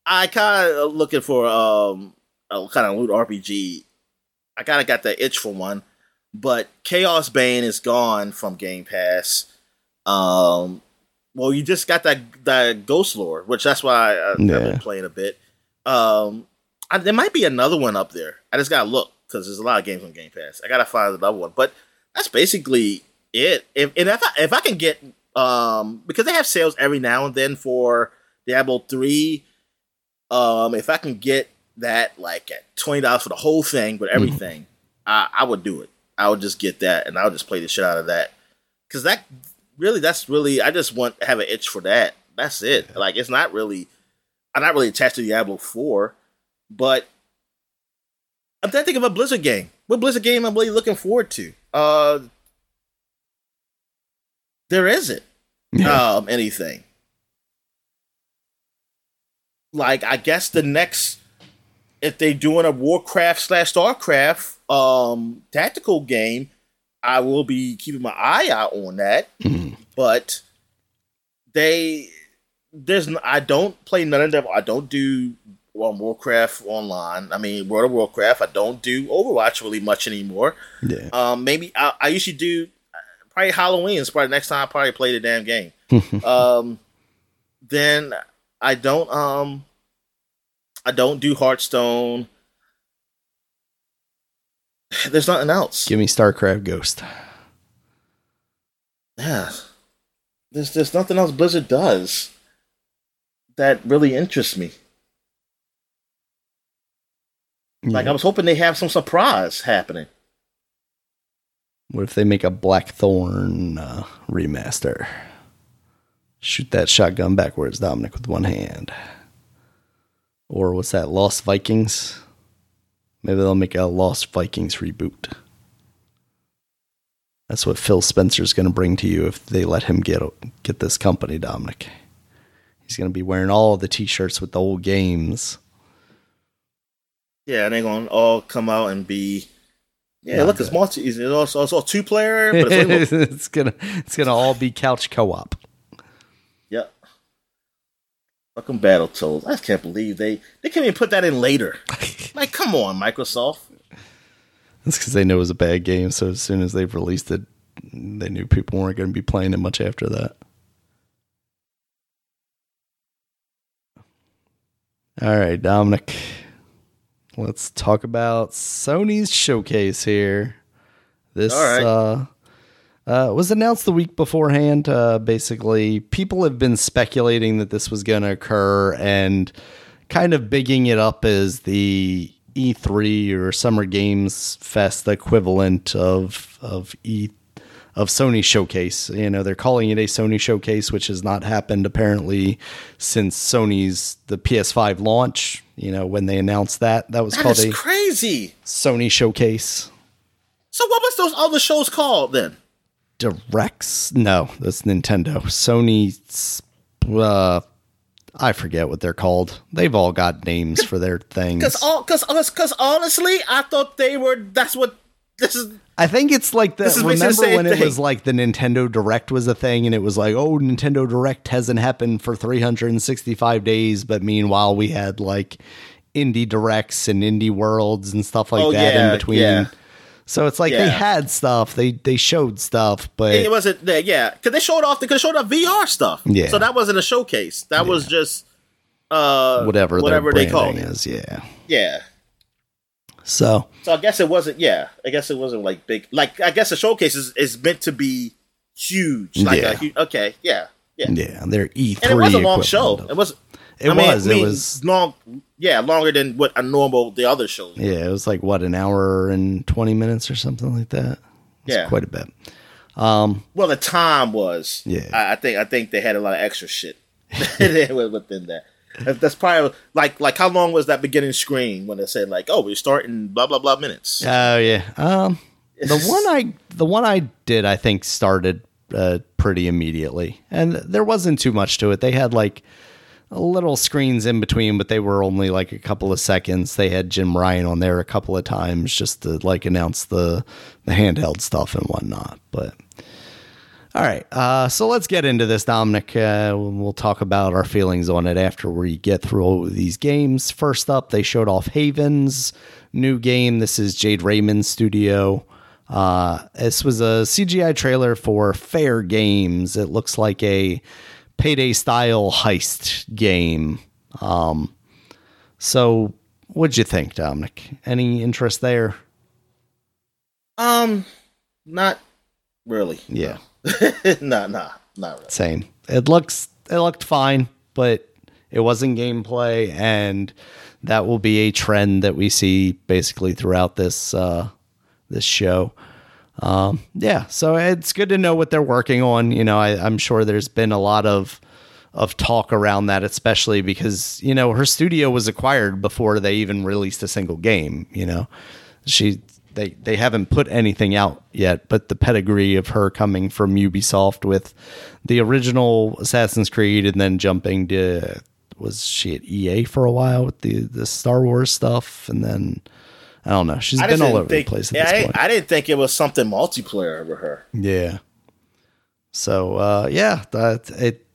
I kind of looking for um a kind of loot RPG. I kind of got the itch for one, but Chaosbane is gone from Game Pass. Um, well, you just got that that Ghostlore, which that's why I, I've been playing a bit. Um, I, there might be another one up there. I just gotta look because there's a lot of games on Game Pass. I gotta find another one, but that's basically it. If and if I, if I can get um because they have sales every now and then for Diablo three, um if I can get that like at twenty dollars for the whole thing with everything, mm-hmm. I, I would do it. I would just get that and I would just play the shit out of that because that really that's really I just want to have an itch for that. That's it. Like it's not really I'm not really attached to Diablo Four, but I'm trying to think of a Blizzard game. What Blizzard game I'm really looking forward to? Uh, there isn't yeah. um, anything. Like I guess the next, if they doing a Warcraft slash Starcraft um, tactical game, I will be keeping my eye out on that. Mm-hmm. But they, there's I don't play none of them. I don't do well, Warcraft online. I mean, World of Warcraft. I don't do Overwatch really much anymore. Yeah. Um, maybe I, I usually do probably Halloween is probably the next time I probably play the damn game. um, then I don't um I don't do Hearthstone. There's nothing else. Give me StarCraft Ghost. Yeah. There's there's nothing else Blizzard does that really interests me. Yeah. Like I was hoping they have some surprise happening. What if they make a Blackthorne uh, remaster? Shoot that shotgun backwards, Dominic, with one hand. Or what's that, Lost Vikings? Maybe they'll make a Lost Vikings reboot. That's what Phil Spencer's going to bring to you if they let him get get this company, Dominic. He's going to be wearing all the T-shirts with the old games. Yeah, and they're going to all come out and be yeah, look, it's multi. It's also, also two player, but it's, it's, gonna it's gonna all be couch co op. Yep. Fucking Battletoads. I can't believe they they can't even put that in later. like, come on, Microsoft. That's because they know it was a bad game. So as soon as they've released it, they knew people weren't going to be playing it much after that. All right, Dominic let's talk about Sony's showcase here. This uh, uh, was announced the week beforehand. Uh, basically, people have been speculating that this was going to occur and kind of bigging it up as the E3 or Summer Games Fest equivalent of of E of Sony showcase. You know, they're calling it a Sony showcase, which has not happened apparently since Sony's the PS5 launch. You know, when they announced that, that was that called a crazy Sony showcase. So what was those other shows called then? Directs? No, that's Nintendo. Sony. Uh, I forget what they're called. They've all got names for their things. Because all, because, because honestly, I thought they were. That's what this is. I think it's like the remember when it was like the Nintendo Direct was a thing and it was like, oh, Nintendo Direct hasn't happened for 365 days, but meanwhile we had like indie directs and indie worlds and stuff like oh, that yeah, in between. Yeah. So it's like yeah. they had stuff, they they showed stuff, but it wasn't there. yeah, because they showed off they could showed off VR stuff. Yeah, so that wasn't a showcase. That was just uh whatever whatever they call it is. Yeah, yeah. So, so I guess it wasn't. Yeah, I guess it wasn't like big. Like I guess the showcase is, is meant to be huge. Like yeah. a, okay, yeah, yeah, yeah. They're E three. And it was a long show. It was. It I was. Mean, it was long. Yeah, longer than what a normal the other shows. Yeah, it was like what an hour and twenty minutes or something like that. yeah, quite a bit. Um, well, the time was. Yeah, I, I think I think they had a lot of extra shit within that. That's probably like like how long was that beginning screen when it said like, oh, we're starting blah blah blah minutes. Oh yeah. Um, the one I the one I did I think started uh, pretty immediately, and there wasn't too much to it. They had like little screens in between, but they were only like a couple of seconds. They had Jim Ryan on there a couple of times just to like announce the the handheld stuff and whatnot, but. All right, uh, so let's get into this, Dominic. Uh, we'll talk about our feelings on it after we get through all of these games. First up, they showed off Haven's new game. This is Jade Raymond's studio. Uh, this was a CGI trailer for Fairgames. It looks like a payday style heist game. Um, so, what'd you think, Dominic? Any interest there? Um, not really. Yeah. nah, nah, not really. Same. It looks it looked fine, but it wasn't gameplay and that will be a trend that we see basically throughout this uh, this show. Um, yeah, so it's good to know what they're working on. You know, I, I'm sure there's been a lot of of talk around that, especially because you know her studio was acquired before they even released a single game. You know, she they they haven't put anything out yet, but the pedigree of her coming from Ubisoft with the original Assassin's Creed and then jumping to was she at EA for a while with the the Star Wars stuff and then I don't know. She's been all over think, the place. yeah, I, I, didn't think it was something multiplayer over her. Yeah. So uh, yeah, that it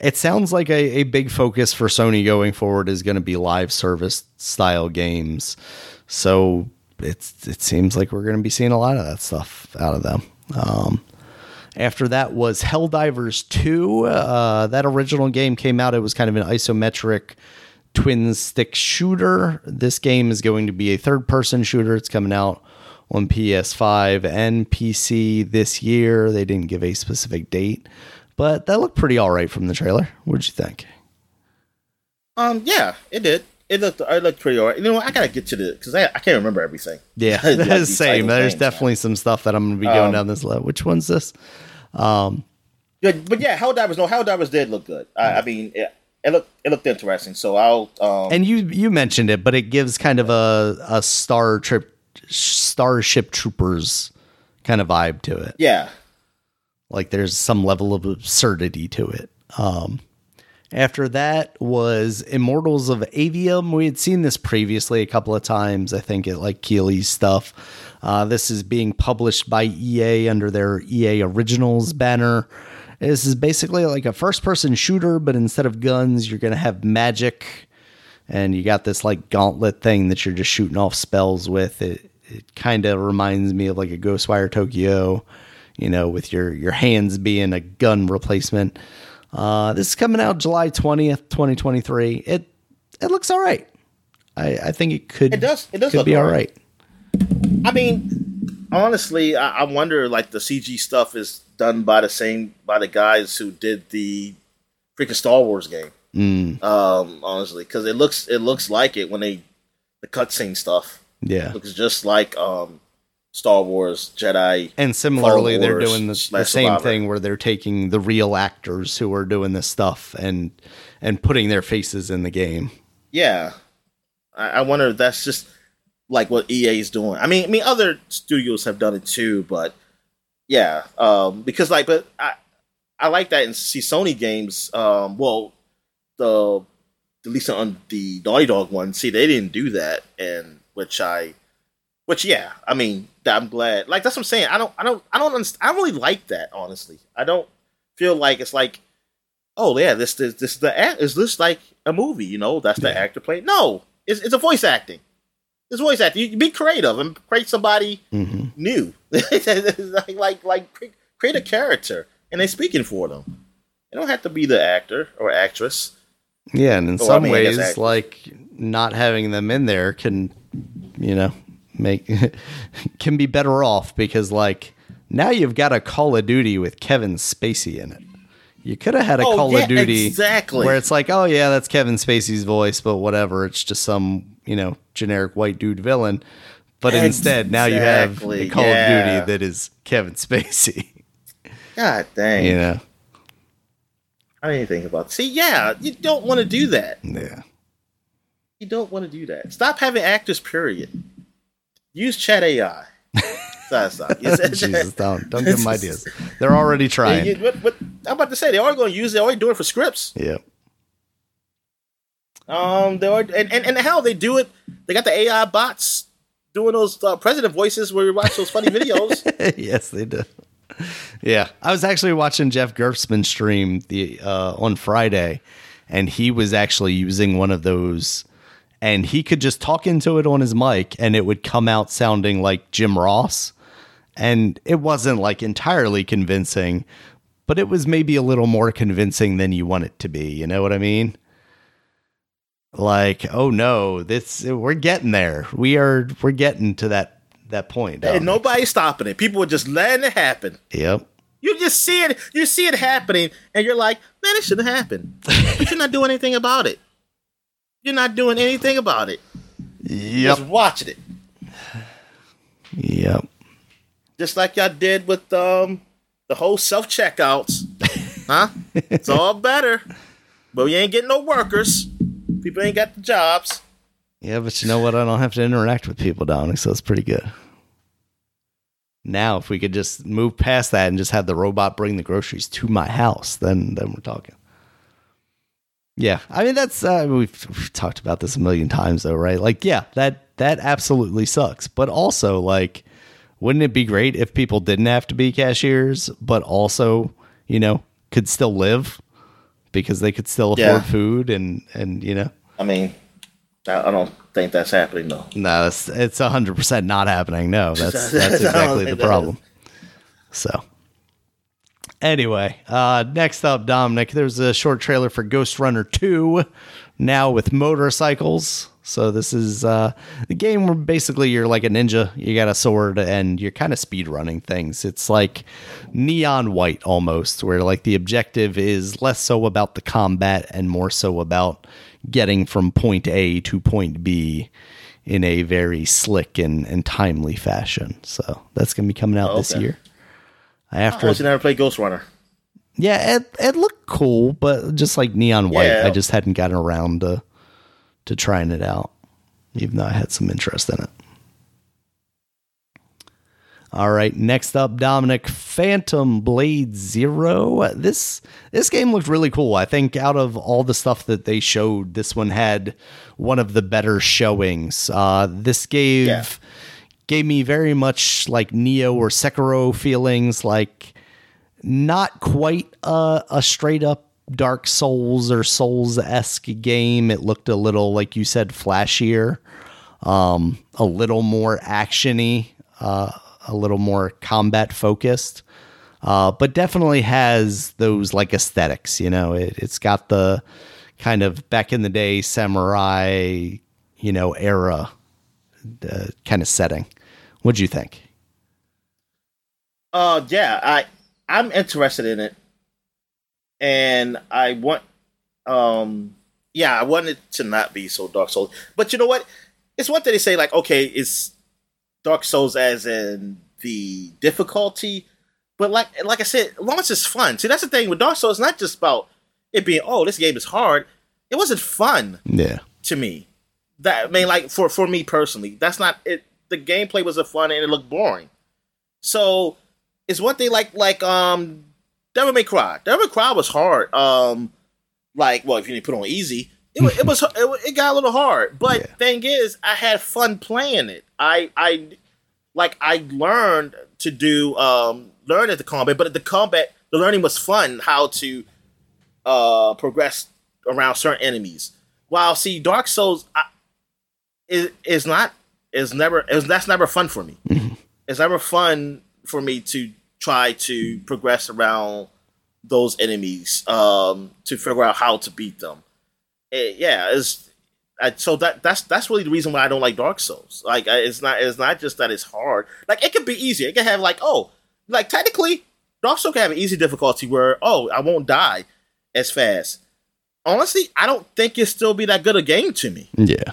it sounds like a, a big focus for Sony going forward is going to be live service style games. So it's it seems like we're going to be seeing a lot of that stuff out of them. Um, after that was Helldivers 2. Uh, that original game came out. It was kind of an isometric twin stick shooter. This game is going to be a third person shooter. It's coming out on PS5 and PC this year. They didn't give a specific date, but that looked pretty all right from the trailer. What'd you think? Um, yeah, it did it looked it looked pretty alright. You know, I gotta get to the because I, I can't remember everything. Yeah, like same. There's definitely some stuff that I'm gonna be going um, down this list. Which one's this? Um, yeah, but yeah, Helldivers. No, Helldivers did look good. I, I mean, it, it looked it looked interesting. So I'll um, and you you mentioned it, but it gives kind of a a Star Trip Starship Troopers kind of vibe to it. Yeah, like there's some level of absurdity to it. Um, after that was Immortals of Aveum. We had seen this previously a couple of times, I think, at like Keighley's stuff. Uh, this is being published by EA under their EA Originals banner. This is basically like a first person shooter, but instead of guns, you're going to have magic. And you got this like gauntlet thing that you're just shooting off spells with. It, it kind of reminds me of like a Ghostwire Tokyo, you know, with your, your hands being a gun replacement. Uh, this is coming out July 20th, 2023. It it looks all right. I, I think it could it does it does could be all right. right. I mean, honestly, I, I, wonder like the CG stuff is done by the same by the guys who did the freaking Star Wars game. Mm. Um, honestly, because it looks it looks like it when they the cutscene stuff. Yeah, looks just like um Star Wars, Jedi. And similarly, Wars, they're doing the, the same Survivor. thing where they're taking the real actors who are doing this stuff and and putting their faces in the game. Yeah, I, I wonder if that's just like what EA is doing. I mean, I mean, other studios have done it too, but yeah, um, because like, but I I like that and see Sony games. Um, well, the at least on the Naughty Dog one, see they didn't do that, and which I which yeah, I mean, I'm glad. Like that's what I'm saying. I don't, I don't, I don't. I don't really like that. Honestly, I don't feel like it's like, oh yeah, this this this the is this like a movie? You know, that's the yeah. actor playing. No, it's it's a voice acting. It's voice acting. You be creative and create somebody mm-hmm. new. like like like create a character, and they're speaking for them. They don't have to be the actor or actress. Yeah, and in some I mean, ways, like not having them in there can, you know, make can be better off because like now you've got a Call of Duty with Kevin Spacey in it. You could have had a oh, Call yeah, of Duty exactly. where it's like, oh yeah, that's Kevin Spacey's voice, but whatever, it's just some you know generic white dude villain. But exactly. instead, now you have a Call yeah. of Duty that is Kevin Spacey. God dang, you know. I didn't think about. It. See, yeah, you don't want to do that. Yeah, you don't want to do that. Stop having actors. Period. Use Chat AI. Jesus, don't don't give them ideas. They're already trying. Yeah, what, what, I'm about to say they are going to use. They're already doing it for scripts. Yep. Um, they are, and, and and hell, they do it. They got the AI bots doing those uh, president voices where you watch those funny videos. yes, they do. Yeah, I was actually watching Jeff Gerstmann stream the uh, on Friday, and he was actually using one of those and he could just talk into it on his mic and it would come out sounding like Jim Ross. And it wasn't like entirely convincing, but it was maybe a little more convincing than you want it to be. You know what I mean? Like, oh no, this we're getting there. We are we're getting to that that point. And nobody's stopping it. People are just letting it happen. Yep. You just see it, you see it happening, and you're like, man, it shouldn't happen. but you're not doing anything about it. You're not doing anything about it. Yep. Just watching it. Yep. Just like y'all did with um the whole self checkouts. huh? It's all better. But we ain't getting no workers. People ain't got the jobs. Yeah, but you know what? I don't have to interact with people, Dominic, so it's pretty good. Now, if we could just move past that and just have the robot bring the groceries to my house, then then we're talking. Yeah, I mean that's uh, we've, we've talked about this a million times, though, right? Like, yeah, that that absolutely sucks. But also, like, wouldn't it be great if people didn't have to be cashiers, but also, you know, could still live because they could still afford Yeah. food and and you know. I mean, I I don't think that's happening though. No, it's it's hundred percent not happening. No, that's that's exactly the problem. So, anyway, uh, next up, Dominic. There's a short trailer for Ghostrunner Two, now with motorcycles. So this is uh, the game where basically you're like a ninja. You got a sword and you're kind of speed running things. It's like neon white almost, where like the objective is less so about the combat and more so about getting from point A to point B in a very slick and, and timely fashion. So that's going to be coming out Oh, this year. After, also never played Ghostrunner. yeah, it, it looked cool, but just like neon white, Yeah. I just hadn't gotten around to to trying it out, even though I had some interest in it. All right, next up, Dominic Phantom Blade Zero. This this game looked really cool. I think out of all the stuff that they showed, this one had one of the better showings. Uh, this gave Yeah. Gave me very much like Nioh or Sekiro feelings, like not quite a, a straight up Dark Souls or Souls esque game. It looked a little, like you said, flashier, um, a little more actiony, uh, a little more combat focused. Uh, but definitely has those like aesthetics, you know. It, it's got the kind of back in the day samurai, you know, era uh, kind of setting. What'd you think? Uh, yeah, I I'm interested in it, and I want, um, yeah, I want it to not be so Dark Souls. But you know what? It's one thing they say like, okay, it's Dark Souls as in the difficulty, but like like I said, as long as it's fun. See, that's the thing with Dark Souls. It's not just about it being oh, this game is hard. It wasn't fun Yeah. to me. That I mean, like for for me personally, that's not it. The gameplay wasn't fun and it looked boring. So it's one thing like like um Devil May Cry. Devil May Cry was hard. Um, like well, if you didn't put on easy, it was it was it, it got a little hard. But Yeah. thing is, I had fun playing it. I I like I learned to do um learn at the combat, but at the combat the learning was fun. How to uh progress around certain enemies. While see Dark Souls I, is is not is never is that's never fun for me. It's never fun for me to try to progress around those enemies um to figure out how to beat them. Eh, yeah, it's I, so that that's that's really the reason why I don't like Dark Souls. Like it's not it's not just that it's hard. Like it could be easy. It could have like oh like technically Dark Souls can have an easy difficulty where oh I won't die as fast. Honestly, I don't think it still be that good a game to me. Yeah.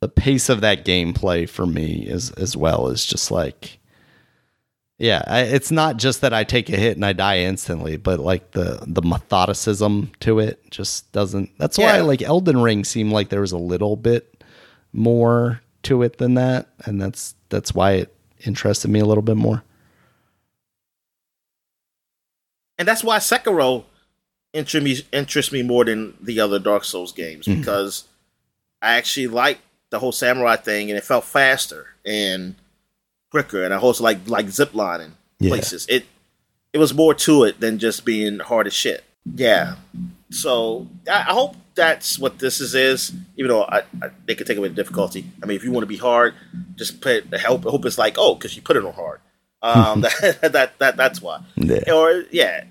The pace of that gameplay for me is as well is just like yeah, I, it's not just that I take a hit and I die instantly, but like the the methodicism to it just doesn't. That's why Yeah. like Elden Ring seemed like there was a little bit more to it than that, and that's that's why it interested me a little bit more. and that's why Sekiro interest me interests me more than the other Dark Souls games Mhm. because I actually like the whole samurai thing and it felt faster and quicker and I also like like ziplining Yeah. places. It it was more to it than just being hard as shit. Yeah. So I, I hope that's what this is. Is even though I, I, they could take away the difficulty. I mean, if you want to be hard, just put help. I hope it's like oh, because you put it on hard. Um, that, that that that's why Yeah. or yeah,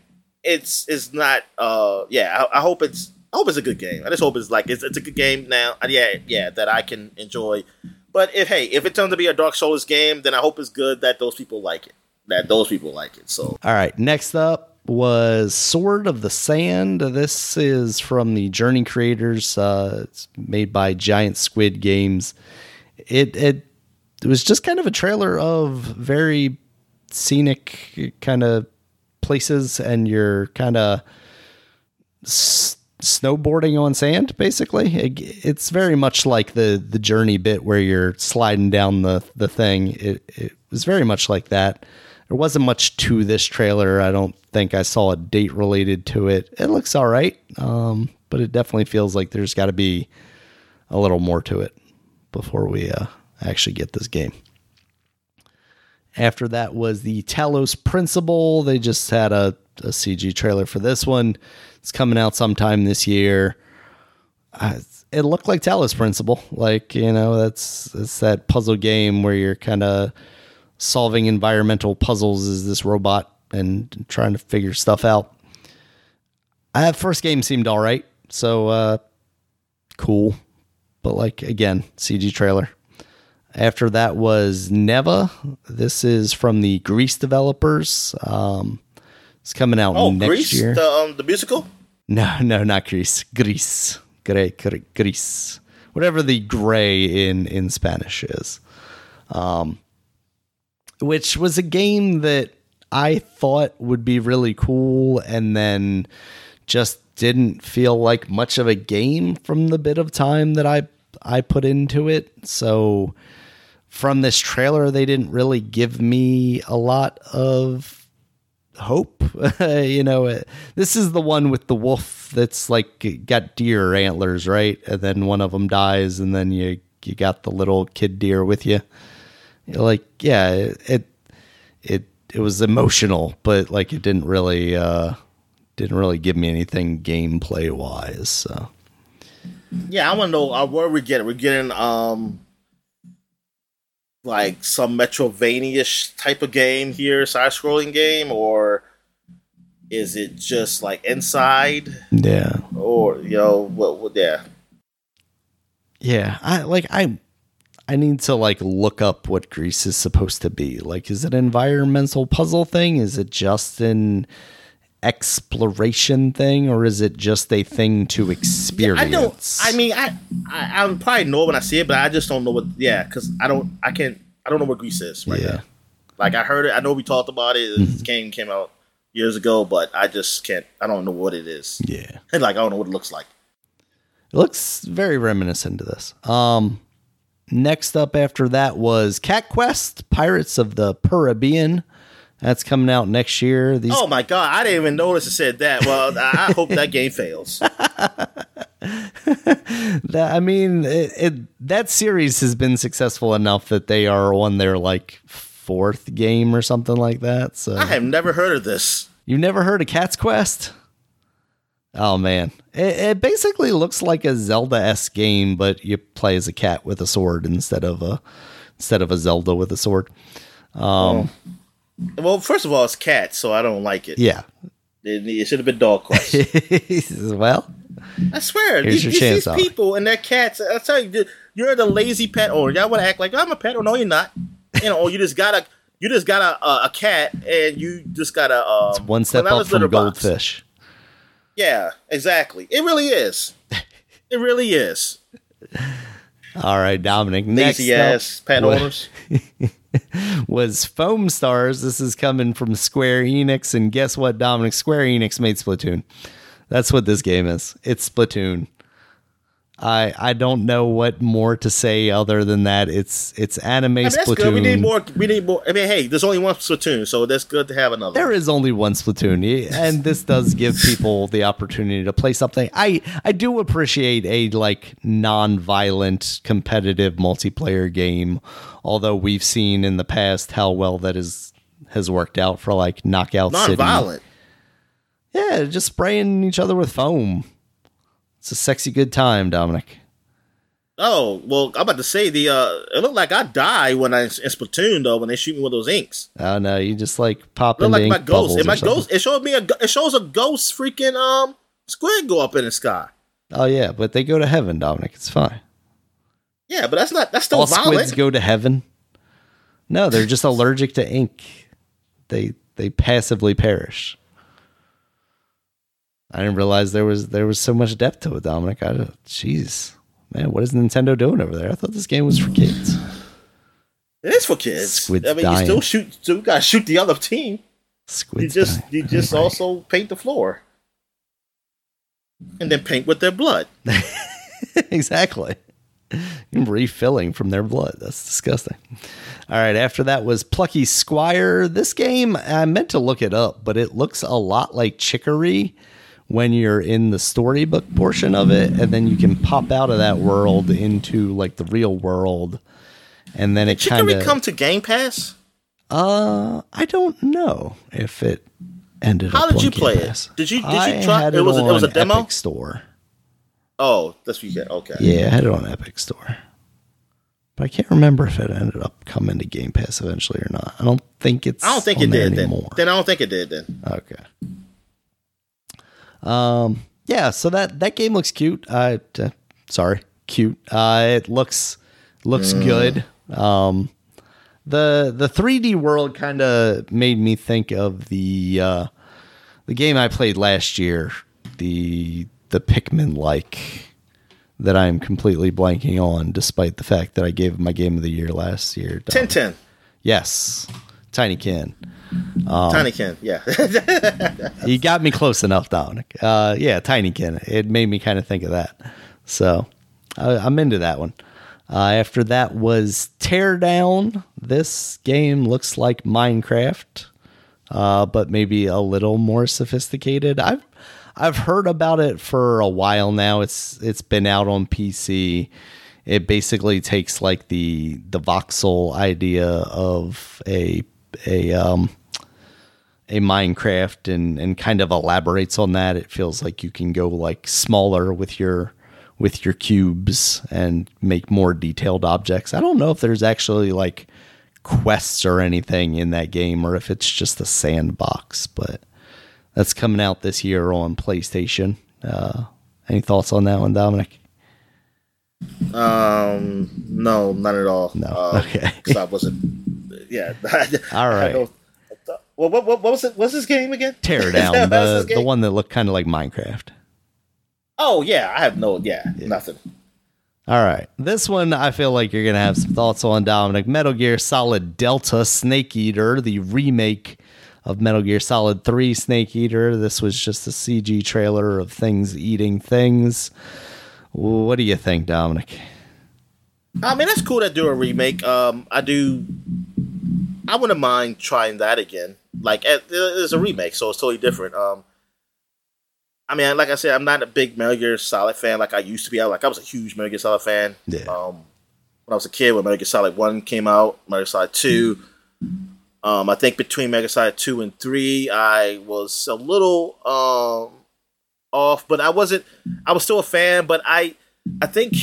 it's it's not. Uh, yeah, I, I hope it's. I hope it's a good game. I just hope it's like it's, it's a good game now. Yeah, yeah, that I can enjoy. But if hey, if it turns to be a Dark Souls game, then I hope it's good that those people like it. That those people like it. So All right, next up, was Sword of the Sand. This is from the Journey creators. Uh, it's made by Giant Squid Games. It, it it was just kind of a trailer of very scenic kind of places, and you're kind of snowboarding on sand. Basically, it, it's very much like the the Journey bit where you're sliding down the the thing. It, it was very much like that. There wasn't much to this trailer. I don't think I saw a date related to it. It looks all right, um, but it definitely feels like there's got to be a little more to it before we uh, actually get this game. After that was the Talos Principle. They just had a, a CG trailer for this one. It's coming out sometime this year. Uh, it looked like Talos Principle, like you know, that's it's that puzzle game where you're kind of solving environmental puzzles as this robot and trying to figure stuff out. Uh, first game seemed all right, so uh, cool, but like again, CG trailer. After that was Neva. This is from the Gris developers. Um, it's coming out oh, next Grease, year. The, um, the musical? No, no, not Gris. Gris. Gray, gray, gris. Whatever the gray in, in Spanish is. Um, which was a game that I thought would be really cool and then just didn't feel like much of a game from the bit of time that I I put into it. So from this trailer they didn't really give me a lot of hope. you know, it, this is the one with the wolf that's like got deer antlers, right? And then one of them dies and then you you got the little kid deer with you. You're like, yeah, it it it was emotional, but like it didn't really uh didn't really give me anything gameplay wise. So yeah, I want to know uh, where we get. We're getting um like some Metroidvania type of game here, side scrolling game, or is it just like inside? Yeah. Or you know what? what yeah. Yeah, I like I I need to like look up what Gris is supposed to be. Like, is it an environmental puzzle thing? Is it just an exploration thing, or is it just a thing to experience? Yeah, I don't. I mean, I, I I probably know when I see it, but I just don't know what. Yeah, because I don't. I can't. I don't know what Gris is right yeah. now. Like I heard it. I know we talked about it. Mm-hmm. Game came out years ago, but I just can't. I don't know what it is. Yeah, and like I don't know what it looks like. It looks very reminiscent to this. Um, next up after that was Cat Quest: Pirates of the Caribbean. That's coming out next year. These- oh my god, I didn't even notice it said that. Well, I hope that game fails. that, I mean, it, it, that series has been successful enough that they are on their like fourth game or something like that. So I have never heard of this. You've never heard of Cat's Quest? Oh man, it, it basically looks like a Zelda s game, but you play as a cat with a sword instead of a instead of a Zelda with a sword. Um, oh. Well, first of all, it's cat, so I don't like it. Yeah, it, it should have been dog quest. well, I swear, these. These people and their cats. I tell you, you're the lazy pet owner. Y'all want to act like I'm a pet? Oh no, you're not. You know, you just got a you just got a, a, a cat, and you just got a um, it's one step up from goldfish. Yeah, exactly. It really is. it really is. All right, Dominic. Next ass pet owners. was Foamstars. This is coming from Square Enix, and guess what, Dominic? Square Enix made Splatoon. That's what this game is. It's Splatoon. I I don't know what more to say other than that. It's it's anime I mean, Splatoon. Good. We need more. We need more. I mean, hey, there's only one Splatoon, so that's good to have another. There is only one Splatoon, and this does give people the opportunity to play something. I I do appreciate a like non-violent competitive multiplayer game, although we've seen in the past how well that is has worked out for like Knockout non-violent. City. Yeah, just spraying each other with foam. It's a sexy good time, Dominic. Oh well, I'm about to say the. uh It looked like I die when I in Splatoon though when they shoot me with those inks. Oh no, you just like pop into like my ghost. And my ghost, it showed me a. It shows a ghost freaking um squid go up in the sky. Oh yeah, but they go to heaven, Dominic. It's fine. Yeah, but that's not. That's still All violent. squids go to heaven. No, they're just allergic to ink. They they passively perish. I didn't realize there was there was so much depth to it, Dominic. I jeez, man, what is Nintendo doing over there? I thought this game was for kids. It is for kids. Squid's I mean, dying. you still shoot. So Still got to shoot the other team. Squid's you just dying. you just right. also paint the floor, and then paint with their blood. exactly. refilling from their blood. That's disgusting. All right. After that was Plucky Squire. This game, I meant to look it up, but it looks a lot like Chicory when you're in the storybook portion of it, and then you can pop out of that world into like the real world, and then it kind of come to Game Pass. Uh, I don't know if it ended. How did you Game play Pass. it? Did you did you I try? It, it, was a, it was a demo Epic Store. Oh, that's what you get. Okay. Yeah, I had it on Epic Store. But I can't remember if it ended up coming to Game Pass eventually or not. I don't think it's. I don't think it did anymore. Then. then I don't think it did. Then. Okay. Um. Yeah. So that that game looks cute. Uh. uh sorry, cute. Uh. It looks looks mm. good. Um. The the 3D world kind of made me think of the uh, the game I played last year. The the Pikmin like that I'm completely blanking on, despite the fact that I gave my game of the year last year. Tintin. Yes, Tinykin. Um, Tinykin, yeah. you got me close enough, Dominic. Uh, yeah, Tinykin. It made me kind of think of that. So I, am into that one. Uh, after that was Teardown. This game looks like Minecraft, uh, but maybe a little more sophisticated. I've I've heard about it for a while now. It's it's been out on PC. It basically takes like the the voxel idea of a a um a Minecraft and and kind of elaborates on that. It feels like you can go like smaller with your with your cubes and make more detailed objects. I don't know if there's actually like quests or anything in that game or if it's just a sandbox, but that's coming out this year on PlayStation. Uh, any thoughts on that one, Dominic? Um, no, not at all. No, uh, okay. Because I wasn't. Yeah. all right. Well, what, what, what was it? What's this game again? Teardown, the the one that looked kind of like Minecraft. Oh yeah, I have no yeah, yeah, nothing. All right, this one I feel like you're gonna have some thoughts on Dominic. Metal Gear Solid Delta Snake Eater, the remake of Metal Gear Solid 3 Snake Eater. This was just a CG trailer of things eating things. What do you think, Dominic? I mean, that's cool to do a remake. Um, I do. I wouldn't mind trying that again. Like, it's a remake, so it's totally different. Um, I mean, like I said, I'm not a big Metal Gear Solid fan like I used to be. I like I was a huge Metal Gear Solid fan. Yeah. Um, when I was a kid, when Metal Gear Solid One came out, Metal Gear Solid Two. Um, I think between Mega Solid two and three, I was a little um, off, but I wasn't. I was still a fan, but I, I think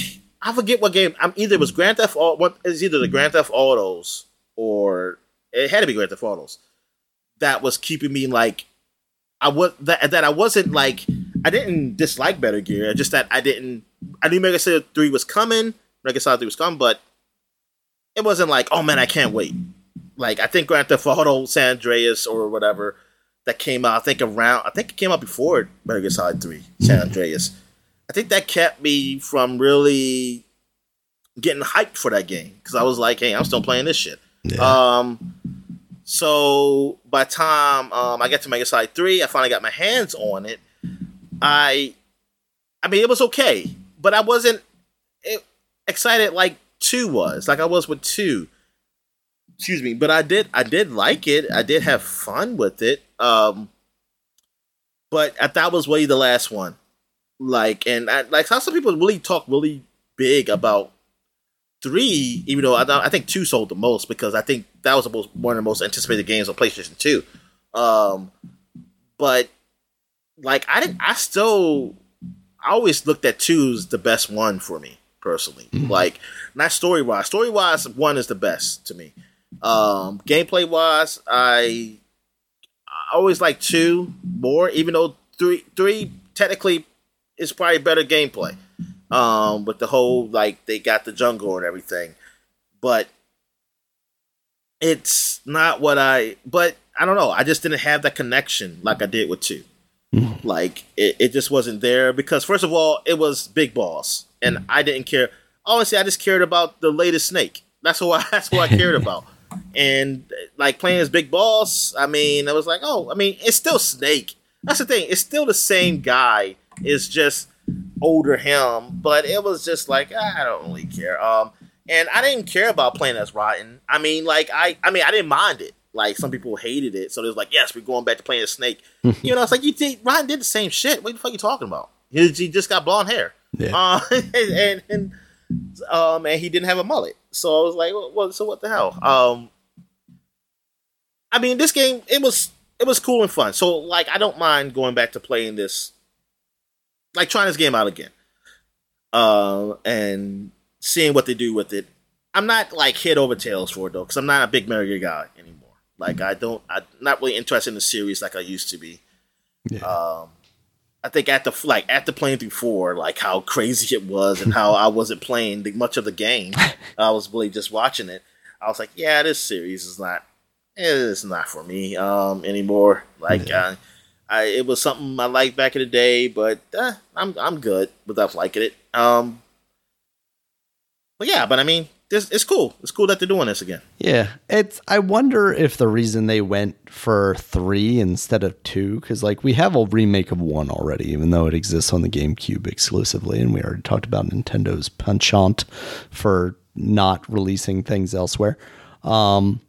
I forget what game. I'm either it was Grand Theft Auto. What is either the Grand Theft Autos or it had to be Grand Theft Autos. That was keeping me like I was that that I wasn't like I didn't dislike Better Gear. Just that I didn't. I knew Mega Solid three was coming. Mega Solid three was coming, but it wasn't like oh man, I can't wait like I think Grand Theft Auto San Andreas or whatever that came out. I think around I think it came out before Metal Gear Solid Three San Andreas. I think that kept me from really getting hyped for that game because I was like, hey, I'm still playing this shit. Yeah. Um, so by time um, I get to Mega Side Three, I finally got my hands on it. I, I mean, it was okay, but I wasn't excited like two was. Like I was with two excuse me but i did i did like it i did have fun with it um but I, that was really the last one like and I, like how some people really talk really big about three even though I, I think two sold the most because i think that was most, one of the most anticipated games on playstation 2 um but like i didn't i still i always looked at two as the best one for me personally. Mm-hmm. like not story wise story wise one is the best to me. Um, gameplay wise, I, I always like two more, even though three three technically is probably better gameplay. Um, with the whole like they got the jungle and everything, but it's not what I. But I don't know. I just didn't have that connection like I did with two. Mm-hmm. Like it, it just wasn't there because first of all, it was Big Boss, and mm-hmm. I didn't care. Honestly, I just cared about the latest Snake. That's what I, that's what I cared about. And like playing as Big Boss, I mean, I was like, oh, I mean, it's still Snake. That's the thing. It's still the same guy. It's just older him, but it was just like I don't really care. Um, and I didn't care about playing as Raiden. I mean, like I, I mean, I didn't mind it. Like some people hated it, so it was like, yes, we're going back to playing as Snake. you know, it's like you did. Raiden did the same shit. What the fuck are you talking about? He, he just got blonde hair. Yeah. Uh, and, and, and um, and he didn't have a mullet. So I was like, well, so what the hell? Um, I mean, this game it was it was cool and fun. So like, I don't mind going back to playing this, like trying this game out again, uh, and seeing what they do with it. I'm not like head over tails for it though, because I'm not a big Mario guy anymore. Like I don't, I'm not really interested in the series like I used to be. Yeah. Um, I think at the like after playing through four, like how crazy it was and how I wasn't playing the, much of the game. I was really just watching it. I was like, yeah, this series is not, it's not for me um, anymore. Like, yeah. uh, I, it was something I liked back in the day, but uh, I'm I'm good without liking it. Um, but yeah, but I mean, this it's cool. It's cool that they're doing this again. Yeah, it's. I wonder if the reason they went for three instead of two, because like we have a remake of one already, even though it exists on the GameCube exclusively, and we already talked about Nintendo's penchant for not releasing things elsewhere. Um,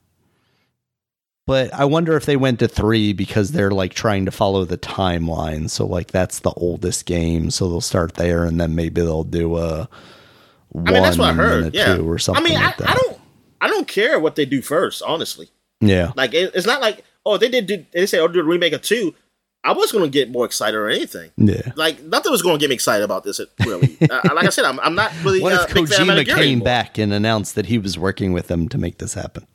but I wonder if they went to three because they're like trying to follow the timeline. So like that's the oldest game, so they'll start there, and then maybe they'll do a I mean, that's what I heard. Yeah, or something. I mean, like I, I, don't, I don't care what they do first, honestly. Yeah, like it, it's not like oh they did, do, they say oh do a remake of two. I was going to get more excited or anything. Yeah, like nothing was going to get me excited about this. Really, uh, like I said, I'm, I'm not really. What uh, if Kojima came anymore. back and announced that he was working with them to make this happen?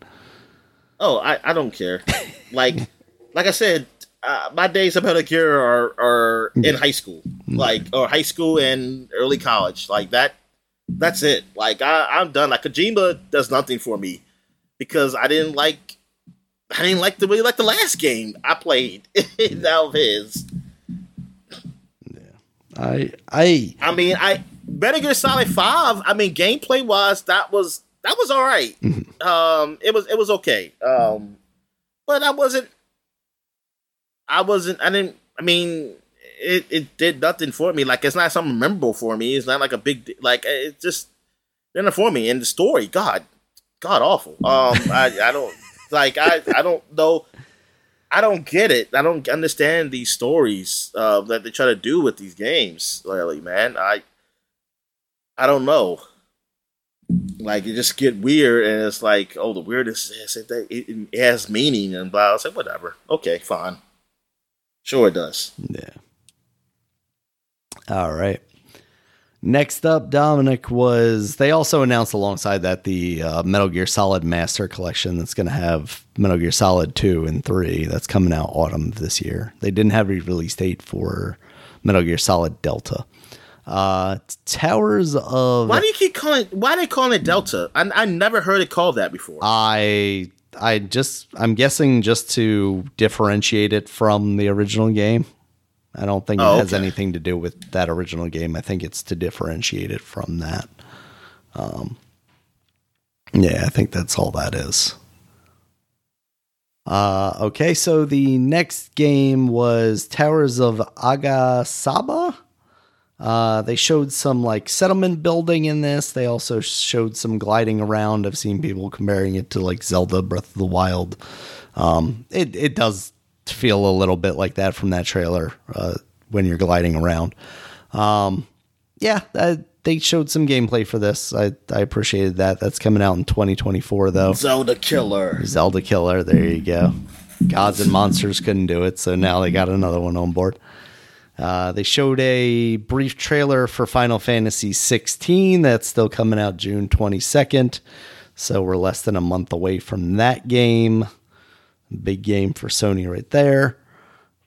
Oh, I, I don't care. like, like I said, uh, my days of Metal Gear are are in high school, like or high school and early college, like that that's it. Like I, I'm done. Like Kojima does nothing for me because I didn't like I didn't like the way like the last game I played that of his. Yeah. I I I mean I Metal Gear Solid Five. I mean gameplay wise, that was that was all right. Mm-hmm. um, it was it was okay. Um, but I wasn't. I wasn't. I didn't. I mean, it, it did nothing for me. Like it's not something memorable for me. It's not like a big like it just didn't for me. And the story, God, God awful. Um, I I don't like I I don't know. I don't get it. I don't understand these stories uh, that they try to do with these games. Really, man, I I don't know. Like it just get weird, and it's like, oh, the weirdest is it, it, it has meaning and blah. I was like, whatever. Okay, fine. Sure, it does. Yeah. All right. Next up, Dominic was they also announced alongside that the uh, Metal Gear Solid Master Collection that's going to have Metal Gear Solid 2 and 3 that's coming out autumn of this year. They didn't have a release date for Metal Gear Solid Delta. Uh, Towers of Why do you keep calling why are they calling it Delta? I, I never heard it called that before. I I just I'm guessing just to differentiate it from the original game. I don't think oh, it has okay. anything to do with that original game. I think it's to differentiate it from that. Um, yeah, I think that's all that is. Uh, okay, so the next game was Towers of Aghasba. Uh, they showed some like settlement building in this. They also showed some gliding around. I've seen people comparing it to like Zelda Breath of the Wild. Um, it it does feel a little bit like that from that trailer uh, when you're gliding around. Um, yeah, uh, they showed some gameplay for this. I, I appreciated that. That's coming out in 2024, though. Zelda Killer. Zelda Killer. There you go. Gods and Monsters couldn't do it, so now they got another one on board. Uh, they showed a brief trailer for Final Fantasy 16 that's still coming out June 22nd. So we're less than a month away from that game. Big game for Sony right there.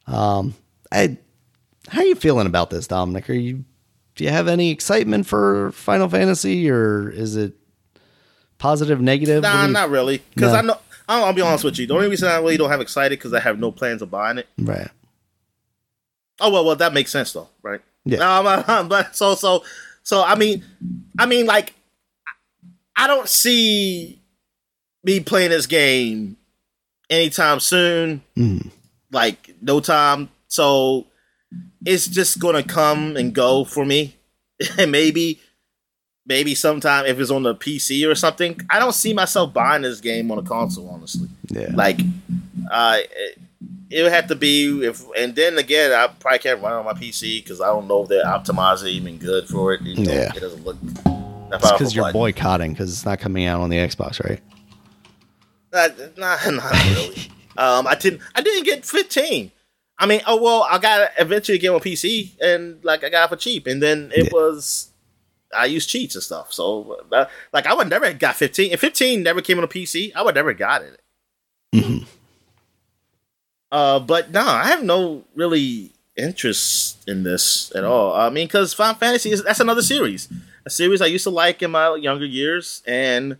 Um, I, how are you feeling about this, Dominic? Are you do you have any excitement for Final Fantasy, or is it positive, negative? Nah, not really. Because no. I know I'll, I'll, be honest with you. The only reason I really don't have excited because I have no plans of buying it. Right. Oh well, well that makes sense though, right? Yeah. Um, but so so so I mean, I mean like, I don't see me playing this game anytime soon. Mm. Like no time. So it's just gonna come and go for me. and maybe maybe sometime if it's on the PC or something. I don't see myself buying this game on a console, honestly. Yeah. Like, uh, it, it would have to be if, and then again, I probably can't run on my PC because I don't know if they're optimized even good for it. You know, Yeah. it doesn't look. It's because you're boycotting because it's not coming out on the Xbox, right? Not, not, not really. um, I didn't. I didn't get 15. I mean, oh well, I got eventually get on PC, and like I got it for cheap, and then it Yeah. was I used cheats and stuff. So, uh, like, I would never got 15. If 15 never came on a PC, I would never got it. Mhm. Uh, but no, I have no really interest in this at all. I mean, because Final Fantasy is that's another series, a series I used to like in my younger years, and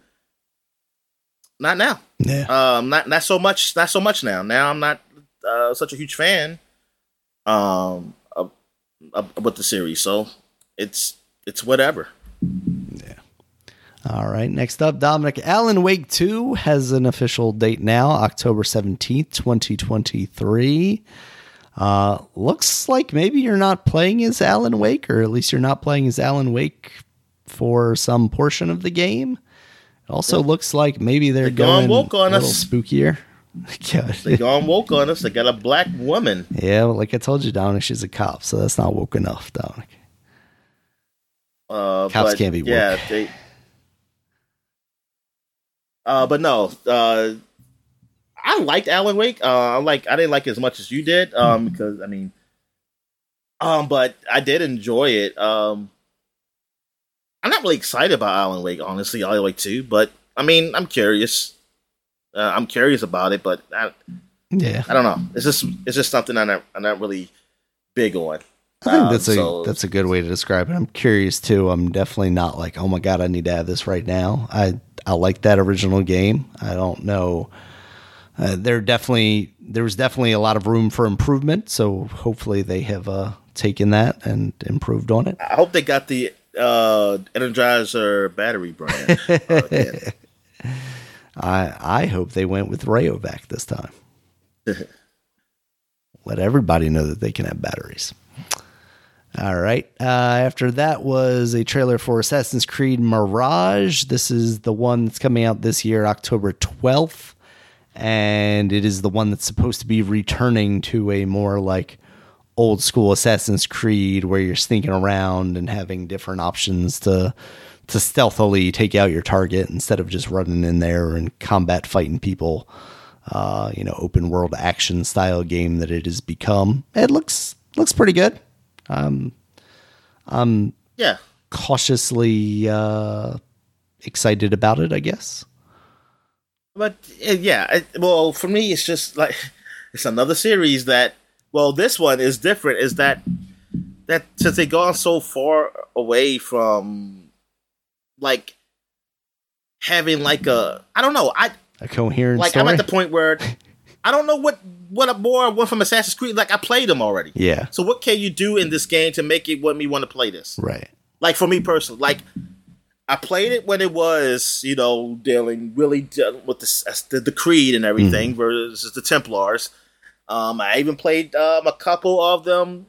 not now. Yeah. Um, not not so much. Not so much now. Now I'm not uh, such a huge fan. Um, of, of, with the series, so it's it's whatever. Yeah. All right. Next up, Dominic Alan Wake 2 has an official date now, October 17th, 2023. Uh, looks like maybe you're not playing as Alan Wake, or at least you're not playing as Alan Wake for some portion of the game. It also looks like maybe they're They going woke on a little us. spookier. They gone woke on us. They got a black woman. yeah, well, like I told you, Dominic, she's a cop, so that's not woke enough, Dominic. Uh, Cops but, can't be woke. Yeah, they. Uh, but no, uh, I liked Alan Wake. Uh, I like I didn't like it as much as you did. Um, because I mean, um, but I did enjoy it. Um, I'm not really excited about Alan Wake, honestly. Alan Wake two, but I mean, I'm curious. Uh, I'm curious about it, but I, Yeah. I don't know. It's just it's just something I'm not I'm not really big on. I think Um, that's a so- that's a good way to describe it. I'm curious too. I'm definitely not like, oh my god, I need to have this right now. I I like that original game. I don't know. Uh, there definitely there was definitely a lot of room for improvement. So hopefully they have uh, taken that and improved on it. I hope they got the uh, Energizer battery brand. uh. I I hope they went with Rayovac this time. Let everybody know that they can have batteries. All right. Uh, after that was a trailer for Assassin's Creed Mirage. This is the one that's coming out this year, October 12th. And it is the one that's supposed to be returning to a more like old school Assassin's Creed where you're sneaking around and having different options to to stealthily take out your target instead of just running in there and combat fighting people. Uh, you know, open world action style game that it has become. It looks looks pretty good. Um, I'm yeah, cautiously uh, excited about it, I guess. but uh, yeah. It, well, for me, it's just like it's another series that. Well, this one is different. Is that that since they gone so far away from like having like a I don't know I A coherent like story. I'm at the point where I don't know what what a more I want from Assassin's Creed. Like I played them already. yeah, So what can you do in this game to make it want me want to play this? right. Like for me personally, like I played it when it was you know dealing really dealing with the the, the Creed and everything mm-hmm. versus the Templars. Um, I even played um, a couple of them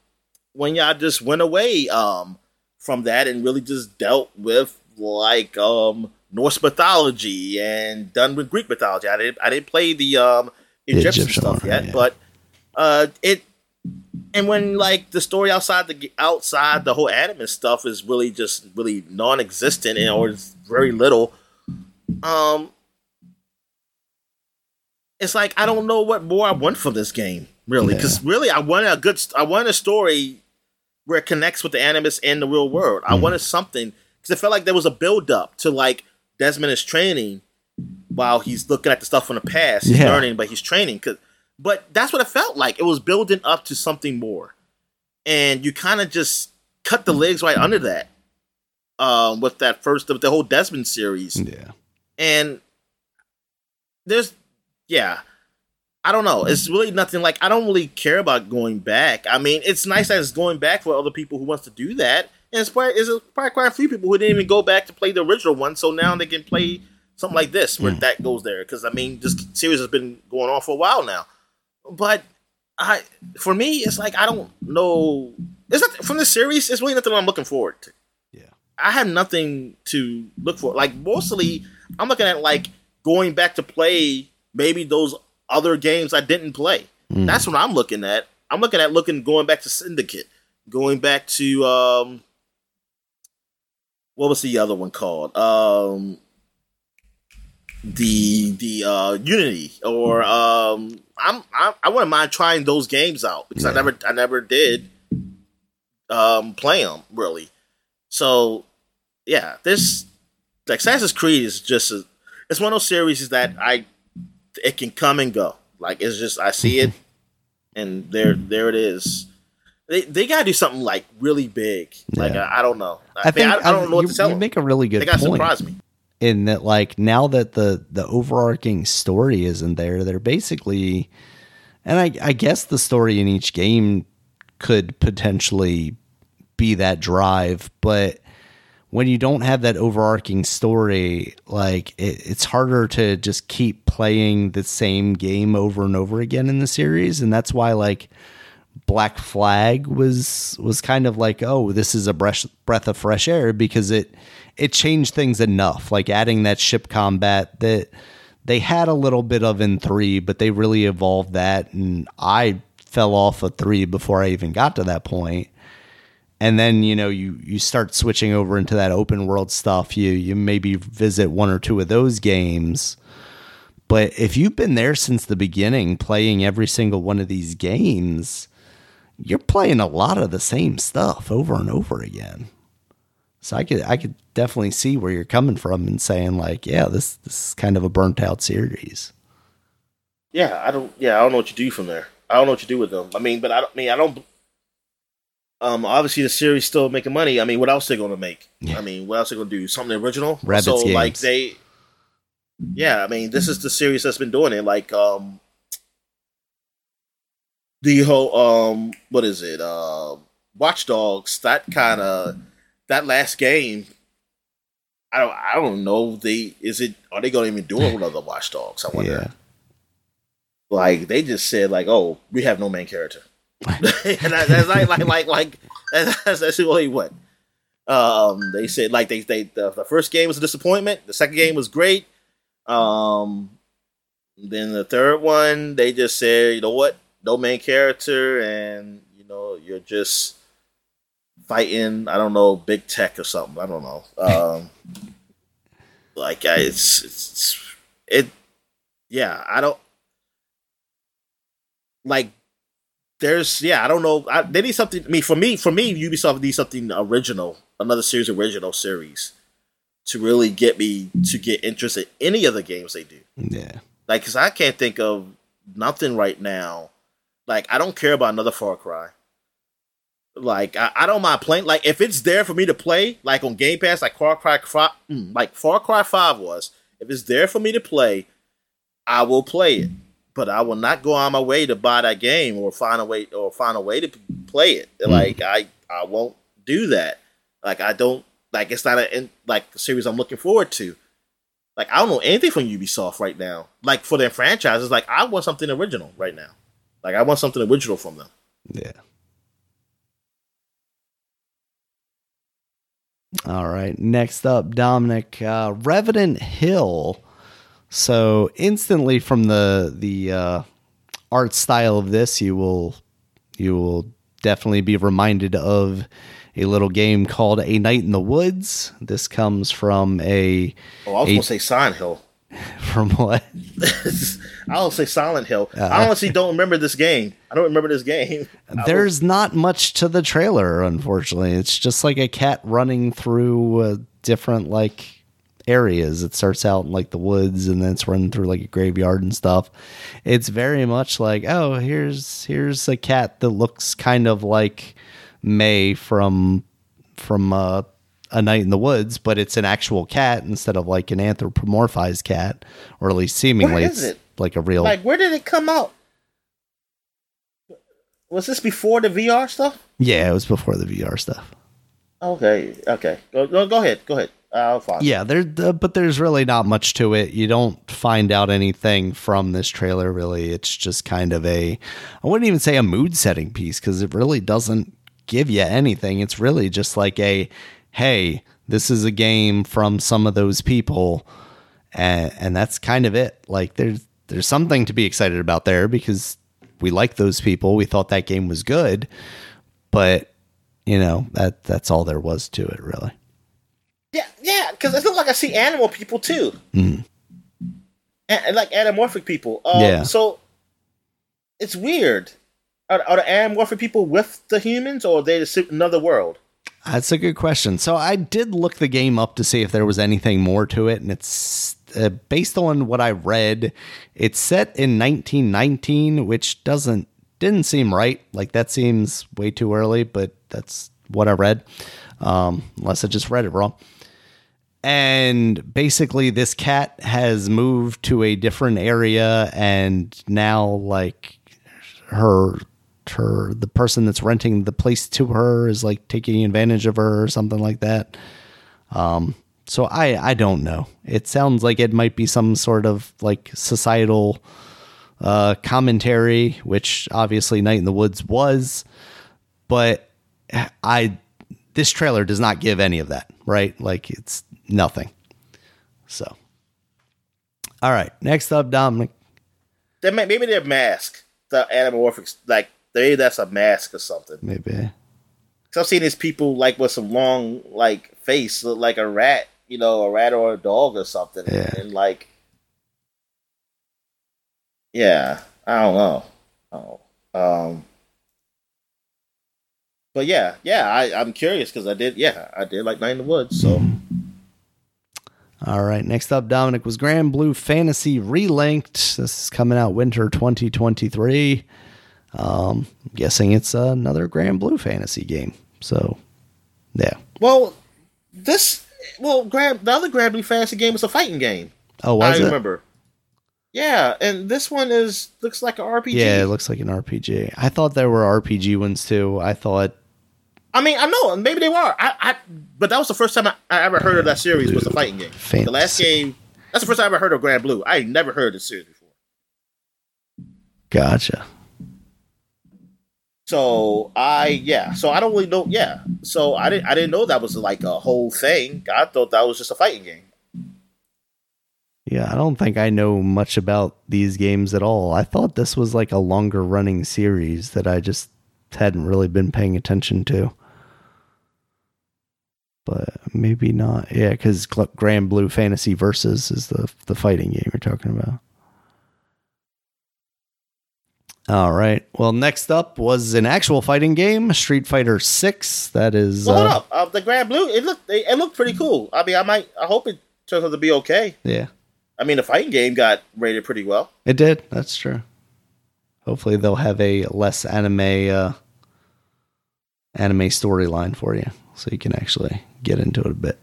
when y'all just went away um, from that and really just dealt with like um, Norse mythology and done with Greek mythology. I didn't I didn't play the um, Egyptian, Egyptian stuff yet, yeah. but uh, it and when like the story outside the outside the whole animus stuff is really just really non-existent and or it's very little um it's like i don't know what more i want from this game really because really i wanted a good i wanted a story where it connects with the animus and the real world i wanted something because it felt like there was a build-up to like desmond is training while he's looking at the stuff from the past he's Yeah. learning but he's training. Cause, but that's what it felt like it was building up to something more and you kind of just cut the legs right under that um, with that first with the whole Desmond series, Yeah. and there's yeah, I don't know. It's really nothing like I don't really care about going back. I mean, it's nice that it's going back for other people who wants to do that. And it's probably, it's probably quite a few people who didn't even go back to play the original one, so now they can play something like this where mm. that goes there. Because I mean, this series has been going on for a while now. But I, for me, it's like I don't know. It's not from the series. It's really nothing I'm looking forward to. Yeah, I have nothing to look for. Like mostly, I'm looking at like going back to play maybe those other games I didn't play. Mm. That's what I'm looking at. I'm looking at looking going back to Syndicate, going back to um, what was the other one called? Um, the the uh, Unity or um, I'm I, I wouldn't mind trying those games out because yeah. I never I never did um play them really. So yeah, this like Assassin's Creed is just a, it's one of those series that I it can come and go. Like it's just I see it, and there there it is. They they gotta do something like really big. Like yeah. I, I, don't know. I, I think I, I, don't know what you, to tell. You make a really good. They got to surprise me. In that, like now that the the overarching story isn't there, they're basically, and I I guess the story in each game could potentially be that drive, but when you don't have that overarching story, like it, it's harder to just keep playing the same game over and over again in the series, and that's why like Black Flag was was kind of like, oh, this is a breath breath of fresh air because it it changed things enough, like adding that ship combat that they had a little bit of in three, but they really evolved that, and I fell off of three before I even got to that point and then you know you you start switching over into that open world stuff. You you maybe visit one or two of those games. But if you've been there since the beginning playing every single one of these games you're playing a lot of the same stuff over and over again. So i could i could definitely see where you're coming from and saying like yeah this this is kind of a burnt out series. Yeah i don't yeah i don't know what you do from there. I don't know what you do with them. I mean but i don't I mean i don't um, obviously the series still making money. I mean, what else are they going to make? Yeah. I mean, what else are they going to do? Something original? Rabbids so games. like they, yeah. I mean, this is the series that's been doing it. Like um, the whole um, what is it? Uh, Watch Dogs. That kind of that last game. I don't. I don't know. They is it? Are they going to even do it with other Watch Dogs? I wonder. Yeah. Like they just said, like, oh, we have no main character. that's like like like like that's, really what um they said like they they the, the, first game was a disappointment. The second game was great. Um then the third one they just said you know what? No main character and you know you're just fighting i don't know big tech or something. I don't know. Um like it's, it's it yeah i don't like there's yeah, I don't know. I, they need something. I mean, for me, for me, Ubisoft needs something original, another series, original series, to really get me to get interested in any of the games they do. Yeah, like because I can't think of nothing right now. Like I don't care about another Far Cry. Like I, I don't mind playing. Like if it's there for me to play, like on Game Pass, like Far Cry, mm, like Far Cry Five was. If it's there for me to play, I will play it but I will not go on my way to buy that game or find a way or find a way to play it. Mm. Like I, I won't do that. Like I don't like it's not a like a series I'm looking forward to. Like I don't know anything from Ubisoft right now. Like for their franchises, like I want something original right now. Like I want something original from them. Yeah. All right. Next up, Dominic uh, Revenant Hill so instantly from the the uh, art style of this, you will you will definitely be reminded of a little game called A Night in the Woods. This comes from a. Oh, I was going to say Silent Hill. From what? I'll say Silent Hill. Uh, I honestly don't remember this game. I don't remember this game. There's not much to the trailer, unfortunately. It's just like a cat running through a different like areas. It starts out in like the woods and then it's running through like a graveyard and stuff. It's very much like, oh, here's here's a cat that looks kind of like Mae from from uh, a night in the woods, but it's an actual cat instead of like an anthropomorphized cat, or at least seemingly. Is it? like a real. Like, where did it come out? Was this before the VR stuff? Yeah, it was before the VR stuff. Okay, okay. Go, go, go ahead. Go ahead. Oh, find. Yeah, there, but there's really not much to it. You don't find out anything from this trailer. Really, it's just kind of a. I wouldn't even say a mood setting piece because it really doesn't give you anything. It's really just like a, hey, this is a game from some of those people, and and that's kind of it. Like there's there's something to be excited about there because we like those people. We thought that game was good, but you know that that's all there was to it, really. Yeah, yeah, because it looks like I see animal people too, mm. and, like anamorphic people. Um, yeah. So it's weird. Are, are the anamorphic people with the humans, or are they another world? That's a good question. So I did look the game up to see if there was anything more to it, and it's uh, based on what I read. It's set in 1919, which doesn't didn't seem right. Like that seems way too early, but that's what I read. Um, unless I just read it wrong. And basically, this cat has moved to a different area, and now, like, her her the person that's renting the place to her is like taking advantage of her or something like that. Um, so I I don't know. It sounds like it might be some sort of like societal uh, commentary, which obviously Night in the Woods was, but I this trailer does not give any of that, right? Like it's nothing. So, all right, next up, Dominic. They may, maybe they're mask the anamorphics, like maybe that's a mask or something. Maybe. Cause I've seen these people like with some long like face, look like a rat, you know, a rat or a dog or something, yeah. and, and like, yeah, I don't know. Oh, um, but yeah, yeah, I, I'm curious because I did, yeah, I did like Night in the Woods, so. All right, next up, Dominic was Granblue Fantasy Relinked. This is coming out winter 2023. Um, I'm guessing it's another Granblue Fantasy game. So, yeah. Well, this, well, Grand, the other Granblue Fantasy game was a fighting game. Oh, was I it? remember. Yeah, and this one is looks like an RPG. Yeah, it looks like an RPG. I thought there were RPG ones too. I thought I mean, I know maybe they were. I, I but that was the first time I, I ever heard of that series was a fighting game. Fantasy. The last game. That's the first time I ever heard of Granblue. I never heard of this series before. Gotcha. So I yeah. So I don't really know. Yeah. So I didn't I didn't know that was like a whole thing. I thought that was just a fighting game. Yeah, I don't think I know much about these games at all. I thought this was like a longer running series that I just hadn't really been paying attention to but maybe not. Yeah, because Granblue Fantasy Versus is the the fighting game you're talking about. All right. Well, next up was an actual fighting game, Street Fighter Six. That is. Well, hold uh, up. Uh, the Granblue. It looked. It, it, looked pretty cool. I mean, I might. I hope it turns out to be okay. Yeah. I mean, the fighting game got rated pretty well. It did. That's true. Hopefully, they'll have a less anime uh, anime storyline for you, so you can actually get into it a bit.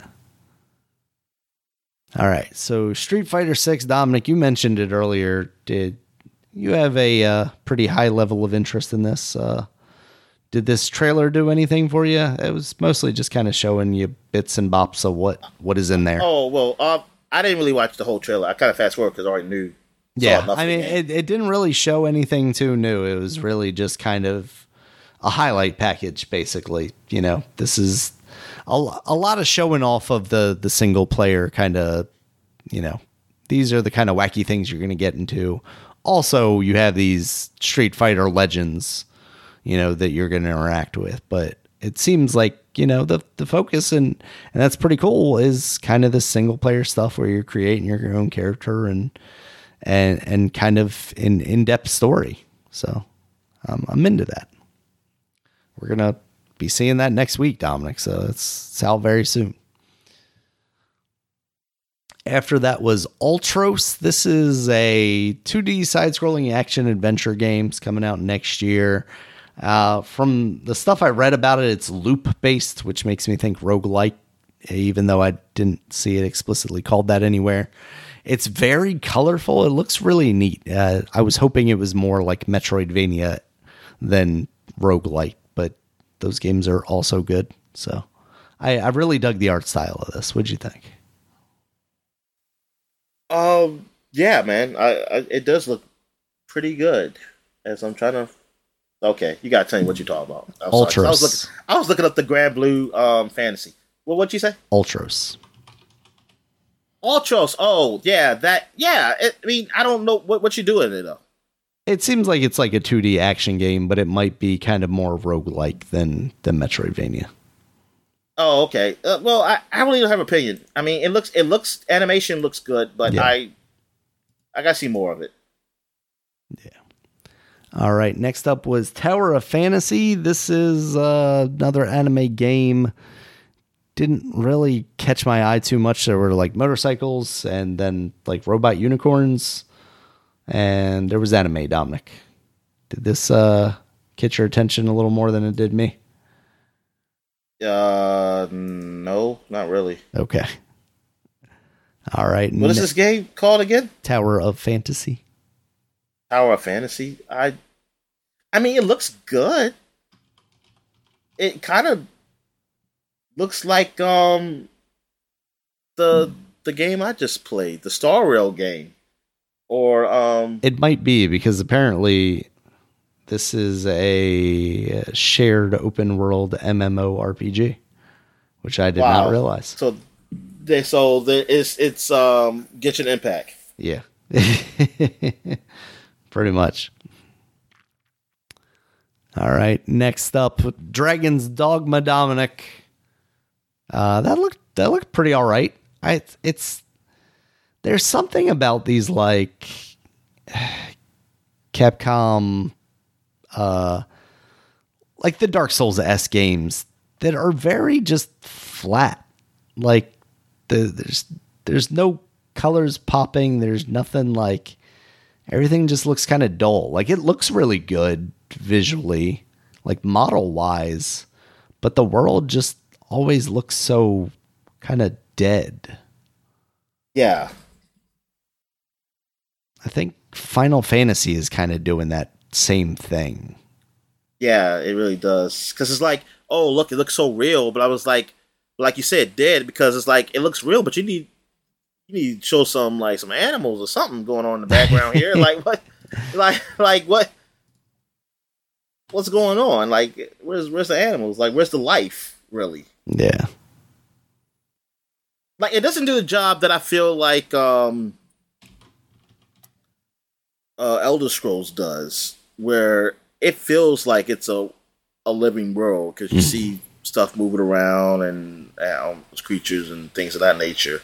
All right. So Street Fighter 6 Dominic, you mentioned it earlier. Did you have a uh, pretty high level of interest in this? Uh, did this trailer do anything for you? It was mostly just kind of showing you bits and bops of what what is in there. Oh well, uh, I didn't really watch the whole trailer. I kind of fast forward because I already knew. Yeah, I mean, it, it didn't really show anything too new. It was really just kind of a highlight package, basically. You know, this is a, a lot of showing off of the the single player kind of you know these are the kind of wacky things you're going to get into. Also you have these street fighter legends you know that you're going to interact with but it seems like you know the the focus and and that's pretty cool is kind of the single player stuff where you're creating your own character and and and kind of in in-depth story. So um, i'm into that. We're gonna be seeing that next week, Dominic. So it's, it's out very soon. After that was Ultros. This is a 2D side scrolling action adventure games coming out next year. Uh, from the stuff I read about it, it's loop based, which makes me think roguelike, even though I didn't see it explicitly called that anywhere. it's very colorful. It looks really neat. Uh, I was hoping it was more like Metroidvania than roguelite, but those games are also good. So I, I really dug the art style of this. What'd you think? Um, yeah, man, I, I it does look pretty good. As I'm trying to, okay, you gotta tell me what you're talking about. I was, I was looking, I was looking up the Granblue um fantasy. Well, what'd you say? Ultros. Ultros. Oh, yeah, that. Yeah, it, I mean, I don't know what what you doing it though. It seems like it's like a 2D action game, but it might be kind of more roguelike than than Metroidvania. Oh, okay. Uh, well, I, I don't even have an opinion. I mean, it looks it looks animation looks good, but yeah. I I gotta see more of it. Yeah. All right. Next up was Tower of Fantasy. This is uh, another anime game didn't really catch my eye too much. There were like motorcycles and then like robot unicorns, and there was anime. Dominic, did this uh, catch your attention a little more than it did me? Uh, no, not really. Okay. All right. What is this game called again? Tower of Fantasy. Tower of Fantasy. I, I mean, it looks good. It kind of looks like um the the game I just played, the Star Rail game. Or um It might be because apparently this is a shared open world MMORPG, which I did wow. not realize. So they so the, it's it's um Genshin Impact. Yeah. Pretty much. All right, next up Dragon's Dogma Dominic. Uh, that looked that looked pretty all right. I it's there's something about these like Capcom, uh, like the Dark Souls s games that are very just flat. Like the there's there's no colors popping. There's nothing like everything just looks kind of dull. Like it looks really good visually, like model wise, but the world just always looks so kind of dead. Yeah. I think Final Fantasy is kind of doing that same thing. Yeah, it really does. Because it's like, oh, look, it looks so real. But I was like, like you said, dead because it's like it looks real, but you need you need to show some like some animals or something going on in the background here. like what? Like like what? What's going on? Like where's where's the animals? Like where's the life really? Yeah. Like it doesn't do the job that I feel like um uh Elder Scrolls does, where it feels like it's a a living world because you mm. see stuff moving around and um, creatures and things of that nature.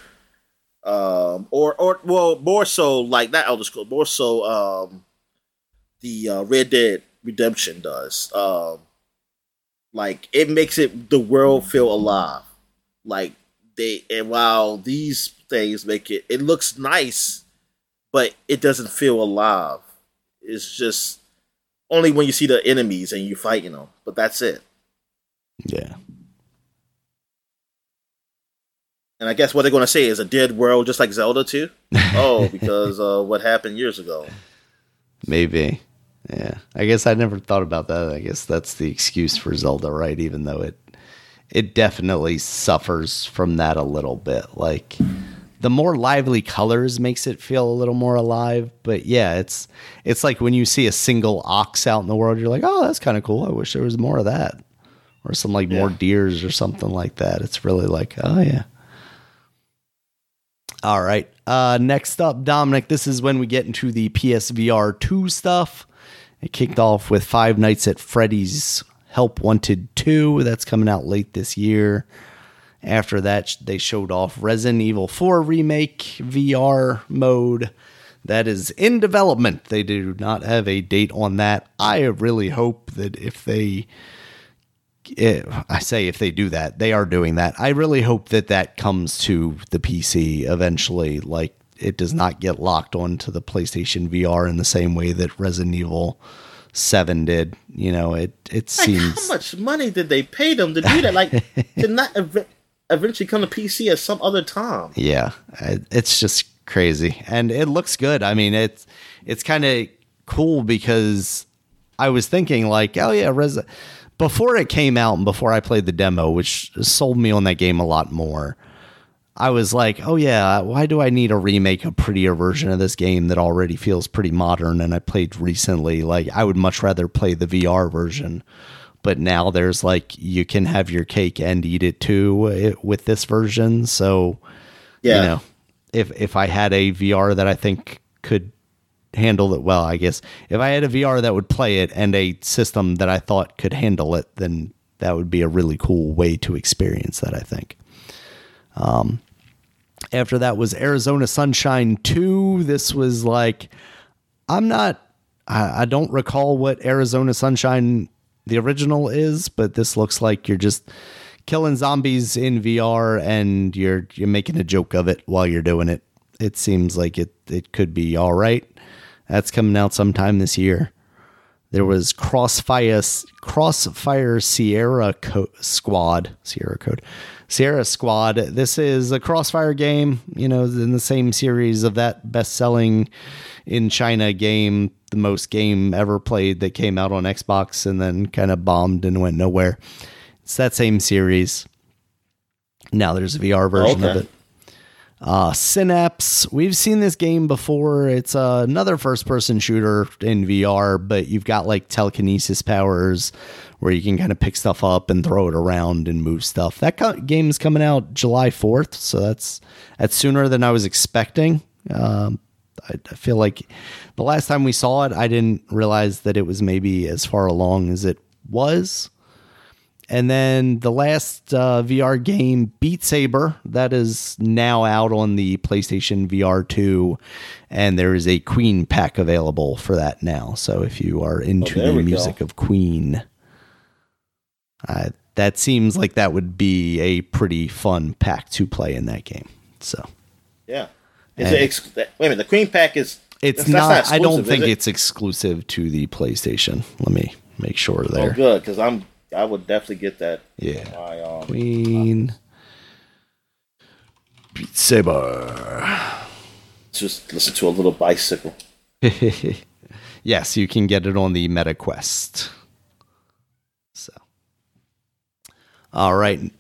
Um, or or well, more so like that Elder Scrolls, more so um, the uh, Red Dead Redemption does. Um, like it makes it the world feel alive. Like they and while these things make it it looks nice, but it doesn't feel alive. It's just only when you see the enemies and you fighting them, but that's it. Yeah. And I guess what they're going to say is a dead world, just like Zelda 2. oh, because uh, what happened years ago. Maybe. Yeah, I guess I never thought about that. I guess that's the excuse for Zelda, right? Even though it it definitely suffers from that a little bit. Like the more lively colors makes it feel a little more alive. But yeah, it's it's like when you see a single ox out in the world, you're like, oh, that's kind of cool. I wish there was more of that, or some like yeah. more deers or something like that. It's really like, oh yeah. All right. Uh, next up, Dominic. This is when we get into the PSVR two stuff. It kicked off with Five Nights at Freddy's Help Wanted 2. That's coming out late this year. After that, they showed off Resident Evil 4 Remake VR mode. That is in development. They do not have a date on that. I really hope that if they. If, eh, I say if they do that, they are doing that. I really hope that that comes to the PC eventually. Like it does not get locked onto the PlayStation VR in the same way that Resident Evil Seven did. You know, it it like seems how much money did they pay them to do that? Like to not eventually come to PC at some other time. Yeah, it's just crazy, and it looks good. I mean, it's it's kind of cool because I was thinking like, oh yeah, Res- before it came out and before I played the demo, which sold me on that game a lot more. I was like, oh yeah, why do I need a remake, a prettier version of this game that already feels pretty modern and I played recently? Like, I would much rather play the VR version. But now there's like, you can have your cake and eat it too with this version. So, yeah. you know, if, if I had a VR that I think could handle it well, I guess if I had a VR that would play it and a system that I thought could handle it, then that would be a really cool way to experience that, I think. Um, after that was Arizona Sunshine 2. This was like, I'm not, I, I don't recall what Arizona Sunshine, the original, is, but this looks like you're just killing zombies in VR and you're you're making a joke of it while you're doing it. It seems like it it could be all right. That's coming out sometime this year. There was Crossfire Crossfire Sierra Co- Squad Sierra Code Sierra Squad. This is a Crossfire game, you know, in the same series of that best selling in China game, the most game ever played that came out on Xbox and then kind of bombed and went nowhere. It's that same series. Now there's a VR version okay. of it. Uh, Synapse, we've seen this game before. It's uh, another first person shooter in VR, but you've got like telekinesis powers where you can kind of pick stuff up and throw it around and move stuff. That co- game is coming out July 4th, so that's that's sooner than I was expecting. Um, I, I feel like the last time we saw it, I didn't realize that it was maybe as far along as it was. And then the last uh, VR game, Beat Saber, that is now out on the PlayStation VR 2. And there is a Queen pack available for that now. So if you are into oh, the music go. of Queen, uh, that seems like that would be a pretty fun pack to play in that game. So, yeah. Is it ex- wait a minute, the Queen pack is. It's not, not I don't think it? it's exclusive to the PlayStation. Let me make sure oh, there. Oh, good, because I'm. I would definitely get that. Yeah. My, um, Queen. Beat Saber. Just listen to a little bicycle. yes, you can get it on the Meta Quest. So. All right.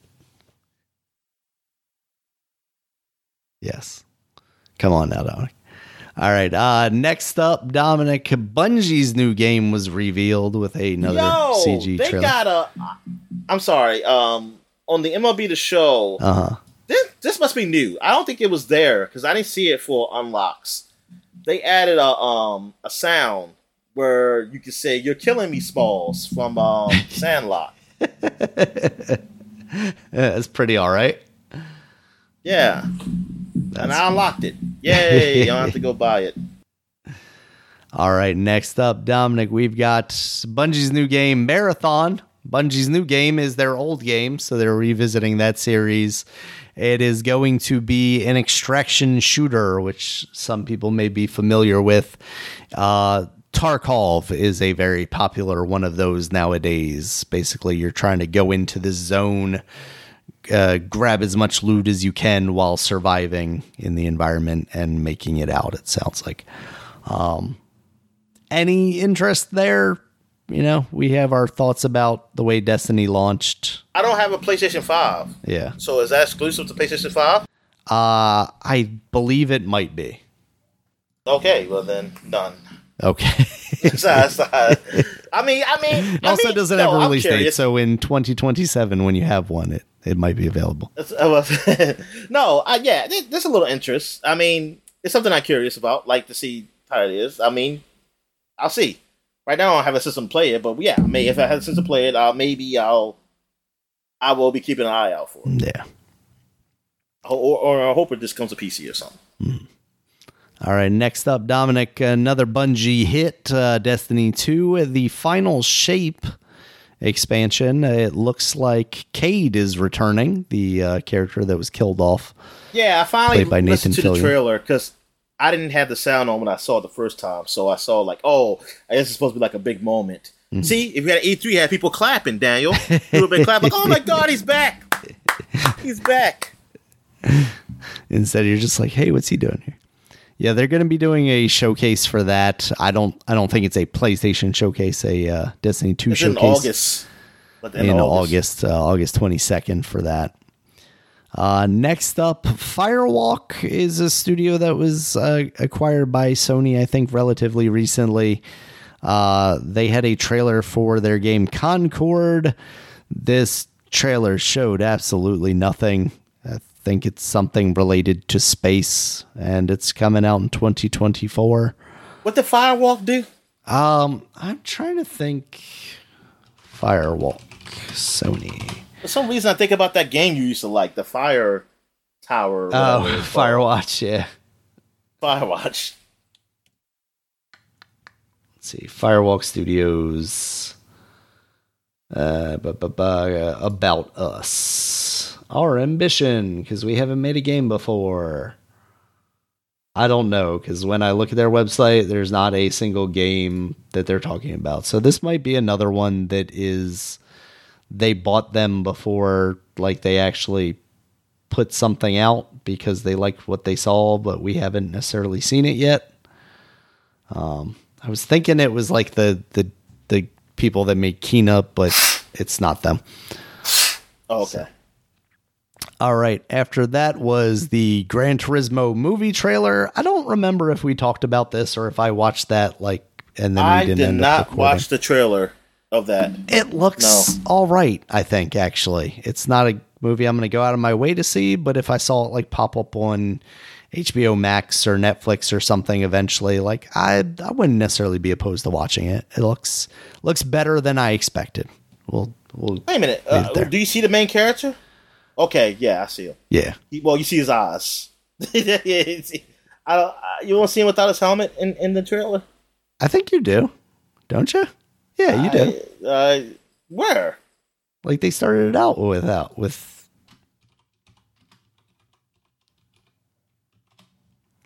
Yes. Come on now, Dominic. All right. Uh, next up, Dominic Bungie's new game was revealed with another Yo, CG they trailer. got a. I'm sorry. Um, on the MLB The Show. Uh huh. This this must be new. I don't think it was there because I didn't see it for unlocks. They added a um a sound where you could say "You're killing me, Smalls" from um, Sandlot. That's pretty all right. Yeah. That's and I unlocked it. Yay! you don't have to go buy it. All right, next up, Dominic, we've got Bungie's new game, Marathon. Bungie's new game is their old game, so they're revisiting that series. It is going to be an extraction shooter, which some people may be familiar with. Uh, Tarkov is a very popular one of those nowadays. Basically, you're trying to go into the zone, uh, grab as much loot as you can while surviving in the environment and making it out. It sounds like. Um, any interest there? You know, we have our thoughts about the way Destiny launched. I don't have a PlayStation Five. Yeah. So is that exclusive to PlayStation Five? Uh, I believe it might be. Okay, well then, done. Okay. I mean, I mean, it also mean, doesn't no, have a release date, so in 2027, when you have one, it it might be available. no, uh, yeah, there's a little interest. I mean, it's something I'm curious about. Like to see how it is. I mean, I'll see. Right now, I don't have a system to play it, but yeah, I may if I have a system to play it, uh, maybe I'll I will be keeping an eye out for it. Yeah. Or, or I hope it just comes to PC or something. Mm. All right, next up, Dominic, another Bungie hit, uh, Destiny 2, the final shape expansion. It looks like Cayde is returning, the uh, character that was killed off. Yeah, I finally by listened Nathan to Fillion. the trailer because I didn't have the sound on when I saw it the first time. So I saw like, oh, I guess it's supposed to be like a big moment. Mm-hmm. See, if you had E3, you had people clapping, Daniel. People been clapping like, oh my god, he's back. He's back. Instead, you're just like, hey, what's he doing here? Yeah, they're going to be doing a showcase for that. I don't. I don't think it's a PlayStation showcase. A uh, Destiny Two it's showcase in August. In, August, August, uh, August twenty second for that. Uh, next up, Firewalk is a studio that was uh, acquired by Sony, I think, relatively recently. Uh, they had a trailer for their game Concord. This trailer showed absolutely nothing think it's something related to space, and it's coming out in 2024. What the Firewalk do? Um, I'm trying to think. Firewalk, Sony. For some reason, I think about that game you used to like, the Fire Tower. Oh, Firewatch, yeah. Firewatch. Let's see, Firewalk Studios. Uh, bu- bu- bu- uh, about us our ambition because we haven't made a game before. I don't know because when I look at their website, there's not a single game that they're talking about. So this might be another one that is they bought them before like they actually put something out because they liked what they saw, but we haven't necessarily seen it yet. Um, I was thinking it was like the the the people that made Kena, but it's not them. Oh, okay. So, all right. After that was the Gran Turismo movie trailer. I don't remember if we talked about this or if I watched that like and then I we didn't did not watch the trailer of that. It looks no. all right, I think actually. It's not a movie I'm going to go out of my way to see, but if I saw it like pop up on HBO Max or Netflix or something eventually, like I I wouldn't necessarily be opposed to watching it. It looks looks better than I expected. We'll, we'll Wait a minute. Uh, do you see the main character? Okay, yeah, I see him. Yeah. He, well, you see his eyes. I don't. You want to see him without his helmet in, in the trailer? I think you do, don't you? Yeah, you do. Uh, where? Like they started it out without with.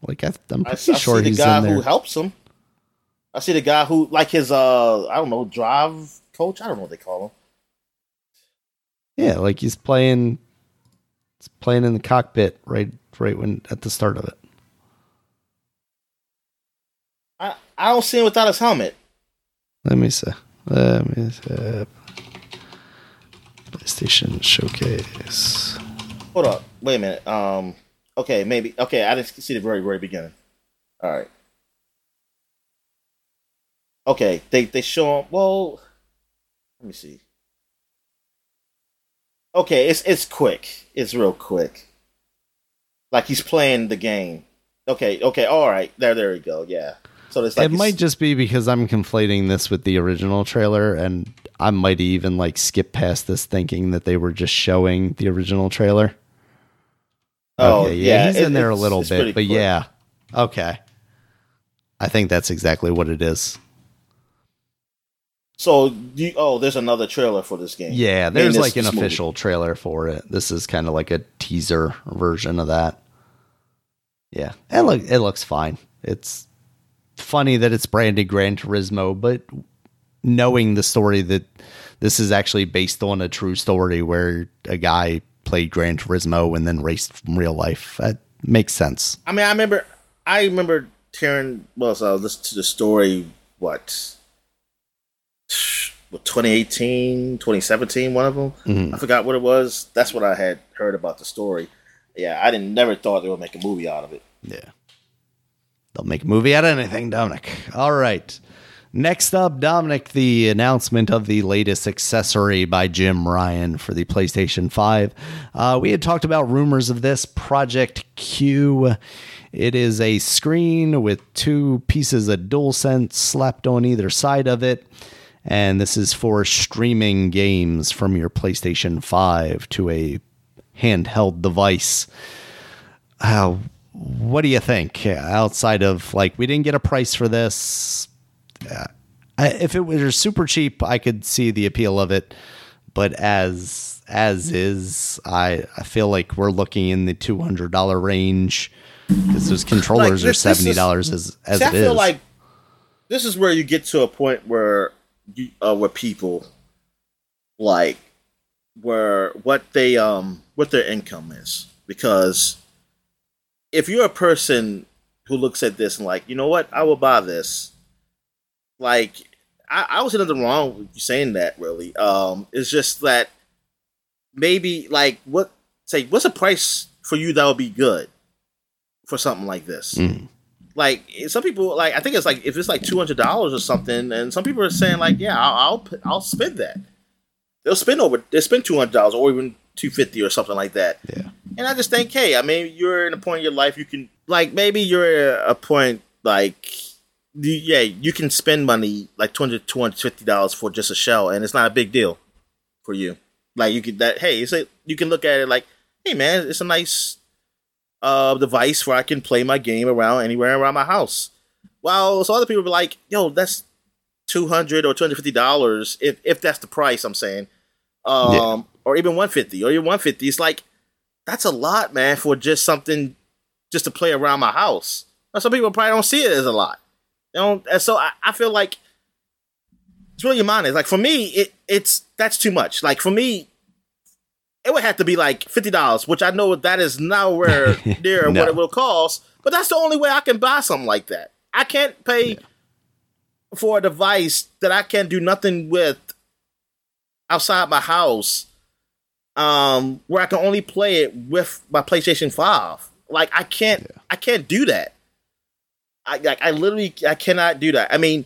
Like I, am pretty I, I sure see he's the guy who helps him. I see the guy who, like his, uh, I don't know, drive coach. I don't know what they call him. Yeah, like he's playing it's playing in the cockpit right right when at the start of it. I I don't see him without his helmet. Let me see. Let me see. PlayStation Showcase. Hold up. Wait a minute. Um. Okay, maybe. Okay, I didn't see the very very beginning. All right. Okay, they they show him. Well, let me see. Okay, it's it's quick. It's real quick. Like he's playing the game. Okay, okay, all right. There, there we go. Yeah. So it's like it might just be because I'm conflating this with the original trailer, and I might even like skip past this thinking that they were just showing the original trailer. Oh okay, yeah, yeah, he's it, in there a little bit, but quick. yeah, okay. I think that's exactly what it is. So, you, oh, there's another trailer for this game. Yeah, there's like an official movie. trailer for it. This is kind of like a teaser version of that. Yeah, it look it looks fine. It's funny that it's branded Gran Turismo, but knowing the story that this is actually based on a true story where a guy played Gran Turismo and then raced from real life, that makes sense. I mean, I remember, I remember hearing well, so I listened to the story. What 2018, 2017, one of them. Mm-hmm. I forgot what it was. That's what I had heard about the story. Yeah, I didn't never thought they would make a movie out of it. Yeah. They'll make a movie out of anything, Dominic. All right. Next up, Dominic, the announcement of the latest accessory by Jim Ryan for the PlayStation 5. Uh, we had talked about rumors of this Project Q. It is a screen with two pieces of DualSense slapped on either side of it and this is for streaming games from your PlayStation 5 to a handheld device. Uh, what do you think? Outside of like, we didn't get a price for this. Uh, if it was super cheap, I could see the appeal of it. But as as is, I I feel like we're looking in the two hundred dollar range because those controllers like this, are seventy dollars as as see, it I feel is. like this is where you get to a point where uh, with people like where what they um what their income is because if you're a person who looks at this and like, you know what, I will buy this. Like, I, I was nothing wrong with you saying that. Really, um, it's just that maybe like what say what's a price for you that would be good for something like this. Mm. Like some people, like I think it's like if it's like two hundred dollars or something, and some people are saying like, yeah, I'll I'll, I'll spend that. They'll spend over they spend two hundred dollars or even two fifty or something like that. Yeah. And I just think, hey, I mean, you're in a point in your life you can like maybe you're at a point like yeah, you can spend money like 200 250 dollars for just a shell, and it's not a big deal for you. Like you could that hey, it's a, you can look at it like, hey man, it's a nice uh, device where I can play my game around anywhere around my house. Well, so other people be like, yo, that's two hundred or two hundred fifty dollars if if that's the price. I'm saying, um, yeah. or even one fifty or even one fifty. It's like that's a lot, man, for just something just to play around my house. some people probably don't see it as a lot. You know, and so I, I feel like it's really your mind is like for me, it it's that's too much. Like for me, it would have to be like fifty dollars, which I know that is nowhere near no. what it will cost. But that's the only way I can buy something like that. I can't pay yeah. for a device that I can't do nothing with outside my house, um, where I can only play it with my PlayStation Five. Like I can't, yeah. I can't do that. I like, I literally, I cannot do that. I mean,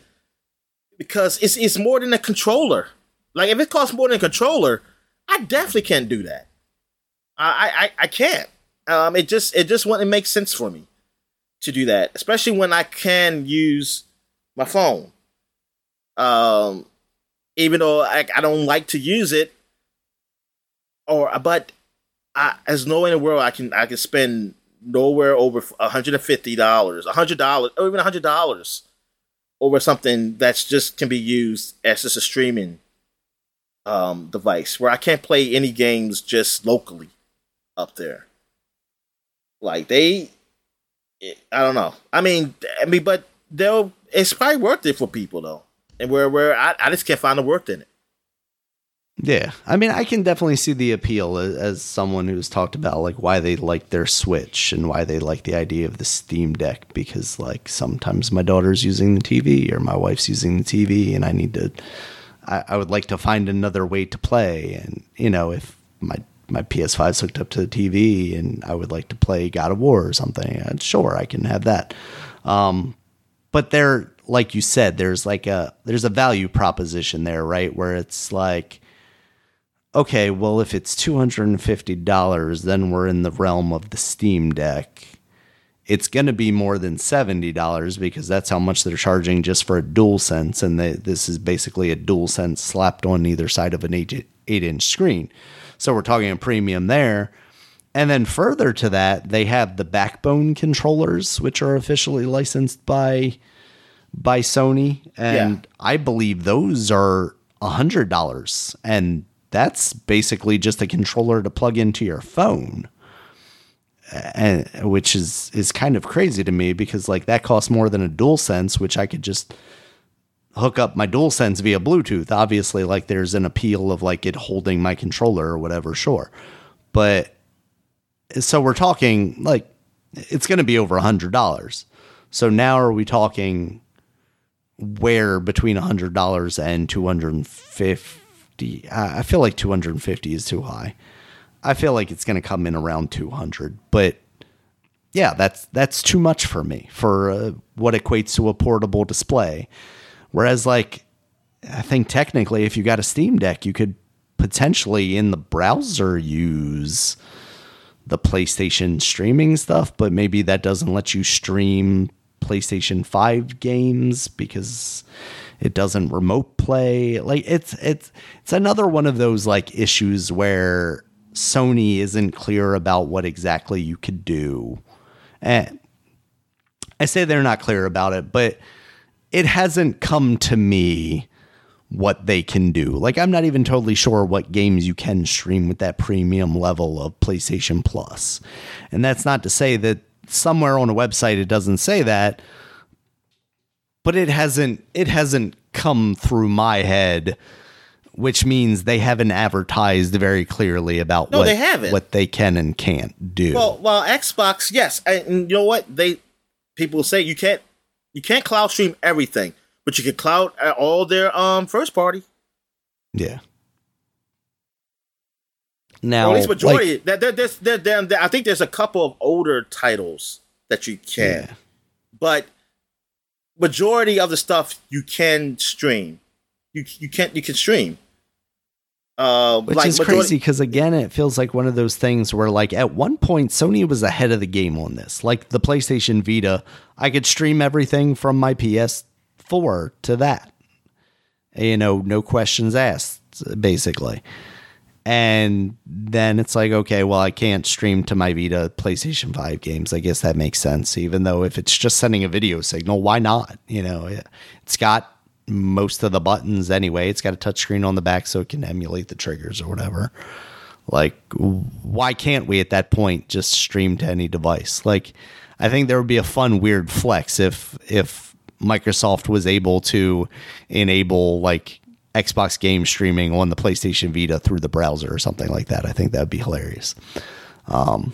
because it's it's more than a controller. Like if it costs more than a controller I definitely can't do that. I I, I can't. Um, it just it just wouldn't make sense for me to do that, especially when I can use my phone. Um, even though I, I don't like to use it, or but I, there's no way in the world I can I can spend nowhere over hundred and fifty dollars, hundred dollars, or even hundred dollars over something that's just can be used as just a streaming um, device where I can't play any games just locally up there. Like they, I don't know. I mean, I mean, but they'll. It's probably worth it for people though, and where where I, I just can't find the worth in it. Yeah, I mean, I can definitely see the appeal as, as, someone who's talked about like why they like their Switch and why they like the idea of the Steam Deck because like sometimes my daughter's using the TV or my wife's using the TV and I need to I, I would like to find another way to play. And you know, if my my PS5 is hooked up to the TV and I would like to play God of War or something, uh, sure, I can have that. Um, but there, like you said, there's like a there's a value proposition there, right? Where it's like, okay, well, if it's two hundred and fifty dollars, then we're in the realm of the Steam Deck it's going to be more than $70 because that's how much they're charging just for a dual sense and they, this is basically a dual sense slapped on either side of an 8, 8 inch screen. So we're talking a premium there. And then further to that they have the backbone controllers which are officially licensed by by sony. And yeah. i believe those are $100 and that's basically just a controller to plug into your phone and which is is kind of crazy to me because like that costs more than a dual sense which i could just hook up my dual sense via bluetooth. Obviously like there's an appeal of like it holding my controller or whatever sure. But so we're talking like it's going to be over a hundred dollars. So now are we talking where between a hundred dollars and 250 i feel like 250 is too high I feel like it's going to come in around 200, but yeah, that's that's too much for me for uh, what equates to a portable display. Whereas, like, I think technically, if you got a Steam Deck, you could potentially in the browser use the PlayStation streaming stuff, but maybe that doesn't let you stream PlayStation 5 games because it doesn't remote play. Like it's it's it's another one of those like issues where Sony isn't clear about what exactly you could do. And I say they're not clear about it, but it hasn't come to me what they can do. Like I'm not even totally sure what games you can stream with that premium level of PlayStation Plus. And that's not to say that somewhere on a website it doesn't say that, but it hasn't it hasn't come through my head which means they haven't advertised very clearly about no, what, they haven't. what they can and can't do. Well, well, Xbox, yes, and you know what they people say you can't you can't cloud stream everything, but you can cloud all their um first party. Yeah. Now, or at least majority. Like, that there, there's there, there, there, I think there's a couple of older titles that you can, yeah. but majority of the stuff you can stream. You you can't you can stream. Uh, Which like is majority- crazy because again, it feels like one of those things where, like, at one point, Sony was ahead of the game on this. Like the PlayStation Vita, I could stream everything from my PS4 to that. You know, no questions asked, basically. And then it's like, okay, well, I can't stream to my Vita PlayStation 5 games. I guess that makes sense, even though if it's just sending a video signal, why not? You know, it's got most of the buttons anyway. It's got a touchscreen on the back so it can emulate the triggers or whatever. Like, why can't we at that point just stream to any device? Like, I think there would be a fun, weird flex if if Microsoft was able to enable like Xbox game streaming on the PlayStation Vita through the browser or something like that. I think that would be hilarious. Um,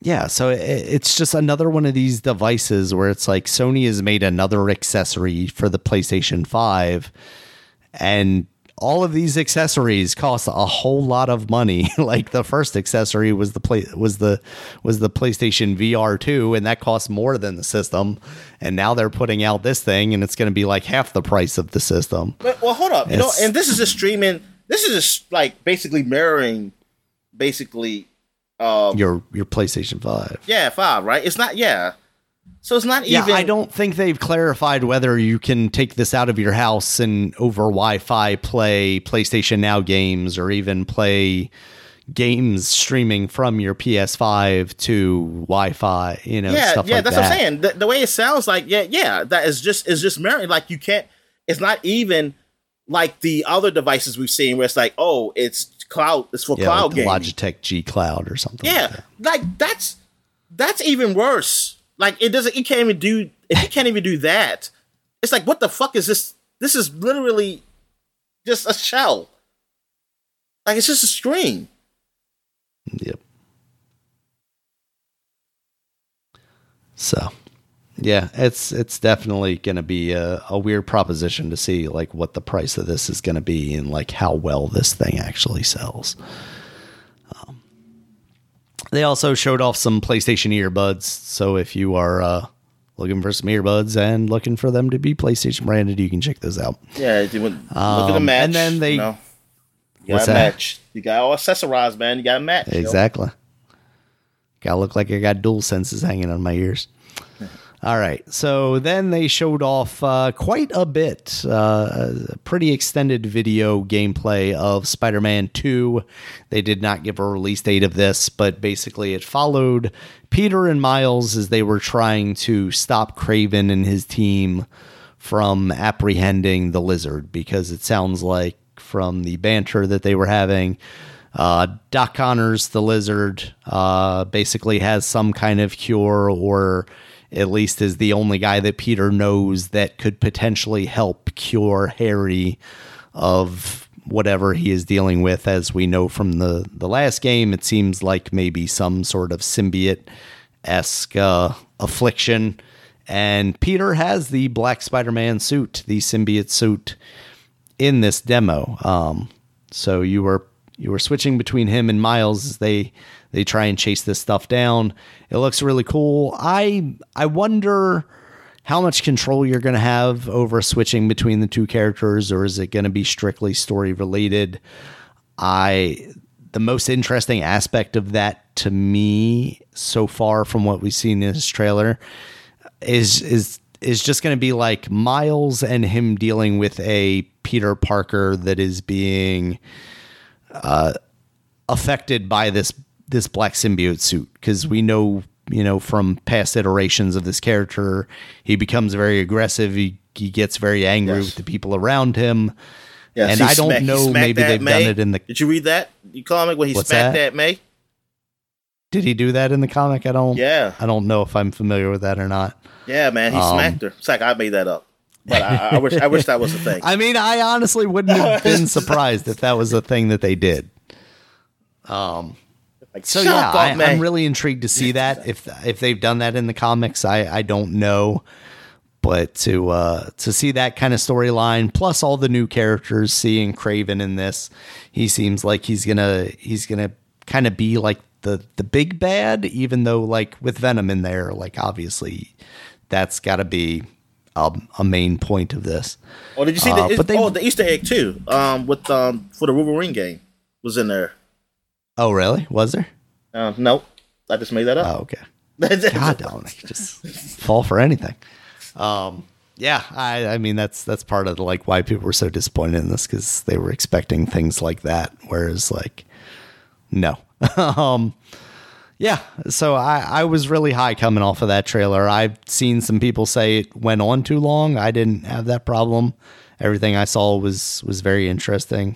yeah, so it, it's just another one of these devices where it's like Sony has made another accessory for the PlayStation 5 and all of these accessories cost a whole lot of money. like the first accessory was the play was the was the PlayStation VR 2 and that cost more than the system. And now they're putting out this thing and it's going to be like half the price of the system. But, well, hold up. You know, and this is just streaming this is just like basically mirroring basically um, your your PlayStation 5. Yeah, 5, right? It's not yeah. So it's not yeah, even. I don't think they've clarified whether you can take this out of your house and over Wi-Fi play PlayStation Now games or even play games streaming from your PS5 to Wi-Fi. You know, yeah, yeah. Like that's that. what I'm saying. The, the, way it sounds like, yeah, yeah, that is just is just married. Like you can't. It's not even like the other devices we've seen where it's like, oh, it's cloud. It's for yeah, cloud like Logitech G Cloud or something. Yeah, like, that. like that's that's even worse like it doesn't. It can't even do. If you can't even do that, it's like what the fuck is this? This is literally just a shell. Like it's just a screen. Yep. So, yeah, it's it's definitely going to be a, a weird proposition to see like what the price of this is going to be and like how well this thing actually sells. They also showed off some PlayStation earbuds. So if you are uh, looking for some earbuds and looking for them to be PlayStation branded, you can check those out. Yeah, you look um, at the match. And then they. You, know, you got a match. You got all accessorized, man. You got a match. Exactly. Gotta look like I got dual senses hanging on my ears. All right. So then they showed off uh, quite a bit, uh, a pretty extended video gameplay of Spider Man 2. They did not give a release date of this, but basically it followed Peter and Miles as they were trying to stop Kraven and his team from apprehending the lizard because it sounds like from the banter that they were having. Uh, Doc Connors, the lizard, uh, basically has some kind of cure or at least is the only guy that Peter knows that could potentially help cure Harry of whatever he is dealing with. As we know from the, the last game, it seems like maybe some sort of symbiote esque uh, affliction. And Peter has the Black Spider Man suit, the symbiote suit, in this demo. Um, so you were you were switching between him and Miles as they they try and chase this stuff down. It looks really cool. I I wonder how much control you're going to have over switching between the two characters or is it going to be strictly story related? I the most interesting aspect of that to me so far from what we've seen in this trailer is is is just going to be like Miles and him dealing with a Peter Parker that is being uh, affected by this this black symbiote suit because we know you know from past iterations of this character he becomes very aggressive he, he gets very angry yes. with the people around him yes, and i don't smack, know maybe they've May. done it in the did you read that you comic when he What's smacked that? may did he do that in the comic i don't yeah i don't know if i'm familiar with that or not yeah man he um, smacked her it's like i made that up but I, I wish I wish that was a thing. I mean, I honestly wouldn't have been surprised if that was a thing that they did. Um, Like, so yeah, up, I, am really intrigued to see that. If if they've done that in the comics, I I don't know, but to uh to see that kind of storyline plus all the new characters, seeing Kraven in this, he seems like he's gonna he's gonna kind of be like the the big bad, even though like with Venom in there, like obviously that's got to be a, a, main point of this. Oh, did you see uh, the? They, oh, the Easter egg too. Um, with um for the Wolverine game was in there. Oh, really? Was there? Uh, nope. I just made that up. Oh, okay. God, don't just fall for anything. Um, yeah, I, I mean that's that's part of the, like why people were so disappointed in this because they were expecting things like that, whereas like, no. um, yeah, so I, I was really high coming off of that trailer. I've seen some people say it went on too long. I didn't have that problem. Everything I saw was was very interesting.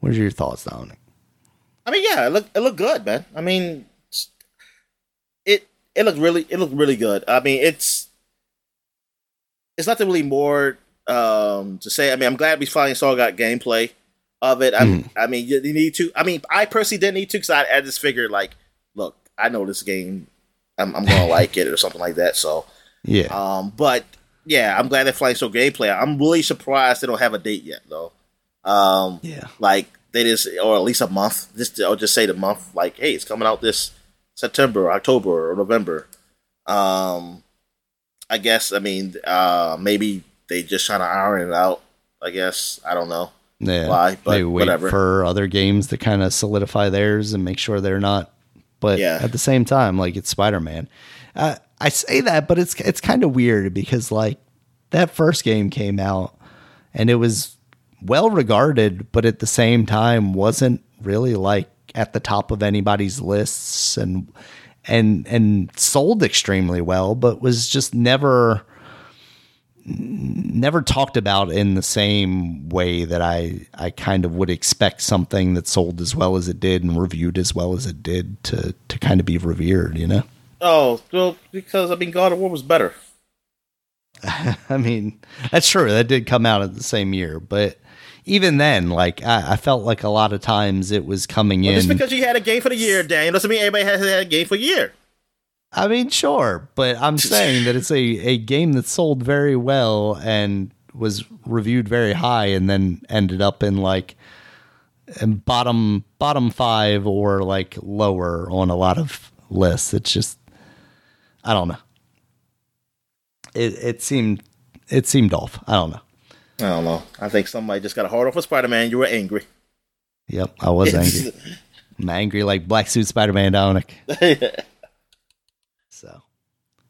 What are your thoughts, Dominic? I mean, yeah, it looked it looked good, man. I mean, it it looked really it looked really good. I mean, it's it's nothing really more um, to say. I mean, I'm glad we finally saw got gameplay of it. I, mm. I mean, you, you, need to. I mean, I personally didn't need to because I, I just figured like, look, I know this game. I'm, I'm gonna like it or something like that. So yeah. Um, but yeah, I'm glad they're flying so gameplay. I'm really surprised they don't have a date yet though. Um, yeah. Like they just, or at least a month. Just or just say the month. Like, hey, it's coming out this September, October, or November. Um, I guess. I mean, uh, maybe they just trying to iron it out. I guess I don't know. Yeah, why? But maybe wait whatever. for other games to kind of solidify theirs and make sure they're not but yeah. at the same time, like it's Spider Man. Uh, I say that, but it's it's kind of weird because like that first game came out and it was well regarded, but at the same time wasn't really like at the top of anybody's lists and and and sold extremely well, but was just never never talked about in the same way that I I kind of would expect something that sold as well as it did and reviewed as well as it did to to kind of be revered, you know. Oh well, because I mean, God of War was better. I mean, that's true. That did come out at the same year, but even then, like I, I felt like a lot of times it was coming well, in. Just because you had a game for the year, Daniel, doesn't mean everybody has had a game for a year. I mean, sure, but I'm saying that it's a, a game that sold very well and was reviewed very high, and then ended up in like bottom bottom five or like lower on a lot of lists. It's just I don't know. It it seemed it seemed off. I don't know. I don't know. I think somebody just got a hard off with Spider Man. You were angry. Yep, I was angry. I'm angry like Black Suit Spider Man, Dominic. So,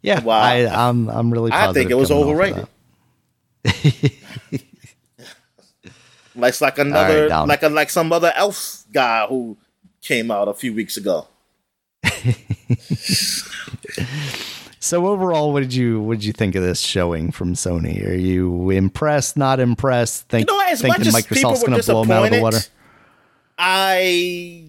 yeah, wow. I, I'm I'm really. I think it was overrated. like like another right, like a like some other elf guy who came out a few weeks ago. so overall, what did you what did you think of this showing from Sony? Are you impressed? Not impressed? Think, you know, as thinking Microsoft's going to blow them out of the water? I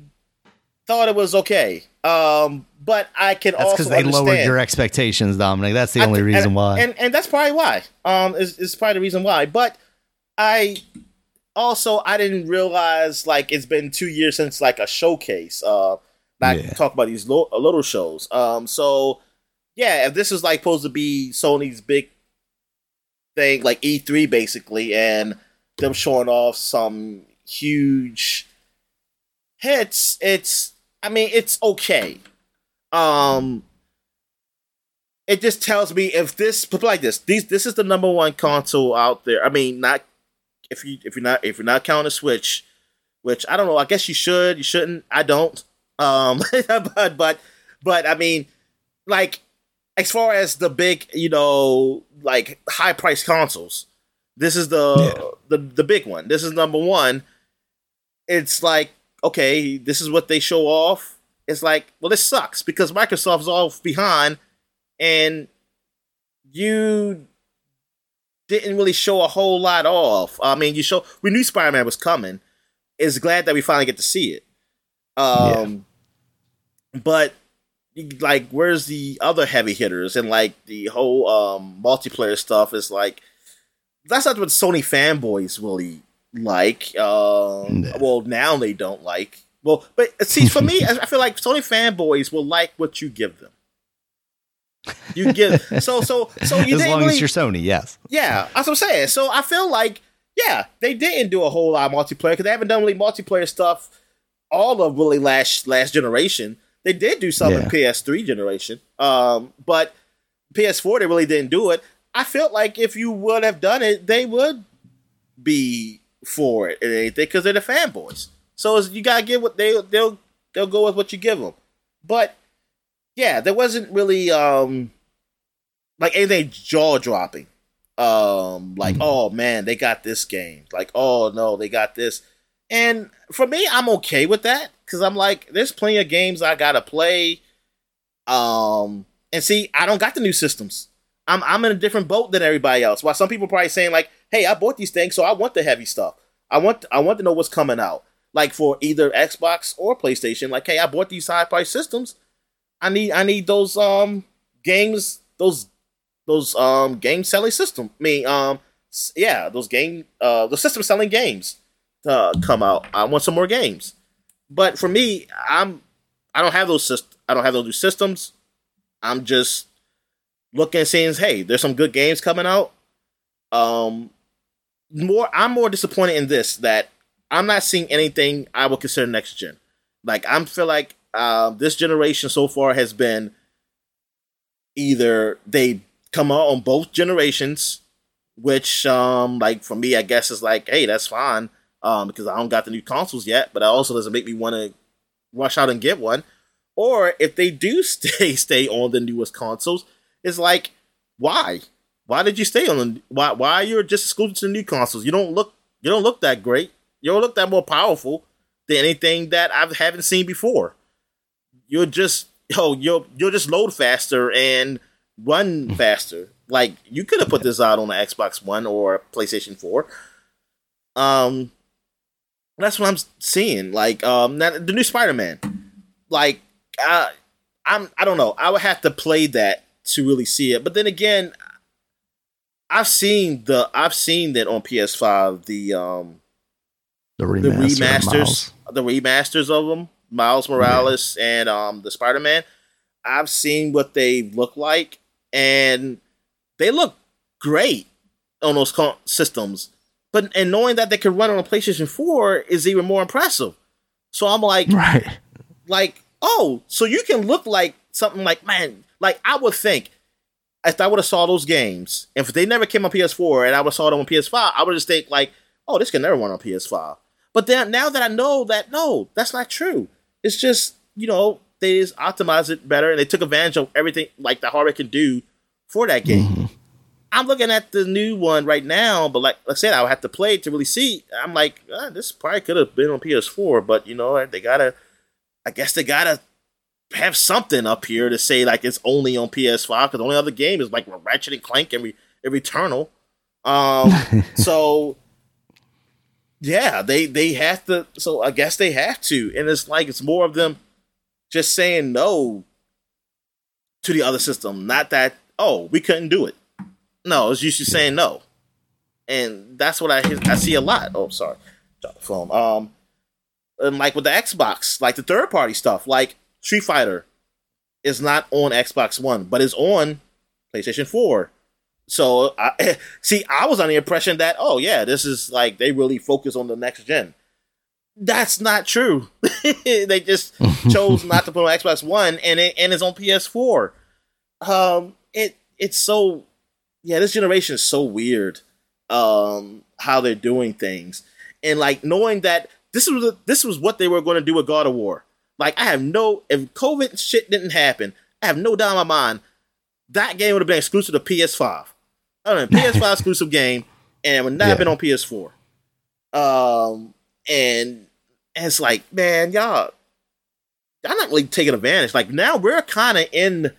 thought it was okay. Um, but I can that's also because they understand. lowered your expectations, Dominic. That's the I, only reason and, why, and and that's probably why. Um, is is probably the reason why. But I also I didn't realize like it's been two years since like a showcase. Uh, back yeah. talk about these lo- little shows. Um, so yeah, if this is like supposed to be Sony's big thing, like E3 basically, and them showing off some huge hits, it's I mean it's okay. Um, it just tells me if this like this, these this is the number one console out there. I mean, not if you if you're not if you're not counting Switch, which I don't know. I guess you should, you shouldn't. I don't. Um, but but but I mean, like as far as the big, you know, like high price consoles, this is the yeah. the the big one. This is number one. It's like okay, this is what they show off it's like, well, this sucks because Microsoft's off behind, and you didn't really show a whole lot off. I mean, you show we knew Spider Man was coming. Is glad that we finally get to see it. Um, yeah. but like, where's the other heavy hitters and like the whole um multiplayer stuff? Is like that's not what Sony fanboys really like. Um, yeah. well, now they don't like Well, but see, for me, I feel like Sony fanboys will like what you give them. You give so so so you as long really, as you're Sony, yes. Yeah, that's what I'm saying. So I feel like yeah, they didn't do a whole lot of multiplayer because they haven't done really multiplayer stuff all of really last last generation. They did do some yeah. in PS3 generation, um, but PS4 they really didn't do it. I felt like if you would have done it, they would be for it and anything because they're the fanboys. So you gotta give what they they'll they'll go with what you give them. But yeah, there wasn't really um like anything jaw dropping. Um, like mm-hmm. oh man, they got this game. Like oh no, they got this. And for me, I'm okay with that because I'm like, there's plenty of games I gotta play. Um, and see, I don't got the new systems. I'm I'm in a different boat than everybody else. While some people probably saying like, hey, I bought these things, so I want the heavy stuff. I want I want to know what's coming out. Like for either Xbox or PlayStation, like, hey, I bought these high price systems. I need I need those um games those those um game selling system. I mean um yeah those game uh the system selling games to come out. I want some more games. But for me, I'm I don't have those syst- I don't have those new systems. I'm just looking and saying, hey, there's some good games coming out. Um, more I'm more disappointed in this that I'm not seeing anything I would consider next gen. Like I feel like uh, this generation so far has been either they come out on both generations, which um like for me I guess is like, hey, that's fine um, because I don't got the new consoles yet, but it also doesn't make me want to rush out and get one. Or if they do stay stay on the newest consoles, it's like, why? Why did you stay on the why why you're just exclusive to the new consoles? You don't look you don't look that great. You don't look that more powerful than anything that I haven't seen before. You're just oh you'll you'll just load faster and run faster. Like you could have put this out on the Xbox One or PlayStation Four. Um, that's what I'm seeing. Like um, the new Spider Man. Like uh, I'm I don't know. I would have to play that to really see it. But then again, I've seen the I've seen that on PS5 the um the, remaster the remasters the remasters of them Miles Morales yeah. and um the Spider Man. I've seen what they look like and they look great on those systems. But and knowing that they can run on a PlayStation 4 is even more impressive. So I'm like, right, like, oh, so you can look like something like, man, like I would think if I would have saw those games, if they never came on PS4 and I would have saw them on PS5, I would just think like, oh, this can never run on PS5. But then now that I know that no, that's not true. It's just you know they just optimized it better and they took advantage of everything like the hardware can do for that game. Mm-hmm. I'm looking at the new one right now, but like, like I said, I would have to play it to really see. I'm like, ah, this probably could have been on PS4, but you know, they gotta. I guess they gotta have something up here to say like it's only on PS5 because the only other game is like Ratchet and Clank and, Re- and Returnal. Um, so yeah, they they have to. So I guess they have to, and it's like it's more of them just saying no to the other system, not that oh we couldn't do it. No, it's usually saying no, and that's what I I see a lot. Oh, sorry, drop the phone. Um, and like with the Xbox, like the third party stuff, like Street Fighter, is not on Xbox One, but is on PlayStation Four. So I see. I was on the impression that oh yeah, this is like they really focus on the next gen. That's not true. they just chose not to put on Xbox One, and it and it's on PS4. Um, it it's so yeah, this generation is so weird. Um, how they're doing things, and like knowing that this was this was what they were going to do with God of War. Like I have no if COVID shit didn't happen, I have no doubt in my mind that game would have been exclusive to PS5. I don't know, PS5 exclusive game, and it would not yeah. have been on PS4. Um, and, and it's like, man, y'all, y'all not really taking advantage. Like now we're kind of in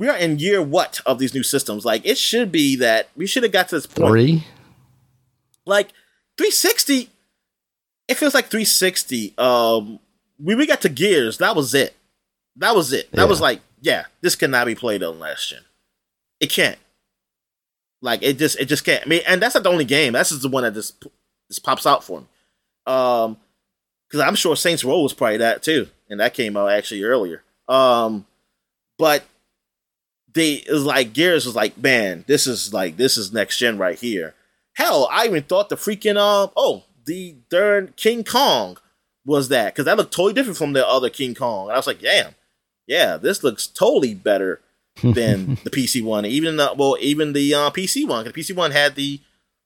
we are in year what of these new systems? Like it should be that we should have got to this point. Three. Like 360. It feels like 360. Um, we we got to Gears. That was it. That was it. That yeah. was like, yeah, this cannot be played on last gen. It can't. Like it just it just can't. I mean, and that's not the only game. That's just the one that just just pops out for me. Um, because I'm sure Saints Row was probably that too, and that came out actually earlier. Um, but they it was like Gears was like, man, this is like this is next gen right here. Hell, I even thought the freaking um oh the darn King Kong was that because that looked totally different from the other King Kong. And I was like, damn, yeah, this looks totally better than the PC one. Even the well, even the uh, PC one. Because the PC one had the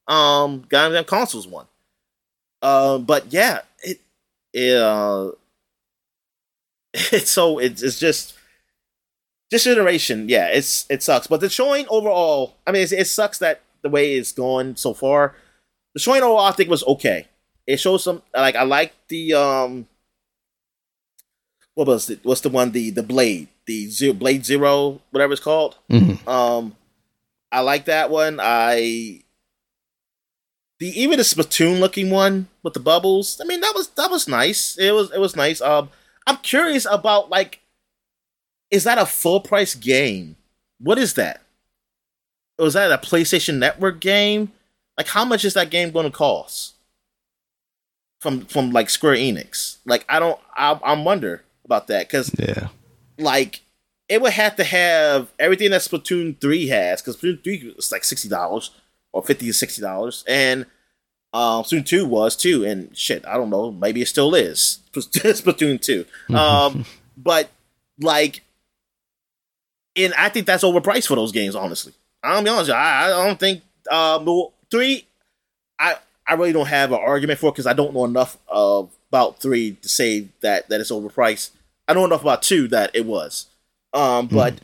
um goddamn consoles one. Uh, but yeah, it, it uh, it's so it's it's just this iteration. Yeah, it's it sucks. But the showing overall, I mean, it sucks that the way it's going so far. The showing overall, I think was okay. It shows some like I like the um what was it? What's the one? The the blade, the zero blade zero, whatever it's called. Mm-hmm. Um, I like that one. I the even the Splatoon looking one with the bubbles. I mean, that was that was nice. It was it was nice. Um, I'm curious about like, is that a full price game? What is that? Was that a PlayStation Network game? Like, how much is that game going to cost? From from like Square Enix. Like, I don't. I I'm wonder about that because yeah, like it would have to have everything that Splatoon three has because Splatoon three is like sixty dollars or fifty to sixty dollars, and um, Splatoon two was too. And shit, I don't know, maybe it still is Splatoon 2 um, but like, and I think that's overpriced for those games. Honestly, I'll be honest, I, I don't think um, three. I I really don't have an argument for because I don't know enough of about three to say that that it's overpriced. I know enough about two that it was. Um, but mm.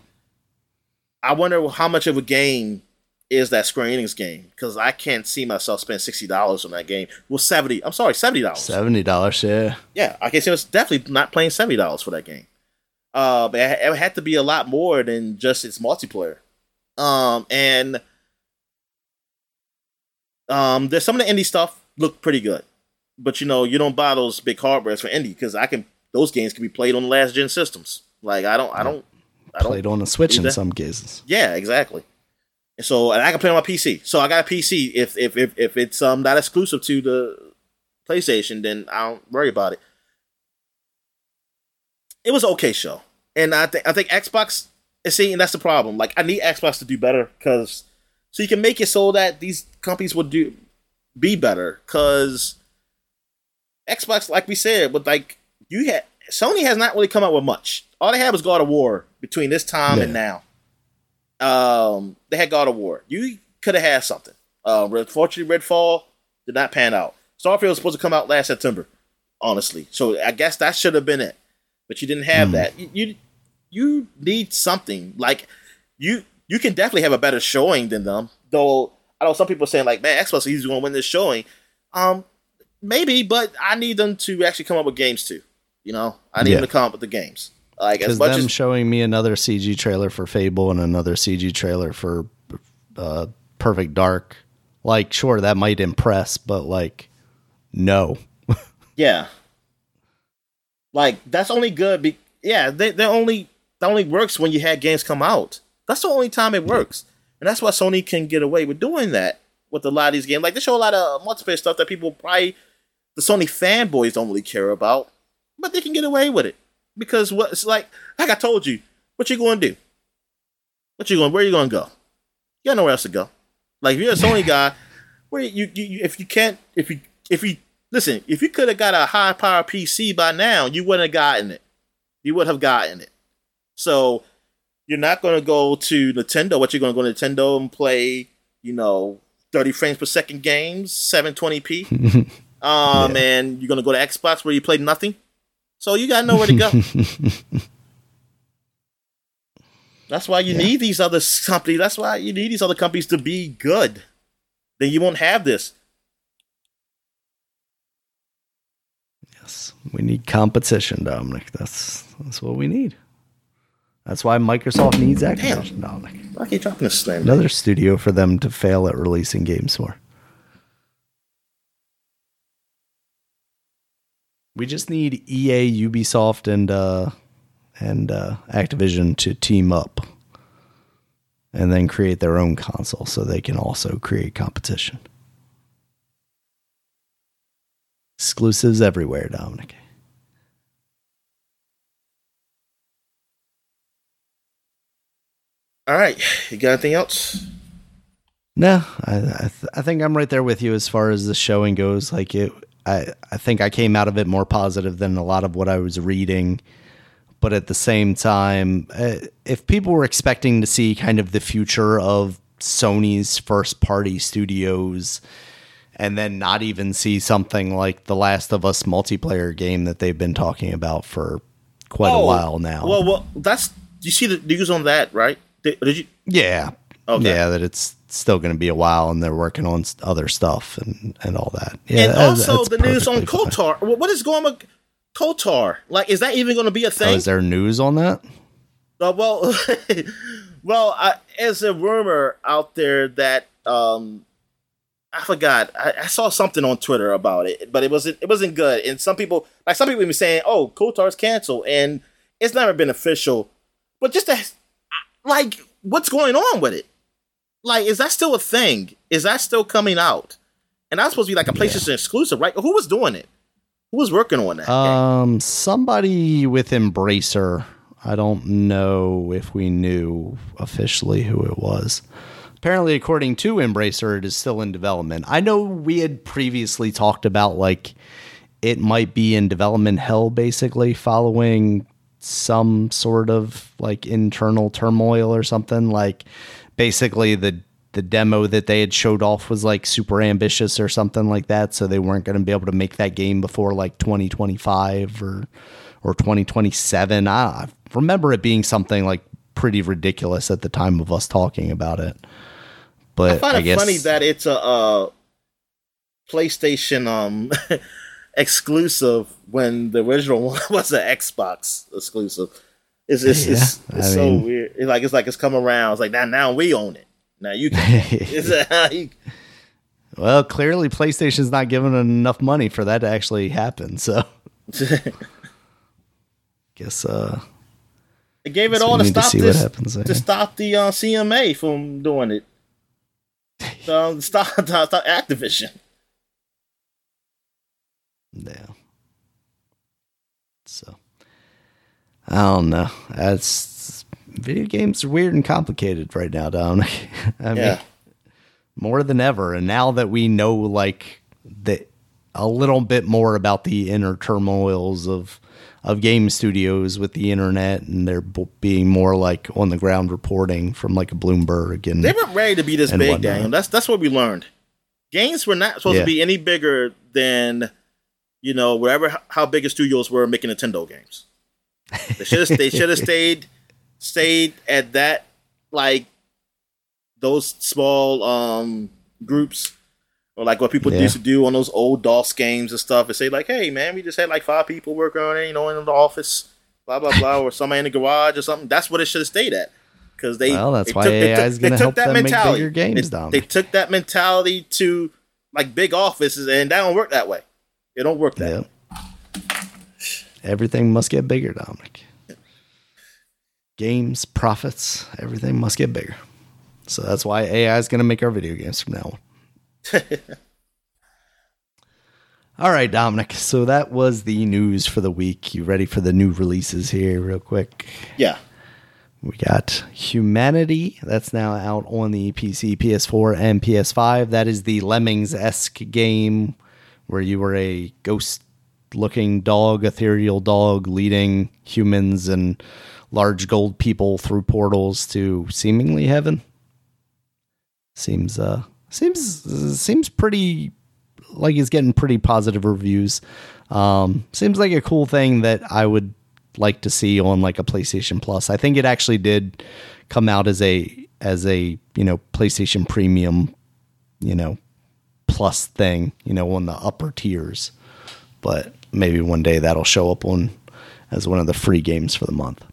I wonder how much of a game is that Square Enix game because I can't see myself spending sixty dollars on that game. Well, seventy. I'm sorry, seventy dollars. Seventy dollars, yeah. Yeah, I can see it's definitely not playing seventy dollars for that game. Uh, but it had to be a lot more than just its multiplayer. Um, and um, there's some of the indie stuff look pretty good, but you know you don't buy those big hardwares for indie because I can those games can be played on the last gen systems. Like I don't, I don't, I don't played on a Switch in some cases. Yeah, exactly. And so, and I can play on my PC. So I got a PC. If if if, if it's um not exclusive to the PlayStation, then I don't worry about it. It was okay show, and I think I think Xbox is seeing that's the problem. Like I need Xbox to do better because so you can make it so that these companies will do be better because Xbox, like we said, with like you had Sony has not really come out with much. All they had was God of War between this time yeah. and now. Um, they had God of War. You could have had something. Uh, unfortunately, Redfall did not pan out. Starfield was supposed to come out last September, honestly. So I guess that should have been it, but you didn't have mm. that. You, you you need something like you you can definitely have a better showing than them. Though I know some people are saying like, man, Xbox is going to win this showing. Um, maybe, but I need them to actually come up with games too. You know, I need yeah. them to come up with the games. Like as much them as showing me another CG trailer for Fable and another CG trailer for uh, Perfect Dark. Like, sure, that might impress, but like, no. yeah. Like that's only good. Be- yeah, they they only that only works when you had games come out. That's the only time it works, and that's why Sony can get away with doing that with a lot of these games. Like they show a lot of multiplayer stuff that people probably the Sony fanboys don't really care about, but they can get away with it because what it's like. Like I told you, what you going to do? What you going? Where you going to go? You got nowhere else to go. Like if you're a Sony guy, where you, you if you can't if you if you listen if you could have got a high power PC by now, you wouldn't have gotten it. You would have gotten it. So you're not going to go to Nintendo. What you're going to go to Nintendo and play, you know, 30 frames per second games, 720p. um, yeah. and you're going to go to Xbox where you play nothing. So you got nowhere to go. That's why you yeah. need these other companies. That's why you need these other companies to be good. Then you won't have this. Yes, we need competition, Dominic. That's that's what we need. That's why Microsoft needs Activision, Damn. Dominic. I keep dropping this thing. Another studio for them to fail at releasing games for. We just need EA, Ubisoft, and uh, and uh, Activision to team up, and then create their own console, so they can also create competition. Exclusives everywhere, Dominic. All right, you got anything else? No, I I, th- I, think I'm right there with you as far as the showing goes. Like it, I I think I came out of it more positive than a lot of what I was reading. But at the same time, uh, if people were expecting to see kind of the future of Sony's first party studios, and then not even see something like the Last of Us multiplayer game that they've been talking about for quite oh, a while now. Well, well, that's you see the news on that, right? Did, did you? Yeah. Okay. Yeah, that it's still going to be a while, and they're working on other stuff and and all that. Yeah, and also the news on Kotor. What is going with Kotor? Like, is that even going to be a thing? Oh, is there news on that? Uh, well, well, I, there's a rumor out there that um, I forgot. I, I, saw something on Twitter about it, but it wasn't it wasn't good. And some people, like some people, even saying, "Oh, Kotor's canceled," and it's never been official. But just like what's going on with it? Like, is that still a thing? Is that still coming out? And that's supposed to be like a PlayStation yeah. exclusive, right? Who was doing it? Who was working on that? Um, game? somebody with Embracer. I don't know if we knew officially who it was. Apparently, according to Embracer, it is still in development. I know we had previously talked about like it might be in development hell, basically following some sort of like internal turmoil or something. Like basically the the demo that they had showed off was like super ambitious or something like that, so they weren't going to be able to make that game before like 2025 or or 2027. I, remember it being something like pretty ridiculous at the time of us talking about it. But I find I it guess, funny that it's a, a PlayStation um exclusive when the original one was an Xbox exclusive. It's it's, yeah, it's, it's so mean, weird. It's like it's like it's come around. It's like now now we own it. Now you can. well, clearly PlayStation's not giving enough money for that to actually happen. So, guess uh, they gave it all to stop to this to stop the uh, CMA from doing it. So um, stop, stop, stop Activision. Yeah. So I don't know. That's video games are weird and complicated right now, Dominic. I yeah. mean, more than ever. And now that we know like the a little bit more about the inner turmoils of of game studios with the internet and they're being more like on the ground reporting from like a Bloomberg and they weren't ready to be this big, whatnot. Daniel. That's that's what we learned. Games were not supposed yeah. to be any bigger than you know, whatever how big the studios were making Nintendo games. They should have they should have stayed stayed at that like those small um groups or like what people yeah. used to do on those old DOS games and stuff and say like, hey man, we just had like five people working on it, you know, in the office, blah blah blah, or somebody in the garage or something. That's what it should have stayed at. Because they well, that's they why took, AI is going to help that them mentality. make bigger games. They, they took that mentality to like big offices, and that don't work that way. It don't work that. Yep. Everything must get bigger, Dominic. Games, profits, everything must get bigger. So that's why AI is going to make our video games from now on. All right, Dominic. So that was the news for the week. You ready for the new releases here, real quick? Yeah. We got Humanity. That's now out on the PC, PS4, and PS5. That is the Lemmings esque game where you were a ghost looking dog, ethereal dog, leading humans and large gold people through portals to seemingly heaven. Seems uh seems seems pretty like he's getting pretty positive reviews. Um seems like a cool thing that I would like to see on like a PlayStation Plus. I think it actually did come out as a as a, you know, PlayStation Premium, you know, plus thing, you know, on the upper tiers. But maybe one day that'll show up on as one of the free games for the month.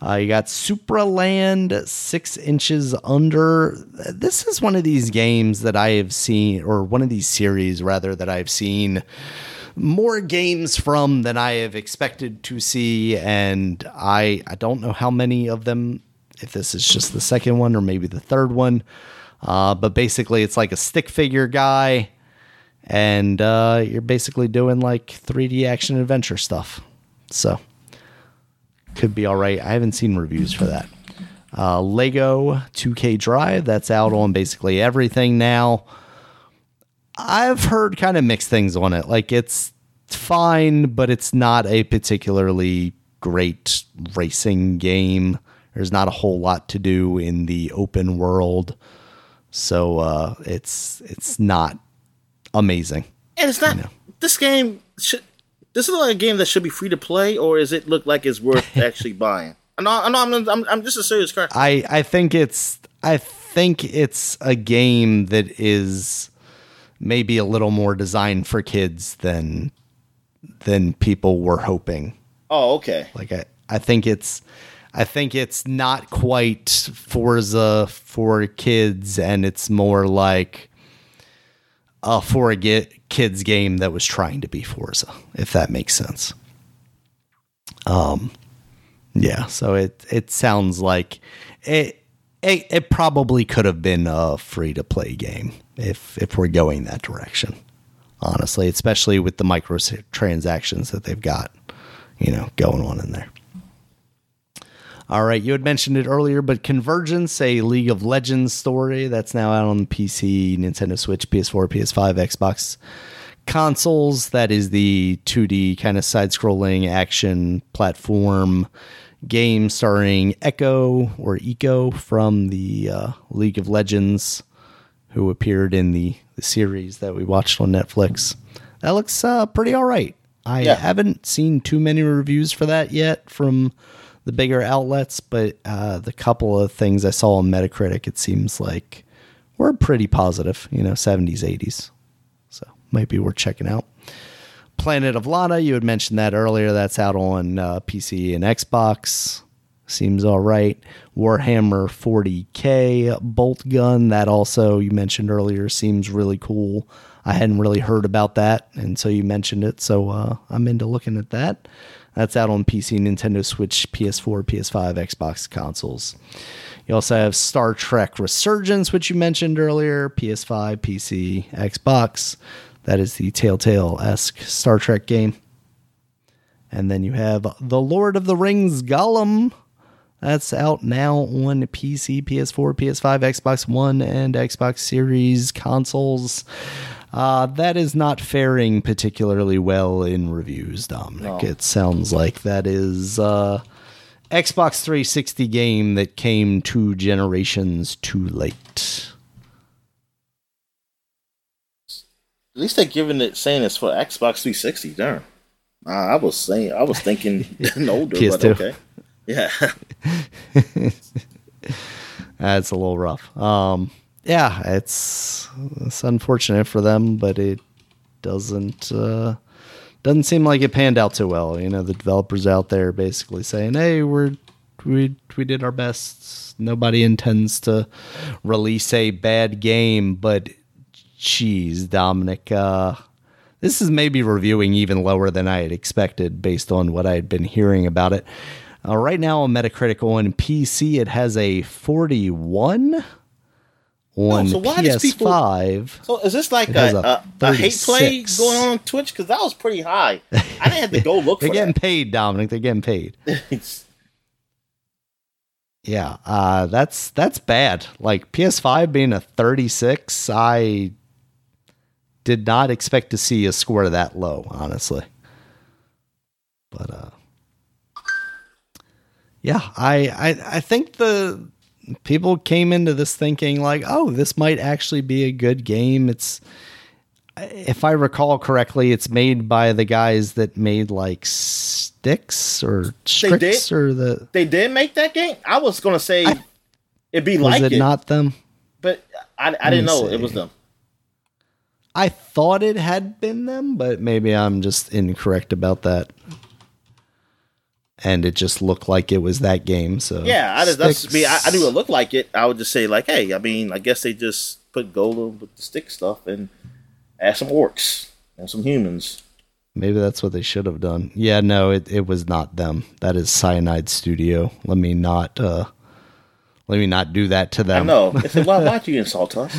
Uh, you got Supraland six inches under. This is one of these games that I have seen, or one of these series rather, that I've seen more games from than I have expected to see. And I, I don't know how many of them, if this is just the second one or maybe the third one. Uh, but basically, it's like a stick figure guy, and uh, you're basically doing like 3D action adventure stuff. So could be all right. I haven't seen reviews for that. Uh, Lego 2K Drive that's out on basically everything now. I've heard kind of mixed things on it. Like it's fine, but it's not a particularly great racing game. There's not a whole lot to do in the open world, so uh, it's it's not amazing. And it's not you know? this game. Should, this is like a game that should be free to play, or is it look like it's worth actually buying? I know, I know, I'm, I'm, I'm just a serious question. I, I think it's, I think it's a game that is maybe a little more designed for kids than, than people were hoping. Oh, okay. Like I, I think it's, I think it's not quite Forza for kids, and it's more like a for a get, kids game that was trying to be Forza, if that makes sense. Um, yeah, so it it sounds like it it, it probably could have been a free to play game if if we're going that direction. Honestly, especially with the microtransactions that they've got, you know, going on in there. All right, you had mentioned it earlier, but Convergence, a League of Legends story that's now out on PC, Nintendo Switch, PS4, PS5, Xbox consoles. That is the 2D kind of side scrolling action platform game starring Echo or Eco from the uh, League of Legends, who appeared in the, the series that we watched on Netflix. That looks uh, pretty all right. I yeah. haven't seen too many reviews for that yet from the bigger outlets, but uh, the couple of things I saw on Metacritic, it seems like were pretty positive, you know, 70s, 80s. So might be worth checking out. Planet of Lana, you had mentioned that earlier. That's out on uh, PC and Xbox. Seems all right. Warhammer 40k Boltgun, that also you mentioned earlier, seems really cool. I hadn't really heard about that until you mentioned it, so uh, I'm into looking at that. That's out on PC, Nintendo Switch, PS4, PS5, Xbox consoles. You also have Star Trek Resurgence, which you mentioned earlier, PS5, PC, Xbox. That is the Telltale esque Star Trek game. And then you have The Lord of the Rings Gollum. That's out now on PC, PS4, PS5, Xbox One, and Xbox Series consoles. Uh, that is not faring particularly well in reviews, Dominic. No. It sounds like that is uh, Xbox 360 game that came two generations too late. At least they're giving it saying it's for Xbox 360. Darn. Uh, I was saying I was thinking older, PS2. but okay. Yeah. That's a little rough. Um, yeah, it's it's unfortunate for them, but it doesn't uh, doesn't seem like it panned out too well. You know, the developers out there basically saying, "Hey, we're we we did our best. Nobody intends to release a bad game, but Jeez, Dominic. Uh, this is maybe reviewing even lower than I had expected based on what I had been hearing about it. Uh, right now on Metacritic on PC, it has a 41. On oh, so why PS5, people, so is this like a, a, a, hate play going on, on Twitch? Because that was pretty high. I didn't have to go look. For it. They're getting that. paid, Dominic. They're getting paid. yeah, uh, that's that's bad. Like PS5 being a 36, I did not expect to see a score that low, honestly. But uh yeah, I, I I think the people came into this thinking like, oh, this might actually be a good game. It's if I recall correctly, it's made by the guys that made like Styx or Strix or the. They did make that game. I was gonna say I, it'd be like it, it, not them, but I, I didn't know see. it was them. I thought it had been them, but maybe I'm just incorrect about that. And it just looked like it was that game. So yeah, I, that's me. I, I, knew it looked like it. I would just say like, hey, I mean, I guess they just put Gollum with the stick stuff and add some orcs and some humans. Maybe that's what they should have done. Yeah, no, it, it was not them. That is Cyanide Studio. Let me not uh let me not do that to them. I know. Why, why'd you insult us?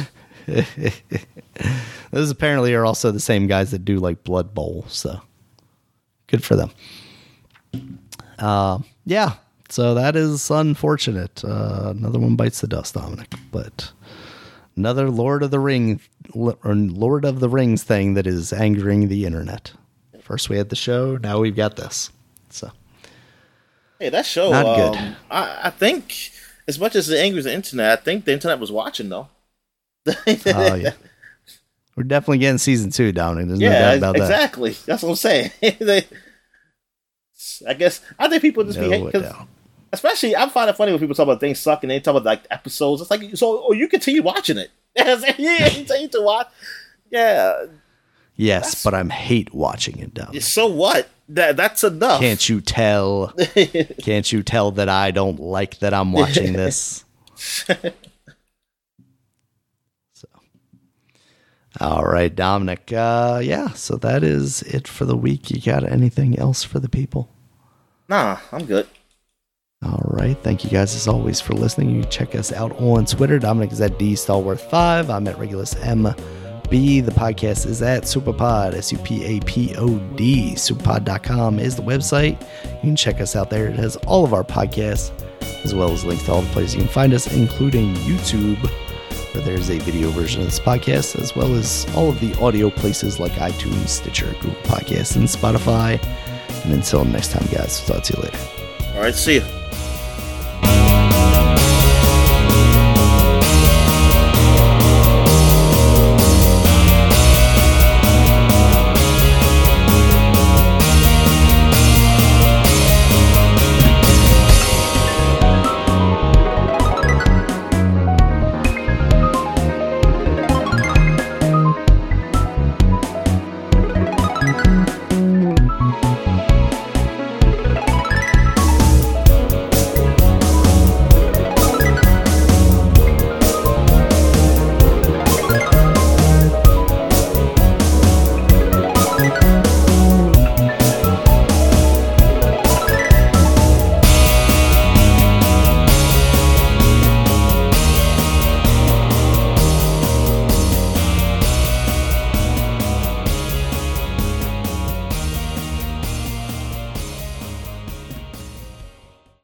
Those apparently are also the same guys that do like Blood Bowl, so good for them. Uh, yeah, so that is unfortunate. Uh, another one bites the dust, Dominic. But another Lord of the Ring or Lord of the Rings thing that is angering the internet. First we had the show, now we've got this. So, hey, that show, not um, good. I, I, think as much as it angers the internet, I think the internet was watching though. oh yeah. We're definitely getting season two down, and there's yeah, no doubt about exactly. that. Exactly. That's what I'm saying. they, I guess I think people just no be especially I find it funny when people talk about things suck and they talk about like episodes. It's like so, oh, you continue watching it. yeah, continue to watch. Yeah. Yes, but I'm hate watching it down. So what? That that's enough. Can't you tell? can't you tell that I don't like that I'm watching this? All right, Dominic. Uh, yeah, so that is it for the week. You got anything else for the people? Nah, I'm good. All right. Thank you guys as always for listening. You check us out on Twitter. Dominic is at D Stallworth5. I'm at Regulus MB. The podcast is at Supapod, S U P A P O D. Supapod.com is the website. You can check us out there. It has all of our podcasts, as well as links to all the places you can find us, including YouTube, where there's a video version of this podcast, as well as all of the audio places like iTunes, Stitcher, Google Podcasts, and Spotify. And until next time, guys, talk to you later. All right, see you.